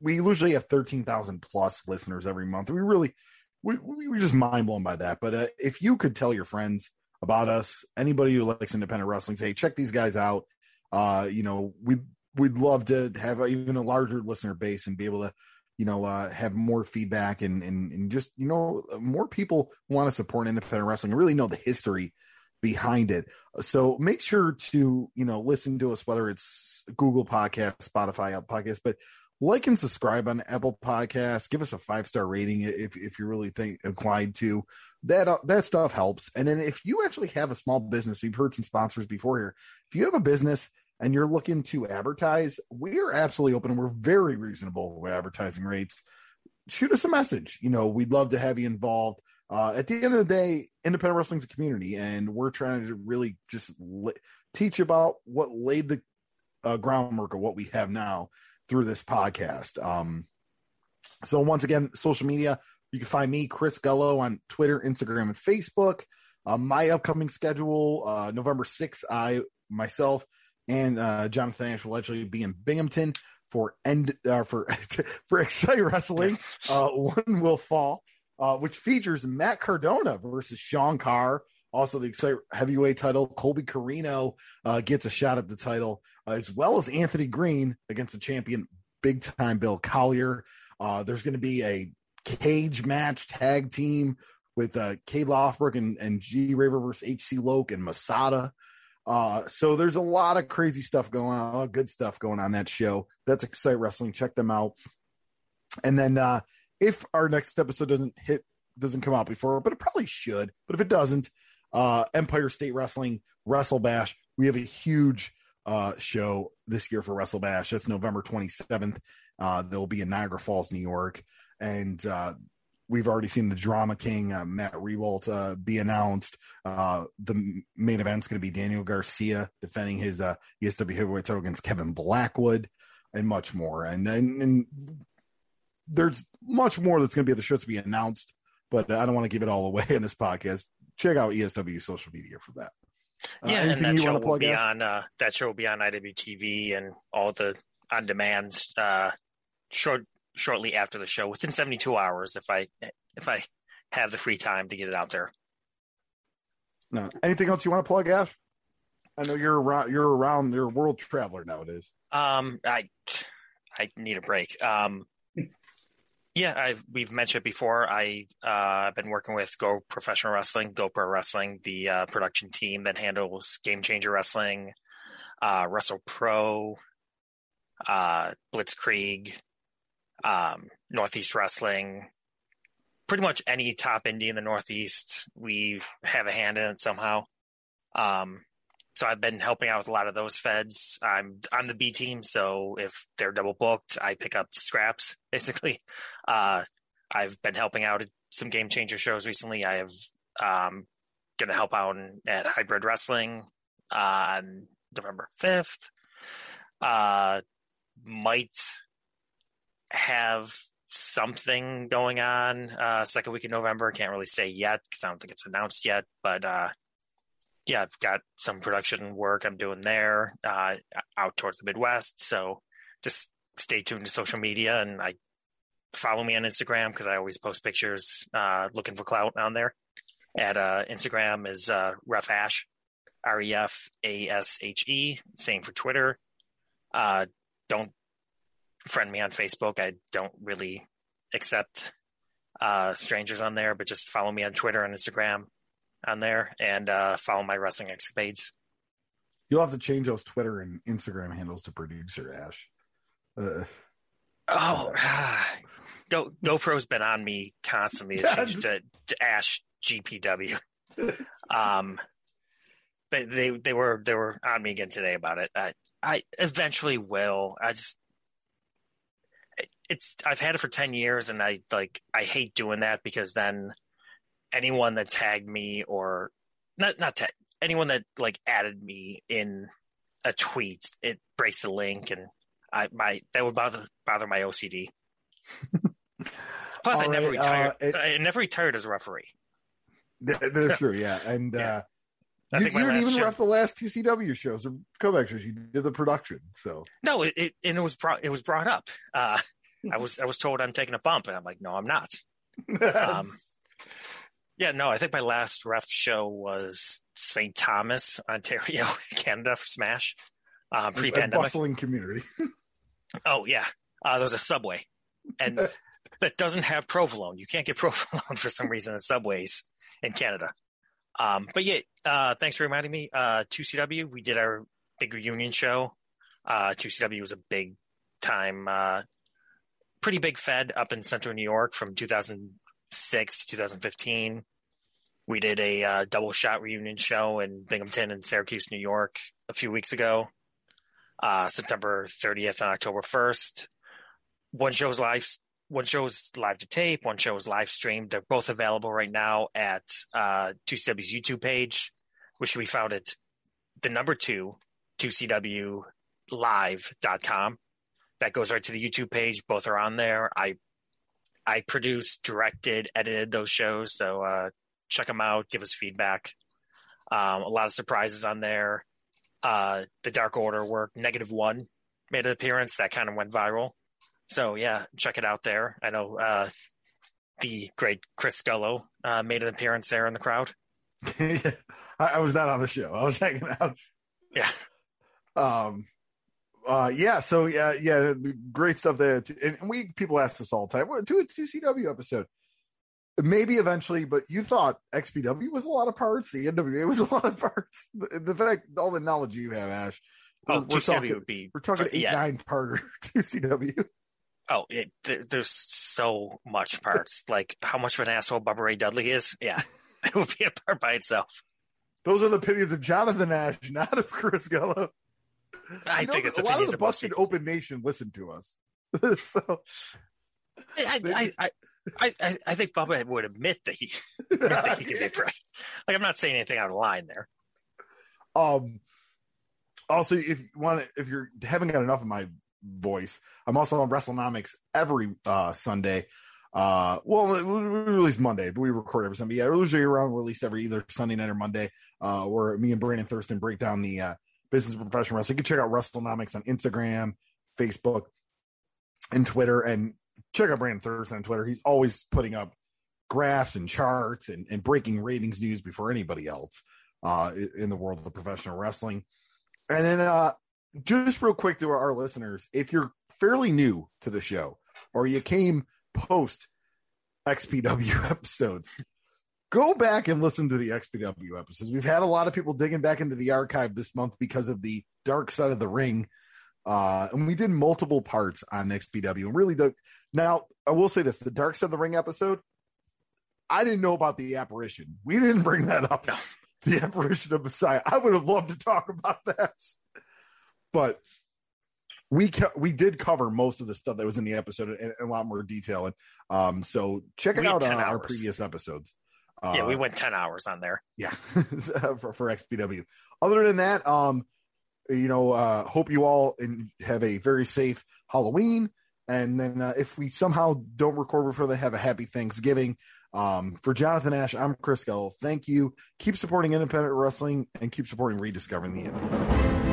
Speaker 1: we usually have thirteen thousand plus listeners every month. We really we we were just mind blown by that. But uh, if you could tell your friends about us, anybody who likes independent wrestling, say check these guys out. Uh, you know, we we'd love to have even a larger listener base and be able to you know, uh, have more feedback and, and, and just, you know, more people want to support independent wrestling and really know the history behind it. So make sure to, you know, listen to us, whether it's Google podcast, Spotify, Apple podcast, but like and subscribe on Apple podcasts, give us a five star rating if, if you really think inclined to that, uh, that stuff helps. And then if you actually have a small business, you've heard some sponsors before here. If you have a business and you're looking to advertise, we're absolutely open. We're very reasonable with advertising rates. Shoot us a message. You know, we'd love to have you involved. Uh, at the end of the day, independent wrestling's a community, and we're trying to really just teach about what laid the uh, groundwork of what we have now through this podcast. Um, so once again, social media, you can find me, Chris Gullo, on Twitter, Instagram, and Facebook. Uh, my upcoming schedule, uh, November 6th, I myself and uh, Jonathan Ash will actually be in Binghamton for end uh, for [LAUGHS] for Excite Wrestling. Uh, one will fall, uh, which features Matt Cardona versus Sean Carr. Also, the Heavyweight title. Colby Corino uh, gets a shot at the title, uh, as well as Anthony Green against the champion, big time Bill Collier. Uh, there's going to be a cage match tag team with uh, Kay Lothbrok and, and G Raver versus HC Loc and Masada. Uh, so there's a lot of crazy stuff going on, a lot of good stuff going on that show. That's Excite Wrestling. Check them out. And then uh, if our next episode doesn't hit, doesn't come out before, but it probably should. But if it doesn't, uh, Empire State Wrestling Wrestle Bash. We have a huge uh, show this year for Wrestle Bash. That's November 27th. Uh, they'll be in Niagara Falls, New York, and uh, we've already seen the drama king uh, Matt Rehwoldt uh, be announced. Uh, the main event's going to be Daniel Garcia defending his uh, ESW heavyweight title against Kevin Blackwood, and much more. And, and, and there's much more that's going to be at the show to be announced, but I don't want to give it all away [LAUGHS] in this podcast. Check out ESW social media for that.
Speaker 2: Uh, yeah, and that show will be out? on uh, that show will be on IWTV and all the on demands uh, short shortly after the show, within 72 hours, if I if I have the free time to get it out there.
Speaker 1: No. Anything else you want to plug, Ash? I know you're around. You're around. You're a world traveler nowadays.
Speaker 2: Um, I I need a break. Um, yeah, I've we've mentioned it before. I uh, I've been working with Go Professional Wrestling, Go Pro Wrestling, the uh, production team that handles Game Changer Wrestling, uh, Wrestle Pro, uh, Blitzkrieg, um, Northeast Wrestling, pretty much any top indie in the Northeast, we have a hand in it somehow. Um, so I've been helping out with a lot of those feds. I'm I'm the B team, so if they're double booked, I pick up scraps [LAUGHS] basically. Uh, I've been helping out at some game changer shows recently. I have um, going to help out at Hybrid Wrestling on November fifth. Uh, might have something going on uh, second week in November. Can't really say yet because I don't think it's announced yet. But uh, yeah, I've got some production work I'm doing there uh, out towards the Midwest. So just stay tuned to social media and I follow me on Instagram because I always post pictures uh, looking for clout on there. At uh, Instagram is uh, Ref Ash, R E F A S H E. Same for Twitter. Uh, don't friend me on Facebook. I don't really accept uh, strangers on there, but just follow me on Twitter and Instagram on there and uh, follow my wrestling escapades.
Speaker 1: You'll have to change those Twitter and Instagram handles to producer Ash. Uh,
Speaker 2: oh, [SIGHS] Go, GoPro's been on me constantly to change to, to Ash GPW. um, they, they they were they were on me again today about it. I I eventually will. I just it's I've had it for ten years, and I like I hate doing that because then anyone that tagged me or not not tag anyone that like added me in a tweet, it breaks the link, and I my that would bother bother my OCD. Plus, I never right, retired. Uh, it, I never retired as a referee.
Speaker 1: That's true, yeah, and. yeah. uh you, you didn't even show, ref the last TCW CW shows or comeback shows. You did the production, so
Speaker 2: no, it, it and it was brought it was brought up. Uh, I was I was told I'm taking a bump, and I'm like, no, I'm not. [LAUGHS] um, yeah, no, I think my last ref show was St. Thomas, Ontario, [LAUGHS] Canada for Smash, uh, pre-pandemic.
Speaker 1: bustling community. [LAUGHS]
Speaker 2: oh yeah, uh, there's a subway, and [LAUGHS] that doesn't have provolone. You can't get provolone for some reason in subways in Canada. Um, but yeah, uh, thanks for reminding me. Uh, 2CW, we did our big reunion show. Uh, 2CW was a big time, uh, pretty big Fed up in central New York from 2006 2015. We did a uh, double shot reunion show in Binghamton and Syracuse, New York, a few weeks ago, uh, September 30th and October 1st. One show's live one show is live to tape, one show is live streamed. They're both available right now at uh, 2CW's YouTube page, which we found at the number two, 2CWlive.com. That goes right to the YouTube page. Both are on there. I I produced, directed, edited those shows. So uh, check them out, give us feedback. Um, a lot of surprises on there. Uh, the Dark Order work, Negative One made an appearance that kind of went viral. So yeah, check it out there. I know uh, the great Chris Gullo uh, made an appearance there in the crowd. [LAUGHS]
Speaker 1: yeah, I, I, was not on the show. I was hanging out.
Speaker 2: Yeah.
Speaker 1: Um. Uh. Yeah. So yeah. Yeah. Great stuff there. Too. And we people ask us all the time. Well, do a two CW episode. Maybe eventually, but you thought XPW was a lot of parts. The NWA was a lot of parts. The, the fact, all the knowledge you have, Ash.
Speaker 2: We're, oh, we're talking, would be,
Speaker 1: we're talking eight yeah. nine parter [LAUGHS] two CW.
Speaker 2: Oh, it, th- there's so much parts. like how much of an asshole Bubba Ray Dudley is. Yeah, [LAUGHS] it would be a part by itself.
Speaker 1: Those are the opinions of Jonathan Ash, not of Chris Gullo.
Speaker 2: I you think it's
Speaker 1: a lot of the busted open nation listen to us. [LAUGHS] so
Speaker 2: I, I, I, I, I think Bubba would admit that he, that he can be [LAUGHS] right. Like I'm not saying anything out of line there.
Speaker 1: Um. Also, if you want, if you're haven't got enough of my voice. I'm also on WrestleNomics every uh, Sunday. Uh, well, we release Monday, but we record every Sunday. Yeah, usually around release every either Sunday night or Monday, uh, where me and Brandon Thurston break down the uh, business of professional wrestling. You can check out WrestleNomics on Instagram, Facebook, and Twitter, and check out Brandon Thurston on Twitter. He's always putting up graphs and charts and, and breaking ratings news before anybody else uh, in the world of professional wrestling. And then uh, just real quick to our listeners, if you're fairly new to the show or you came post XPW [LAUGHS] episodes, go back and listen to the XPW episodes. We've had a lot of people digging back into the archive this month because of the dark side of the ring. Uh, and we did multiple parts on XPW and really dug. Now, I will say this the dark side of the ring episode, I didn't know about the apparition. We didn't [LAUGHS] bring that up. the apparition of Messiah. I would have loved to talk about that, but we co- we did cover most of the stuff that was in the episode in, in a lot more detail, and um, so check it
Speaker 2: We
Speaker 1: out on
Speaker 2: 10
Speaker 1: our previous episodes. Uh,
Speaker 2: yeah, we went ten hours on there.
Speaker 1: yeah [LAUGHS] for, for xpw other than that um you know uh hope you all in, have a very safe halloween and then uh, if we somehow don't record before they have a happy thanksgiving um for jonathan ash i'm chris Gullo. thank you keep supporting independent wrestling and keep supporting rediscovering the indies